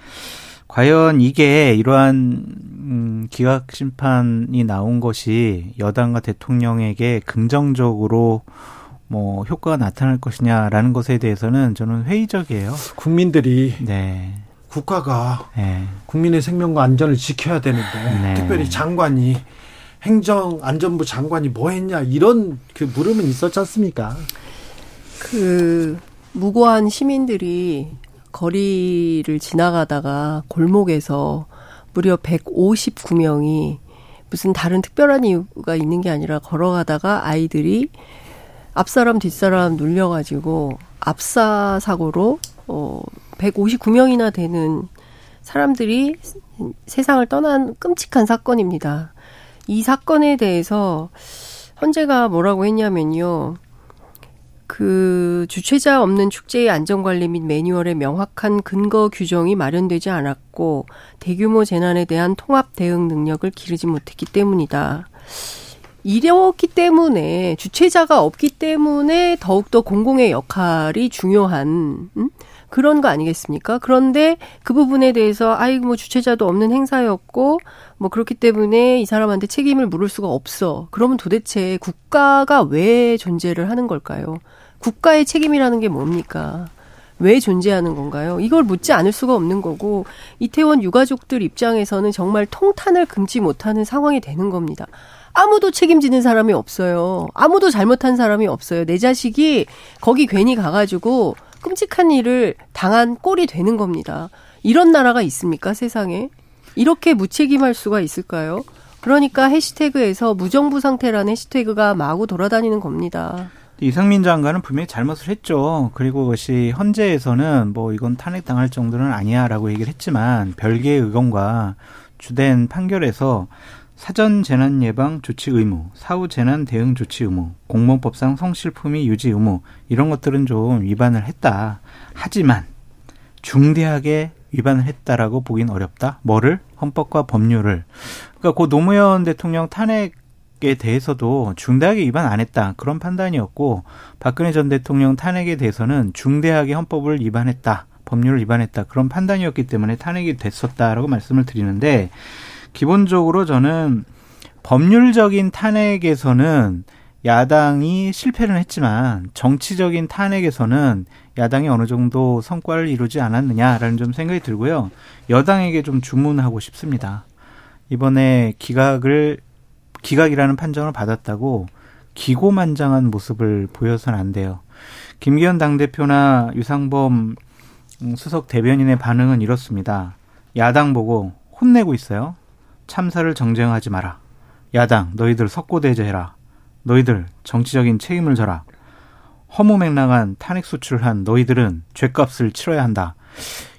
K: 과연 이게 이러한 음, 기각 심판이 나온 것이 여당과 대통령에게 긍정적으로 뭐 효과가 나타날 것이냐라는 것에 대해서는 저는 회의적이에요.
A: 국민들이 네. 국가가 네. 국민의 생명과 안전을 지켜야 되는데 네. 특별히 장관이 행정안전부 장관이 뭐 했냐 이런 그 물음은 있었지 않습니까?
L: 그 무고한 시민들이 거리를 지나가다가 골목에서 무려 159명이 무슨 다른 특별한 이유가 있는 게 아니라 걸어가다가 아이들이 앞사람 뒷사람 눌려가지고 압사 사고로 어 159명이나 되는 사람들이 세상을 떠난 끔찍한 사건입니다. 이 사건에 대해서 헌재가 뭐라고 했냐면요. 그 주최자 없는 축제의 안전관리 및 매뉴얼에 명확한 근거 규정이 마련되지 않았고 대규모 재난에 대한 통합 대응 능력을 기르지 못했기 때문이다. 이렇기 때문에 주최자가 없기 때문에 더욱더 공공의 역할이 중요한 음? 그런 거 아니겠습니까? 그런데 그 부분에 대해서 아이고 뭐 주최자도 없는 행사였고 뭐 그렇기 때문에 이 사람한테 책임을 물을 수가 없어. 그러면 도대체 국가가 왜 존재를 하는 걸까요? 국가의 책임이라는 게 뭡니까? 왜 존재하는 건가요? 이걸 묻지 않을 수가 없는 거고 이태원 유가족들 입장에서는 정말 통탄을 금치 못하는 상황이 되는 겁니다. 아무도 책임지는 사람이 없어요. 아무도 잘못한 사람이 없어요. 내 자식이 거기 괜히 가가지고 끔찍한 일을 당한 꼴이 되는 겁니다. 이런 나라가 있습니까, 세상에? 이렇게 무책임할 수가 있을까요? 그러니까 해시태그에서 무정부 상태라는 해시태그가 마구 돌아다니는 겁니다.
K: 이상민 장관은 분명히 잘못을 했죠. 그리고 그것이 헌재에서는 뭐 이건 탄핵당할 정도는 아니야라고 얘기를 했지만 별개의 의견과 주된 판결에서 사전 재난 예방 조치 의무, 사후 재난 대응 조치 의무, 공무원법상 성실품위 유지 의무 이런 것들은 좀 위반을 했다. 하지만 중대하게 위반을 했다라고 보긴 어렵다. 뭐를 헌법과 법률을. 그러니까 고 노무현 대통령 탄핵에 대해서도 중대하게 위반 안 했다. 그런 판단이었고 박근혜 전 대통령 탄핵에 대해서는 중대하게 헌법을 위반했다. 법률을 위반했다. 그런 판단이었기 때문에 탄핵이 됐었다라고 말씀을 드리는데 기본적으로 저는 법률적인 탄핵에서는 야당이 실패를 했지만 정치적인 탄핵에서는 야당이 어느 정도 성과를 이루지 않았느냐라는 좀 생각이 들고요. 여당에게 좀 주문하고 싶습니다. 이번에 기각을 기각이라는 판정을 받았다고 기고만장한 모습을 보여서는 안 돼요. 김기현 당대표나 유상범 수석 대변인의 반응은 이렇습니다. 야당 보고 혼내고 있어요. 참사를 정쟁하지 마라. 야당, 너희들 석고대죄해라. 너희들 정치적인 책임을 져라. 허무맹랑한 탄핵 수출을 한 너희들은 죄값을 치러야 한다.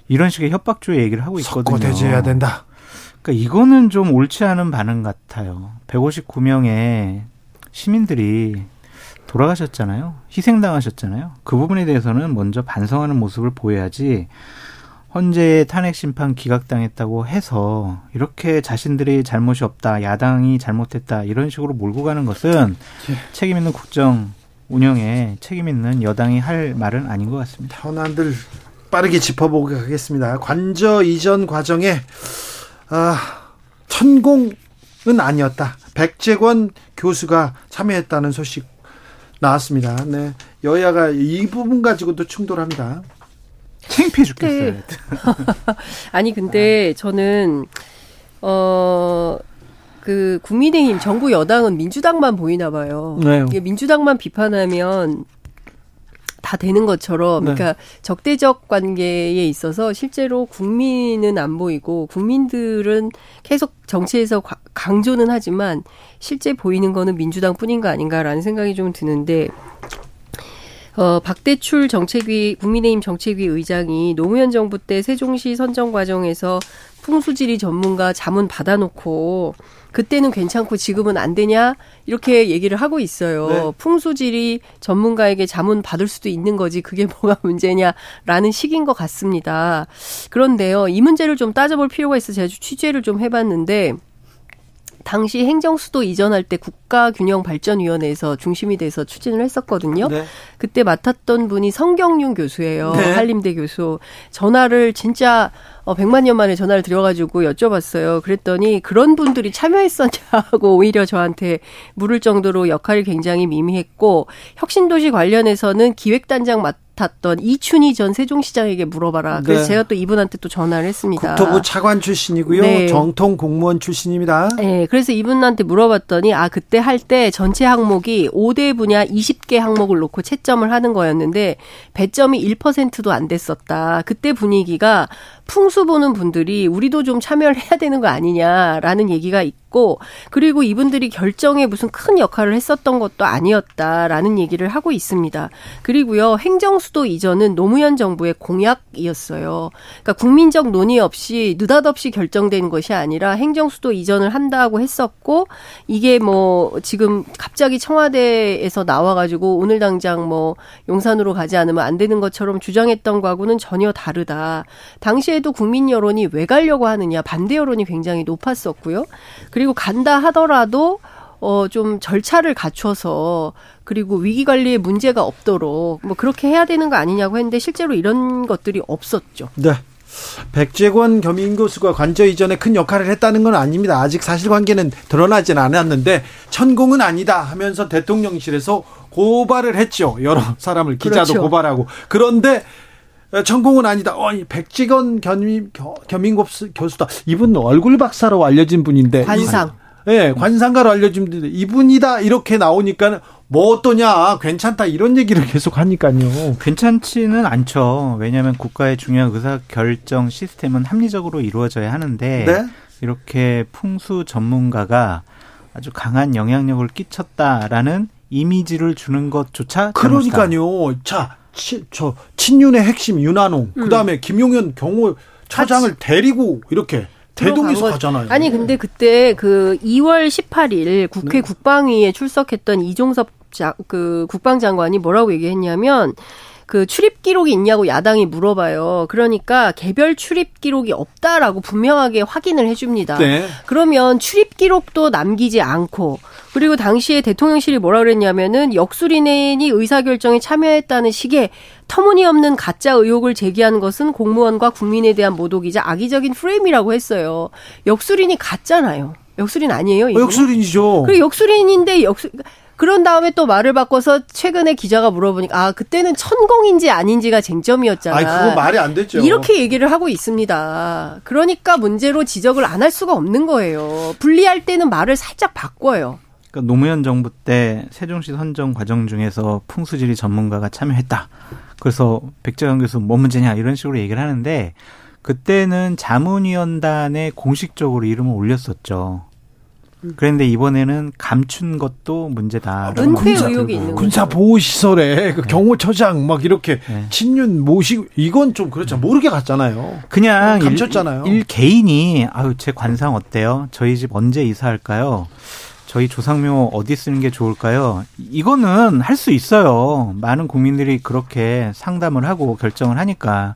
K: 이런 식의 협박조의 얘기를 하고 있거든요.
A: 석고대죄해야 된다.
K: 그러니까 이거는 좀 옳지 않은 반응 같아요. 159명의 시민들이 돌아가셨잖아요. 희생당하셨잖아요. 그 부분에 대해서는 먼저 반성하는 모습을 보여야지 헌재 탄핵 심판 기각당했다고 해서 이렇게 자신들이 잘못이 없다, 야당이 잘못했다 이런 식으로 몰고 가는 것은 예. 책임 있는 국정 운영에 책임 있는 여당이 할 말은 아닌 것 같습니다.
A: 현안들 빠르게 짚어보고 가겠습니다. 관저 이전 과정에 아, 천공은 아니었다. 백재권 교수가 참여했다는 소식 나왔습니다. 네. 여야가 이 부분 가지고도 충돌합니다.
K: 창피해 죽겠어요. 네.
L: 아니 근데 저는 어. 그 국민의힘 정부 여당은 민주당만 보이나 봐요. 네. 이게 민주당만 비판하면 다 되는 것처럼 네. 그러니까 적대적 관계에 있어서 실제로 국민은 안 보이고 국민들은 계속 정치에서 강조는 하지만 실제 보이는 거는 민주당뿐인 거 아닌가라는 생각이 좀 드는데 어, 박대출 정책위 국민의힘 정책위 의장이 노무현 정부 때 세종시 선정 과정에서 풍수지리 전문가 자문 받아놓고 그때는 괜찮고 지금은 안 되냐 이렇게 얘기를 하고 있어요. 네. 풍수지리 전문가에게 자문 받을 수도 있는 거지 그게 뭐가 문제냐라는 식인 것 같습니다. 그런데요 이 문제를 좀 따져볼 필요가 있어 서 제가 취재를 좀 해봤는데 당시 행정수도 이전할 때 국가균형발전위원회에서 중심이 돼서 추진을 했었거든요. 네. 그때 맡았던 분이 성경윤 교수예요. 네. 한림대 교수. 전화를 진짜 어, 100만 년 만에 전화를 드려가지고 여쭤봤어요. 그랬더니 그런 분들이 참여했었냐고 오히려 저한테 물을 정도로 역할이 굉장히 미미했고 혁신도시 관련해서는 기획단장 맡 맡았던 이춘희 전 세종시장에게 물어봐라. 그래서 네. 제가 또 이분한테 또 전화를 했습니다.
A: 국토부 차관 출신이고요. 네. 정통 공무원 출신입니다.
L: 네. 그래서 이분한테 물어봤더니 아 그때 할 때 전체 항목이 5대 분야 20개 항목을 놓고 채점을 하는 거였는데 배점이 1%도 안 됐었다. 그때 분위기가 풍수 보는 분들이 우리도 좀 참여를 해야 되는 거 아니냐라는 얘기가 있고 그리고 이분들이 결정에 무슨 큰 역할을 했었던 것도 아니었다라는 얘기를 하고 있습니다. 그리고요 행정수도 이전은 노무현 정부의 공약이었어요. 그러니까 국민적 논의 없이 느닷없이 결정된 것이 아니라 행정수도 이전을 한다고 했었고 이게 뭐 지금 갑자기 청와대에서 나와가지고 오늘 당장 뭐 용산으로 가지 않으면 안 되는 것처럼 주장했던 거하고는 전혀 다르다. 당시에 당시에도 국민 여론이 왜 가려고 하느냐 반대 여론이 굉장히 높았었고요. 그리고 간다 하더라도 어, 좀 절차를 갖춰서 그리고 위기 관리에 문제가 없도록 뭐 그렇게 해야 되는 거 아니냐고 했는데 실제로 이런 것들이 없었죠.
A: 네. 백재권 겸임 교수가 관저 이전에 큰 역할을 했다는 건 아닙니다. 아직 사실관계는 드러나진 않았는데 천공은 아니다 하면서 대통령실에서 고발을 했죠. 여러 사람을 기자도 그렇죠. 고발하고 그런데 전공은 아니다. 어, 백지건 겸임, 겸임 교수다. 이분 얼굴 박사로 알려진 분인데.
L: 관상.
A: 예, 네, 관상가로 알려진 분인데 이분이다 이렇게 나오니까 뭐 어떠냐 괜찮다 이런 얘기를 계속 하니까요.
K: 괜찮지는 않죠. 왜냐하면 국가의 중요한 의사 결정 시스템은 합리적으로 이루어져야 하는데 네? 이렇게 풍수 전문가가 아주 강한 영향력을 끼쳤다라는 이미지를 주는 것조차
A: 그러니까요. 자 치, 저 친윤의 핵심 윤한홍, 음. 그다음에 김용현 경호 처장을 같이. 데리고 이렇게 대동에서 가잖아요.
L: 아니 근데 그때 그 2월 18일 국회 네. 국방위에 출석했던 이종섭 자, 그 국방장관이 뭐라고 얘기했냐면 그 출입 기록이 있냐고 야당이 물어봐요. 그러니까 개별 출입 기록이 없다라고 분명하게 확인을 해줍니다. 네. 그러면 출입 기록도 남기지 않고 그리고 당시에 대통령실이 뭐라 그랬냐면은 역술인이 의사결정에 참여했다는 식의 터무니없는 가짜 의혹을 제기하는 것은 공무원과 국민에 대한 모독이자 악의적인 프레임이라고 했어요. 역술인이 가짜나요. 역술인 아니에요?
A: 이거? 역술인이죠.
L: 그 역술인인데 역술 그런 다음에 또 말을 바꿔서 최근에 기자가 물어보니까 아 그때는 천공인지 아닌지가 쟁점이었잖아.
A: 아 그거 말이 안 됐죠.
L: 이렇게 얘기를 하고 있습니다. 그러니까 문제로 지적을 안 할 수가 없는 거예요. 분리할 때는 말을 살짝 바꿔요.
K: 그러니까 노무현 정부 때 세종시 선정 과정 중에서 풍수지리 전문가가 참여했다. 그래서 백재강 교수 뭐 문제냐 이런 식으로 얘기를 하는데 그때는 자문위원단에 공식적으로 이름을 올렸었죠. 그런데 이번에는 감춘 것도 문제다.
L: 은폐 의혹이 있는
A: 군사 보호 시설에 그 네. 경호처장 막 이렇게 네. 친윤 모시고 이건 좀 그렇죠. 모르게 갔잖아요.
K: 그냥 감췄잖아요. 일, 일 개인이 아유 제 관상 어때요? 저희 집 언제 이사할까요? 저희 조상묘 어디 쓰는 게 좋을까요? 이거는 할 수 있어요. 많은 국민들이 그렇게 상담을 하고 결정을 하니까.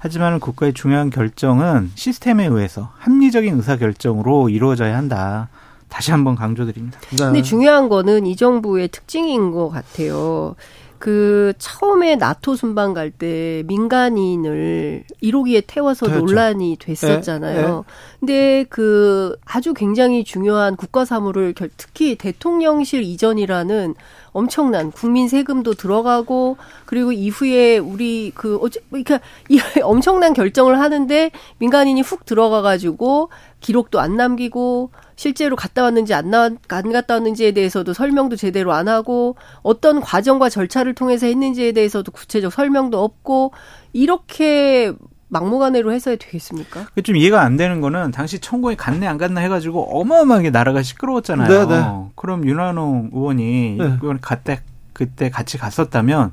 K: 하지만 국가의 중요한 결정은 시스템에 의해서 합리적인 의사 결정으로 이루어져야 한다. 다시 한번 강조드립니다.
L: 네. 근데 중요한 거는 이 정부의 특징인 것 같아요. 그 처음에 나토 순방 갈 때 민간인을 1호기에 태워서 그렇죠. 논란이 됐었잖아요. 네, 네. 근데 그 아주 굉장히 중요한 국가 사무를 특히 대통령실 이전이라는 엄청난 국민 세금도 들어가고 그리고 이후에 우리 그 어째 그러니까 이 엄청난 결정을 하는데 민간인이 훅 들어가 가지고 기록도 안 남기고 실제로 갔다 왔는지 안, 나, 안 갔다 왔는지에 대해서도 설명도 제대로 안 하고 어떤 과정과 절차를 통해서 했는지에 대해서도 구체적 설명도 없고 이렇게 막무가내로 해서야 되겠습니까?
K: 좀 이해가 안 되는 거는 당시 청구에 갔네 안 갔나 해가지고 어마어마하게 나라가 시끄러웠잖아요. 네네. 네. 그럼 윤한홍 의원이 네. 그때 그때 같이 갔었다면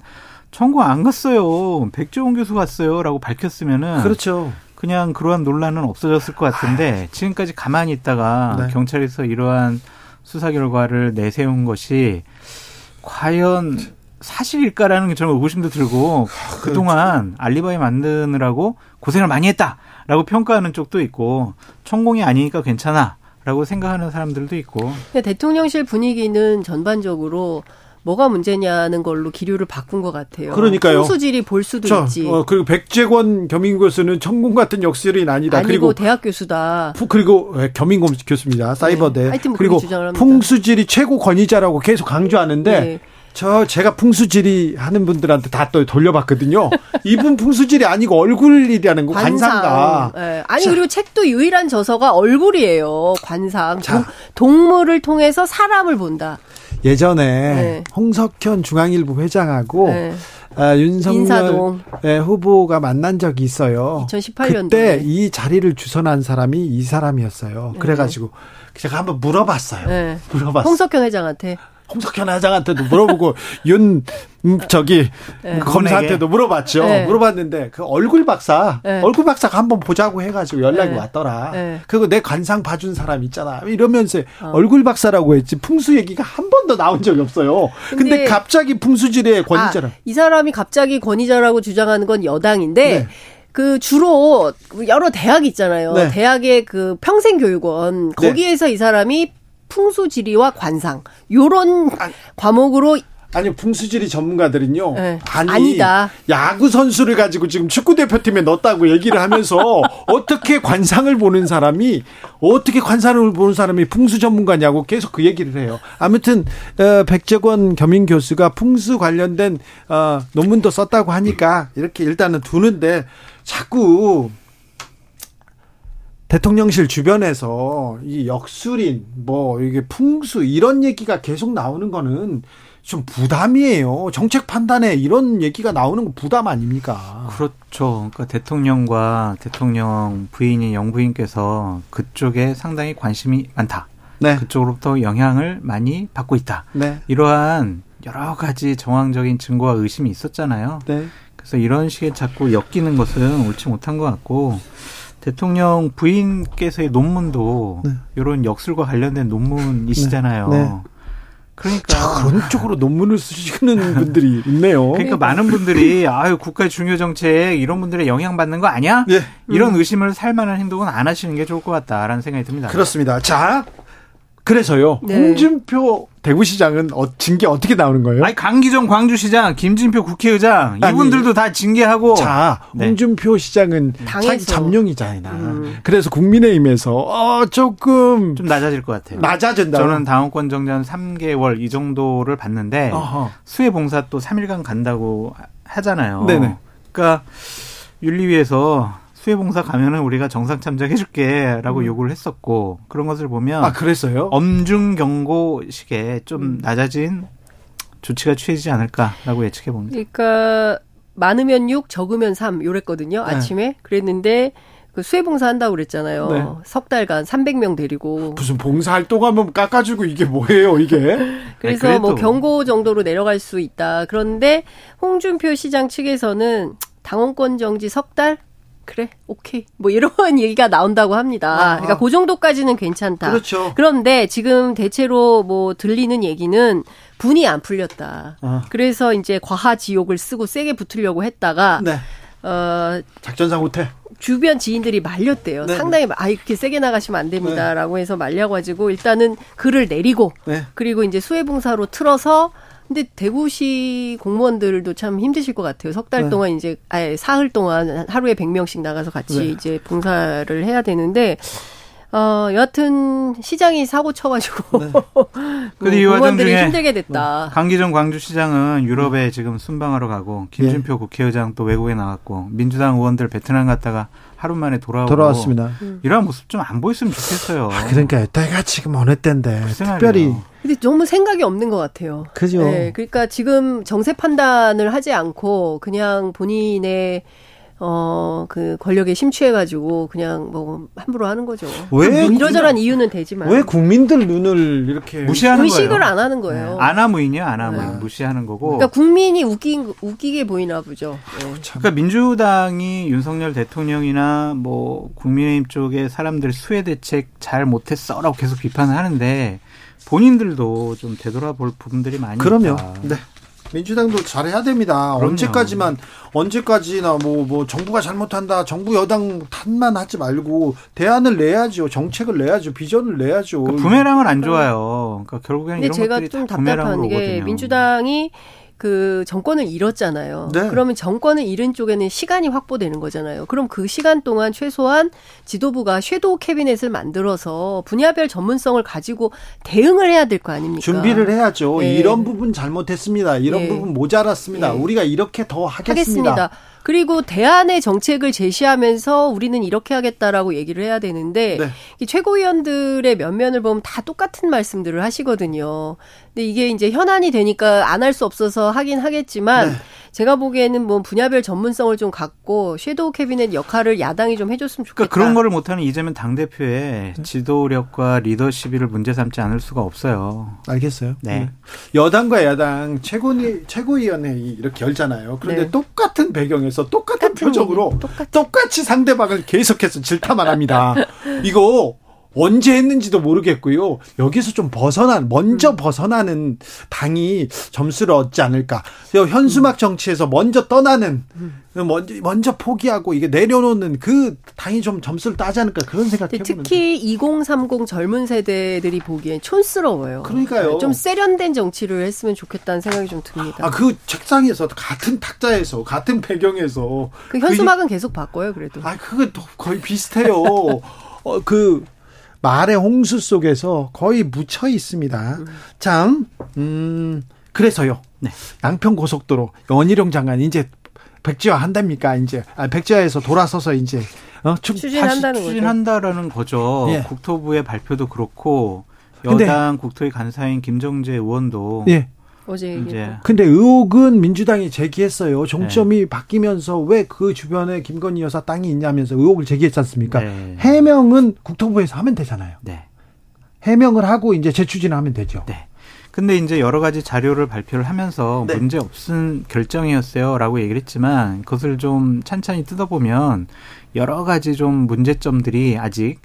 K: 청구 안 갔어요. 백종원 교수 갔어요라고 밝혔으면은
A: 그렇죠.
K: 그냥 그러한 논란은 없어졌을 것 같은데 지금까지 가만히 있다가 네. 경찰에서 이러한 수사 결과를 내세운 것이 과연 사실일까라는 게 저는 의구심도 들고 아, 그동안 알리바이 만드느라고 고생을 많이 했다라고 평가하는 쪽도 있고 천공이 아니니까 괜찮아. 라고 생각하는 사람들도 있고.
L: 대통령실 분위기는 전반적으로 뭐가 문제냐는 걸로 기류를 바꾼 것 같아요.
A: 그러니까요.
L: 풍수질이 볼 수도
A: 저,
L: 있지.
A: 어, 그리고 백재권 겸임 교수는 천공 같은 역술인 아니다.
L: 아니고
A: 그리고
L: 대학 교수다.
A: 푸, 그리고 네, 겸임 교수입니다. 사이버대.
L: 네. 하여튼 뭐
A: 그리고. 풍수질이 최고 권위자라고 계속 강조하는데
L: 네.
A: 저 제가 풍수질이 하는 분들한테 다 또 돌려봤거든요. 이분 풍수질이 아니고 얼굴이라는 거 관상가.
L: 네. 아니 그리고 책도 유일한 저서가 얼굴이에요. 관상. 동, 동물을 통해서 사람을 본다.
A: 예전에
L: 네.
A: 홍석현 중앙일보 회장하고
L: 네.
A: 아, 윤석열
L: 인사동.
A: 네, 후보가 만난 적이 있어요.
L: 2018년도에.
A: 그때 이 자리를 주선한 사람이 이 사람이었어요. 그래가지고 제가 한번 물어봤어요.
L: 네.
A: 물어봤어요.
L: 홍석현 회장한테.
A: 홍석현 회장한테도 물어보고 윤 음, 저기
L: 네.
A: 검사한테도 물어봤죠.
L: 네.
A: 물어봤는데 그 얼굴 박사
L: 네.
A: 얼굴 박사가 한번 보자고 해가지고 연락이
L: 네.
A: 왔더라.
L: 네.
A: 그리고 내 관상 봐준 사람 있잖아. 이러면서
L: 어.
A: 얼굴 박사라고 했지 풍수 얘기가 한 번도 나온 적이 없어요. 근데,
L: 근데
A: 갑자기 풍수질의 권위자라.
L: 아, 이 사람이 갑자기 권위자라고 주장하는 건 여당인데
A: 네.
L: 그 주로 여러 대학 있잖아요.
A: 네.
L: 대학의 그 평생교육원 거기에서 이 사람이 풍수지리와 관상 요런 과목으로
A: 아니 풍수지리 전문가들은요.
L: 네.
A: 아니
L: 아니 다.
A: 야구 선수를 가지고 지금 축구 대표팀에 넣었다고 얘기를 하면서 어떻게 관상을 보는 사람이 어떻게 관상을 보는 사람이 풍수 전문가냐고 계속 그 얘기를 해요. 아무튼 어, 백재권 겸임 교수가 풍수 관련된 어, 논문도 썼다고 하니까 이렇게 일단은 두는데 자꾸 대통령실 주변에서 이 역술인 뭐 이게 풍수 이런 얘기가 계속 나오는 거는 좀 부담이에요. 정책 판단에 이런 얘기가 나오는 거 부담 아닙니까?
K: 그렇죠. 그러니까 대통령과 대통령 부인인 영부인께서 그쪽에 상당히 관심이 많다.
A: 네.
K: 그쪽으로부터 영향을 많이 받고 있다.
A: 네.
K: 이러한 여러 가지 정황적인 증거와 의심이 있었잖아요.
A: 네.
K: 그래서 이런 식의 자꾸 엮이는 것은 옳지 못한 것 같고 대통령 부인께서의 논문도
A: 네.
K: 이런 역술과 관련된 논문이시잖아요.
A: 네. 네.
K: 그러니까
A: 자, 그런 쪽으로 논문을 쓰시는 분들이 있네요.
K: 그러니까 많은 분들이 아유 국가의 중요 정책 이런 분들의 영향 받는 거 아니야?
A: 네.
K: 이런 의심을 살 만한 행동은 안 하시는 게 좋을 것 같다라는 생각이 듭니다.
A: 그렇습니다. 자, 그래서요.
L: 네.
A: 홍준표 대구시장은 어, 징계 어떻게 나오는 거예요?
K: 아니 강기정 광주시장, 김진표 국회의장
A: 아니,
K: 이분들도 다 징계하고
A: 자,
K: 네.
A: 홍준표 시장은
L: 당에서.
A: 잠룡이잖아.
L: 음.
A: 그래서 국민의힘에서 어, 조금
K: 좀 낮아질 것 같아요.
A: 낮아진다.
K: 저는 당원권 정지한 3개월 이 정도를 봤는데
A: 어허.
K: 수해 봉사 또 3일간 간다고 하잖아요.
A: 네네.
K: 그러니까 윤리위에서 수해 봉사 가면은 우리가 정상 참작해줄게라고
A: 음.
K: 요구를 했었고 그런 것을 보면
A: 아, 그랬어요?
K: 엄중 경고식에 좀 낮아진 조치가 취해지지 않을까라고 예측해 봅니다.
L: 그러니까 많으면 6, 적으면 3 요랬거든요.
A: 네.
L: 아침에. 그랬는데 그 수해 봉사 한다고 그랬잖아요.
A: 네.
L: 석 달간 300명 데리고.
A: 무슨 봉사 활동 하면 깎아주고 이게 뭐예요, 이게?
L: 그래서
K: 아니,
L: 뭐 경고 정도로 내려갈 수 있다. 그런데 홍준표 시장 측에서는 당원권 정지 석 달? 그래, 오케이. 뭐 이런 얘기가 나온다고 합니다.
A: 아하.
L: 그러니까 그 정도까지는 괜찮다.
A: 그렇죠.
L: 그런데 지금 대체로 뭐 들리는 얘기는 분이 안 풀렸다.
A: 아.
L: 그래서 이제 과하 지옥을 쓰고 세게 붙으려고 했다가
A: 네.
L: 어,
A: 작전상 후퇴.
L: 주변 지인들이 말렸대요.
A: 네.
L: 상당히 아 이렇게 세게 나가시면 안 됩니다라고 해서 말려가지고 일단은 글을 내리고
A: 네.
L: 그리고 이제 수해봉사로 틀어서 근데 대구시 공무원들도 참 힘드실 것 같아요. 석달
A: 네.
L: 동안 이제 아예 사흘 동안 하루에 100명씩 나가서 같이
A: 네.
L: 이제 봉사를 해야 되는데 어 여하튼 시장이 사고 쳐가지고
A: 네.
K: 근데 이 와중 중에
L: 힘들게 됐다.
K: 강기정 광주시장은 유럽에 지금 순방하러 가고 김준표
A: 예.
K: 국회의장 또 외국에 나갔고 민주당 의원들 베트남 갔다가 하루 만에 돌아오고
A: 돌아왔습니다.
K: 이러한 모습 좀 안 보였으면 좋겠어요.
A: 아, 그러니까 때가 지금 어느 때인데
K: 불쌍하네요.
A: 특별히
L: 근데 너무 생각이 없는 것 같아요.
A: 그죠.
L: 네, 그러니까 지금 정세 판단을 하지 않고 그냥 본인의 어, 그 권력에 심취해가지고 그냥 뭐 함부로 하는 거죠. 왜뭐 이러저런 이유는 되지만.
A: 왜 국민들 눈을 이렇게
K: 무시하는
L: 의식을
K: 거예요.
L: 안 하는 거예요.
K: 네. 아나무인이요, 아나무인.
L: 네.
K: 무시하는 거고.
L: 그러니까 국민이 웃긴, 웃기게 보이나 보죠. 네.
K: 그러니까 민주당이 윤석열 대통령이나 뭐 국민의힘 쪽의 사람들 수혜 대책 잘 못했어 라고 계속 비판을 하는데 본인들도 좀 되돌아볼 부분들이 많이
A: 그럼요.
K: 있다.
A: 네. 민주당도 잘해야 됩니다. 그럼요. 언제까지만 언제까지나 뭐뭐 뭐 정부가 잘못한다. 정부 여당 탓만 하지 말고 대안을 내야죠. 정책을 내야죠. 비전을 내야죠.
K: 그러니까 부메랑은 안 좋아요. 그러니까 결국에는
L: 근데 제가 좀 답답한 게 민주당이 그 정권을 잃었잖아요. 네. 그러면 정권을 잃은 쪽에는 시간이 확보되는 거잖아요. 그럼 그 시간 동안 최소한 지도부가 섀도우 캐비넷을 만들어서 분야별 전문성을 가지고 대응을 해야 될 거 아닙니까?
A: 준비를 해야죠. 네. 이런 부분 잘못했습니다. 이런 네. 부분 모자랐습니다. 네. 우리가 이렇게 더 하겠습니다. 하겠습니다.
L: 그리고 대안의 정책을 제시하면서 우리는 이렇게 하겠다라고 얘기를 해야 되는데 네. 최고위원들의 면면을 보면 다 똑같은 말씀들을 하시거든요. 근데 이게 이제 현안이 되니까 안 할 수 없어서 하긴 하겠지만 네. 제가 보기에는 뭐 분야별 전문성을 좀 갖고 섀도우 캐비넷 역할을 야당이 좀 해줬으면 좋겠다.
K: 그러니까 그런 거를 못하는 이재명 당 대표의 네. 지도력과 리더십을 문제 삼지 않을 수가 없어요.
A: 알겠어요. 네. 네. 여당과 야당 최고위, 최고위원회 이렇게 열잖아요. 그런데 네. 똑같은 배경에서 똑같은, 똑같은 표정으로 똑같이. 똑같이 상대방을 계속해서 질타만 합니다. 이거 언제 했는지도 모르겠고요. 여기서 좀 벗어난 먼저 음. 벗어나는 당이 점수를 얻지 않을까. 현수막 정치에서 먼저 떠나는 음. 먼저 먼저 포기하고 이게 내려놓는 그 당이 좀 점수를 따지 않을까 그런 생각 해보는데
L: 특히 2030 젊은 세대들이 보기엔 촌스러워요.
A: 그러니까요.
L: 좀 세련된 정치를 했으면 좋겠다는 생각이 좀 듭니다.
A: 아 그 책상에서 같은 탁자에서 같은 배경에서
L: 그 현수막은 그, 계속 바꿔요 그래도.
A: 아 그거 거의 비슷해요. 어 그 말의 홍수 속에서 거의 묻혀 있습니다. 음. 참, 음, 그래서요. 네. 양평 고속도로 원희룡 장관 이제 백지화 한답니까? 이제 아, 백지화에서 돌아서서 이제
L: 어, 추진한다는
K: 거죠. 추진한다라는 거죠. 예. 국토부의 발표도 그렇고 여당 국토위 간사인 김정재 의원도 예.
L: 어제
A: 이제 근데 의혹은 민주당이 제기했어요. 종점이 네. 바뀌면서 왜 그 주변에 김건희 여사 땅이 있냐면서 의혹을 제기했지 않습니까? 네. 해명은 국토부에서 하면 되잖아요. 네. 해명을 하고 이제 재추진하면 되죠. 네.
K: 근데 이제 여러 가지 자료를 발표를 하면서 네. 문제 없은 결정이었어요라고 얘기를 했지만 그것을 좀 찬찬히 뜯어보면 여러 가지 좀 문제점들이 아직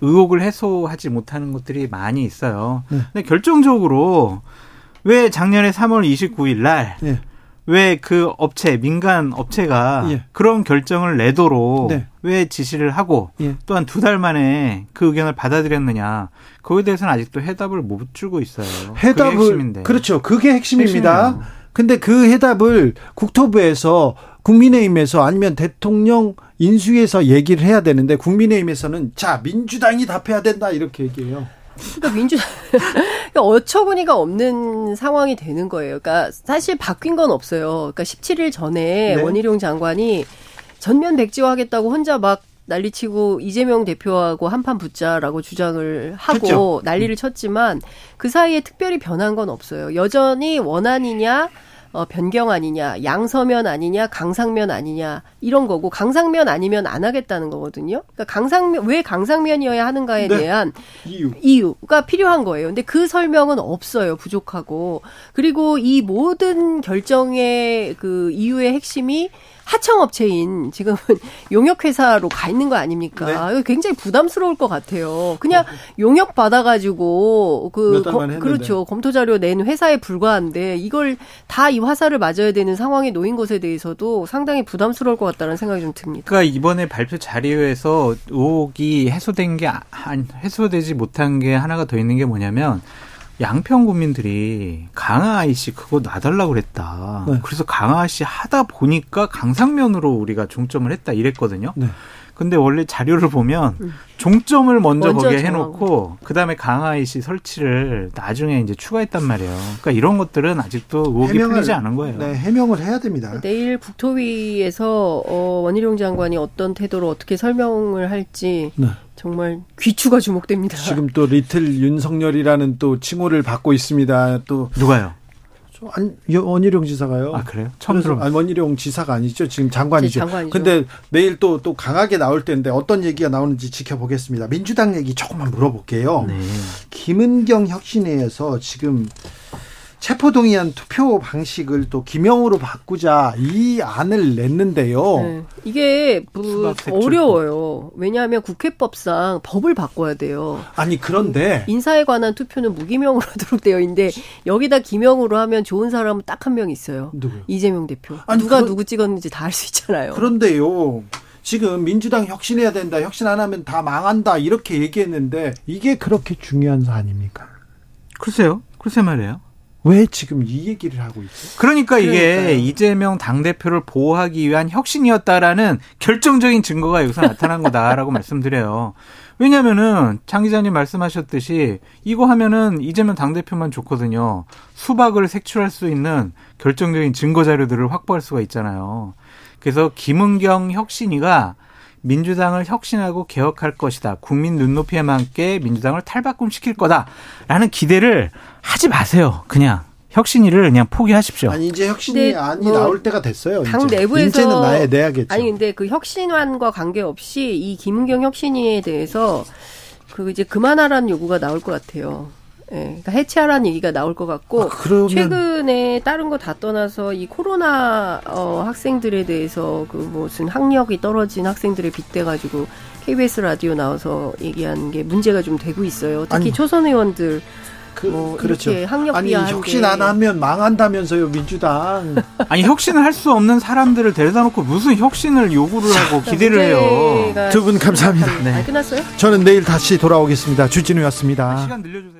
K: 의혹을 해소하지 못하는 것들이 많이 있어요. 네. 근데 결정적으로 왜 작년에 3월 29일 날 예. 왜그 업체 민간 업체가 예. 그런 결정을 내도록 네. 왜 지시를 하고 예. 또한 두 달 만에 그 의견을 받아들였느냐 거기에 대해서는 아직도 해답을 못 주고 있어요.
A: 해답을 그렇죠. 그게 핵심입니다. 핵심이에요. 근데 그 해답을 국토부에서 국민의힘에서 아니면 대통령 인수위에서 얘기를 해야 되는데 국민의힘에서는 자 민주당이 답해야 된다 이렇게 얘기해요.
L: 그러니까 민주당 그러니까 어처구니가 없는 상황이 되는 거예요. 그러니까 사실 바뀐 건 없어요. 그러니까 17일 전에 네. 원희룡 장관이 전면 백지화하겠다고 혼자 막 난리치고 이재명 대표하고 한판 붙자라고 주장을 하고 했죠. 난리를 쳤지만 그 사이에 특별히 변한 건 없어요. 여전히 원안이냐 어, 변경 아니냐, 양서면 아니냐, 강상면 아니냐 이런 거고 강상면 아니면 안 하겠다는 거거든요. 그러니까 강상면 왜 강상면이어야 하는가에 네. 대한 이유. 이유가 필요한 거예요. 근데 그 설명은 없어요. 부족하고 그리고 이 모든 결정의 그 이유의 핵심이 하청업체인 지금은 용역회사로 가 있는 거 아닙니까? 네. 굉장히 부담스러울 것 같아요. 그냥 어. 용역 받아가지고 그 거, 그렇죠 검토 자료 낸 회사에 불과한데 이걸 다 이 화살을 맞아야 되는 상황에 놓인 것에 대해서도 상당히 부담스러울 것 같다는 생각이 좀 듭니다.
K: 그러니까 이번에 발표 자료에서 의혹이 해소된 게 해소되지 못한 게 하나가 더 있는 게 뭐냐면 양평 국민들이 강화 아이씨 그거 놔달라고 그랬다. 네. 그래서 강화 아이씨 하다 보니까 강상면으로 우리가 중점을 했다 이랬거든요. 네. 근데 원래 자료를 보면 음. 종점을 먼저, 먼저 거기에 해놓고 그 다음에 강화이시 설치를 나중에 이제 추가했단 말이에요. 그러니까 이런 것들은 아직도 의혹이 해명을, 풀리지 않은 거예요.
A: 네, 해명을 해야 됩니다.
L: 내일 국토위에서 어, 원희룡 장관이 어떤 태도로 어떻게 설명을 할지 네. 정말 귀추가 주목됩니다.
A: 지금 또 리틀 윤석열이라는 또 칭호를 받고 있습니다. 또
K: 누가요?
A: 안, 원희룡 지사가요.
K: 아 그래요? 처음 들어.
A: 아니 원희룡 지사가 아니죠. 지금 장관이죠. 장관이죠. 근데 내일 또또 강하게 나올 텐데 어떤 얘기가 나오는지 지켜보겠습니다. 민주당 얘기 조금만 물어볼게요. 네. 김은경 혁신회에서 지금 체포동의안 투표 방식을 또 기명으로 바꾸자 이 안을 냈는데요. 네.
L: 이게 뭐 어려워요. 왜냐하면 국회법상 법을 바꿔야 돼요.
A: 아니 그런데
L: 인사에 관한 투표는 무기명으로 하도록 되어 있는데 여기다 기명으로 하면 좋은 사람은 딱 한 명 있어요.
A: 누구요?
L: 이재명 대표. 아니, 누가 그, 누구 찍었는지 다 알 수 있잖아요.
A: 그런데요. 지금 민주당 혁신해야 된다. 혁신 안 하면 다 망한다. 이렇게 얘기했는데 이게 그렇게 중요한 사안입니까?
K: 글쎄요. 글쎄 말이에요.
A: 왜 지금 이 얘기를 하고 있죠?
K: 그러니까 이게 그러니까요. 이재명 당대표를 보호하기 위한 혁신이었다라는 결정적인 증거가 여기서 나타난 거다라고 말씀드려요. 왜냐면은 장 기자님 말씀하셨듯이 이거 하면은 이재명 당대표만 좋거든요. 수박을 색출할 수 있는 결정적인 증거 자료들을 확보할 수가 있잖아요. 그래서 김은경 혁신이가 민주당을 혁신하고 개혁할 것이다. 국민 눈높이에 맞게 민주당을 탈바꿈시킬 거다라는 기대를 하지 마세요. 그냥 혁신이를 그냥 포기하십시오.
A: 아니 이제 혁신이 안이 뭐 나올 때가 됐어요.
L: 당
A: 이제.
L: 내부에서
A: 이제는 나야 내야겠죠.
L: 아니 근데 그 혁신안과 관계없이 이 김은경 혁신위에 대해서 그 이제 그만하라는 요구가 나올 것 같아요. 예, 그러니까 해체하라는 얘기가 나올 것 같고 아, 그러면... 최근에 다른 거 다 떠나서 이 코로나 어, 학생들에 대해서 그 무슨 학력이 떨어진 학생들에 빗대 가지고 KBS 라디오 나와서 얘기한 게 문제가 좀 되고 있어요. 특히 아니, 초선 의원들 그, 뭐 그렇죠. 아니
A: 혁신 안 하면 망한다면서요 민주당.
K: 아니 혁신을 할 수 없는 사람들을 데려다 놓고 무슨 혁신을 요구를 하고 기대를 해요.
A: 두 분 감사합니다.
L: 네. 끝났어요?
A: 저는 내일 다시 돌아오겠습니다. 주진우였습니다.
K: 시간 늘려주세요.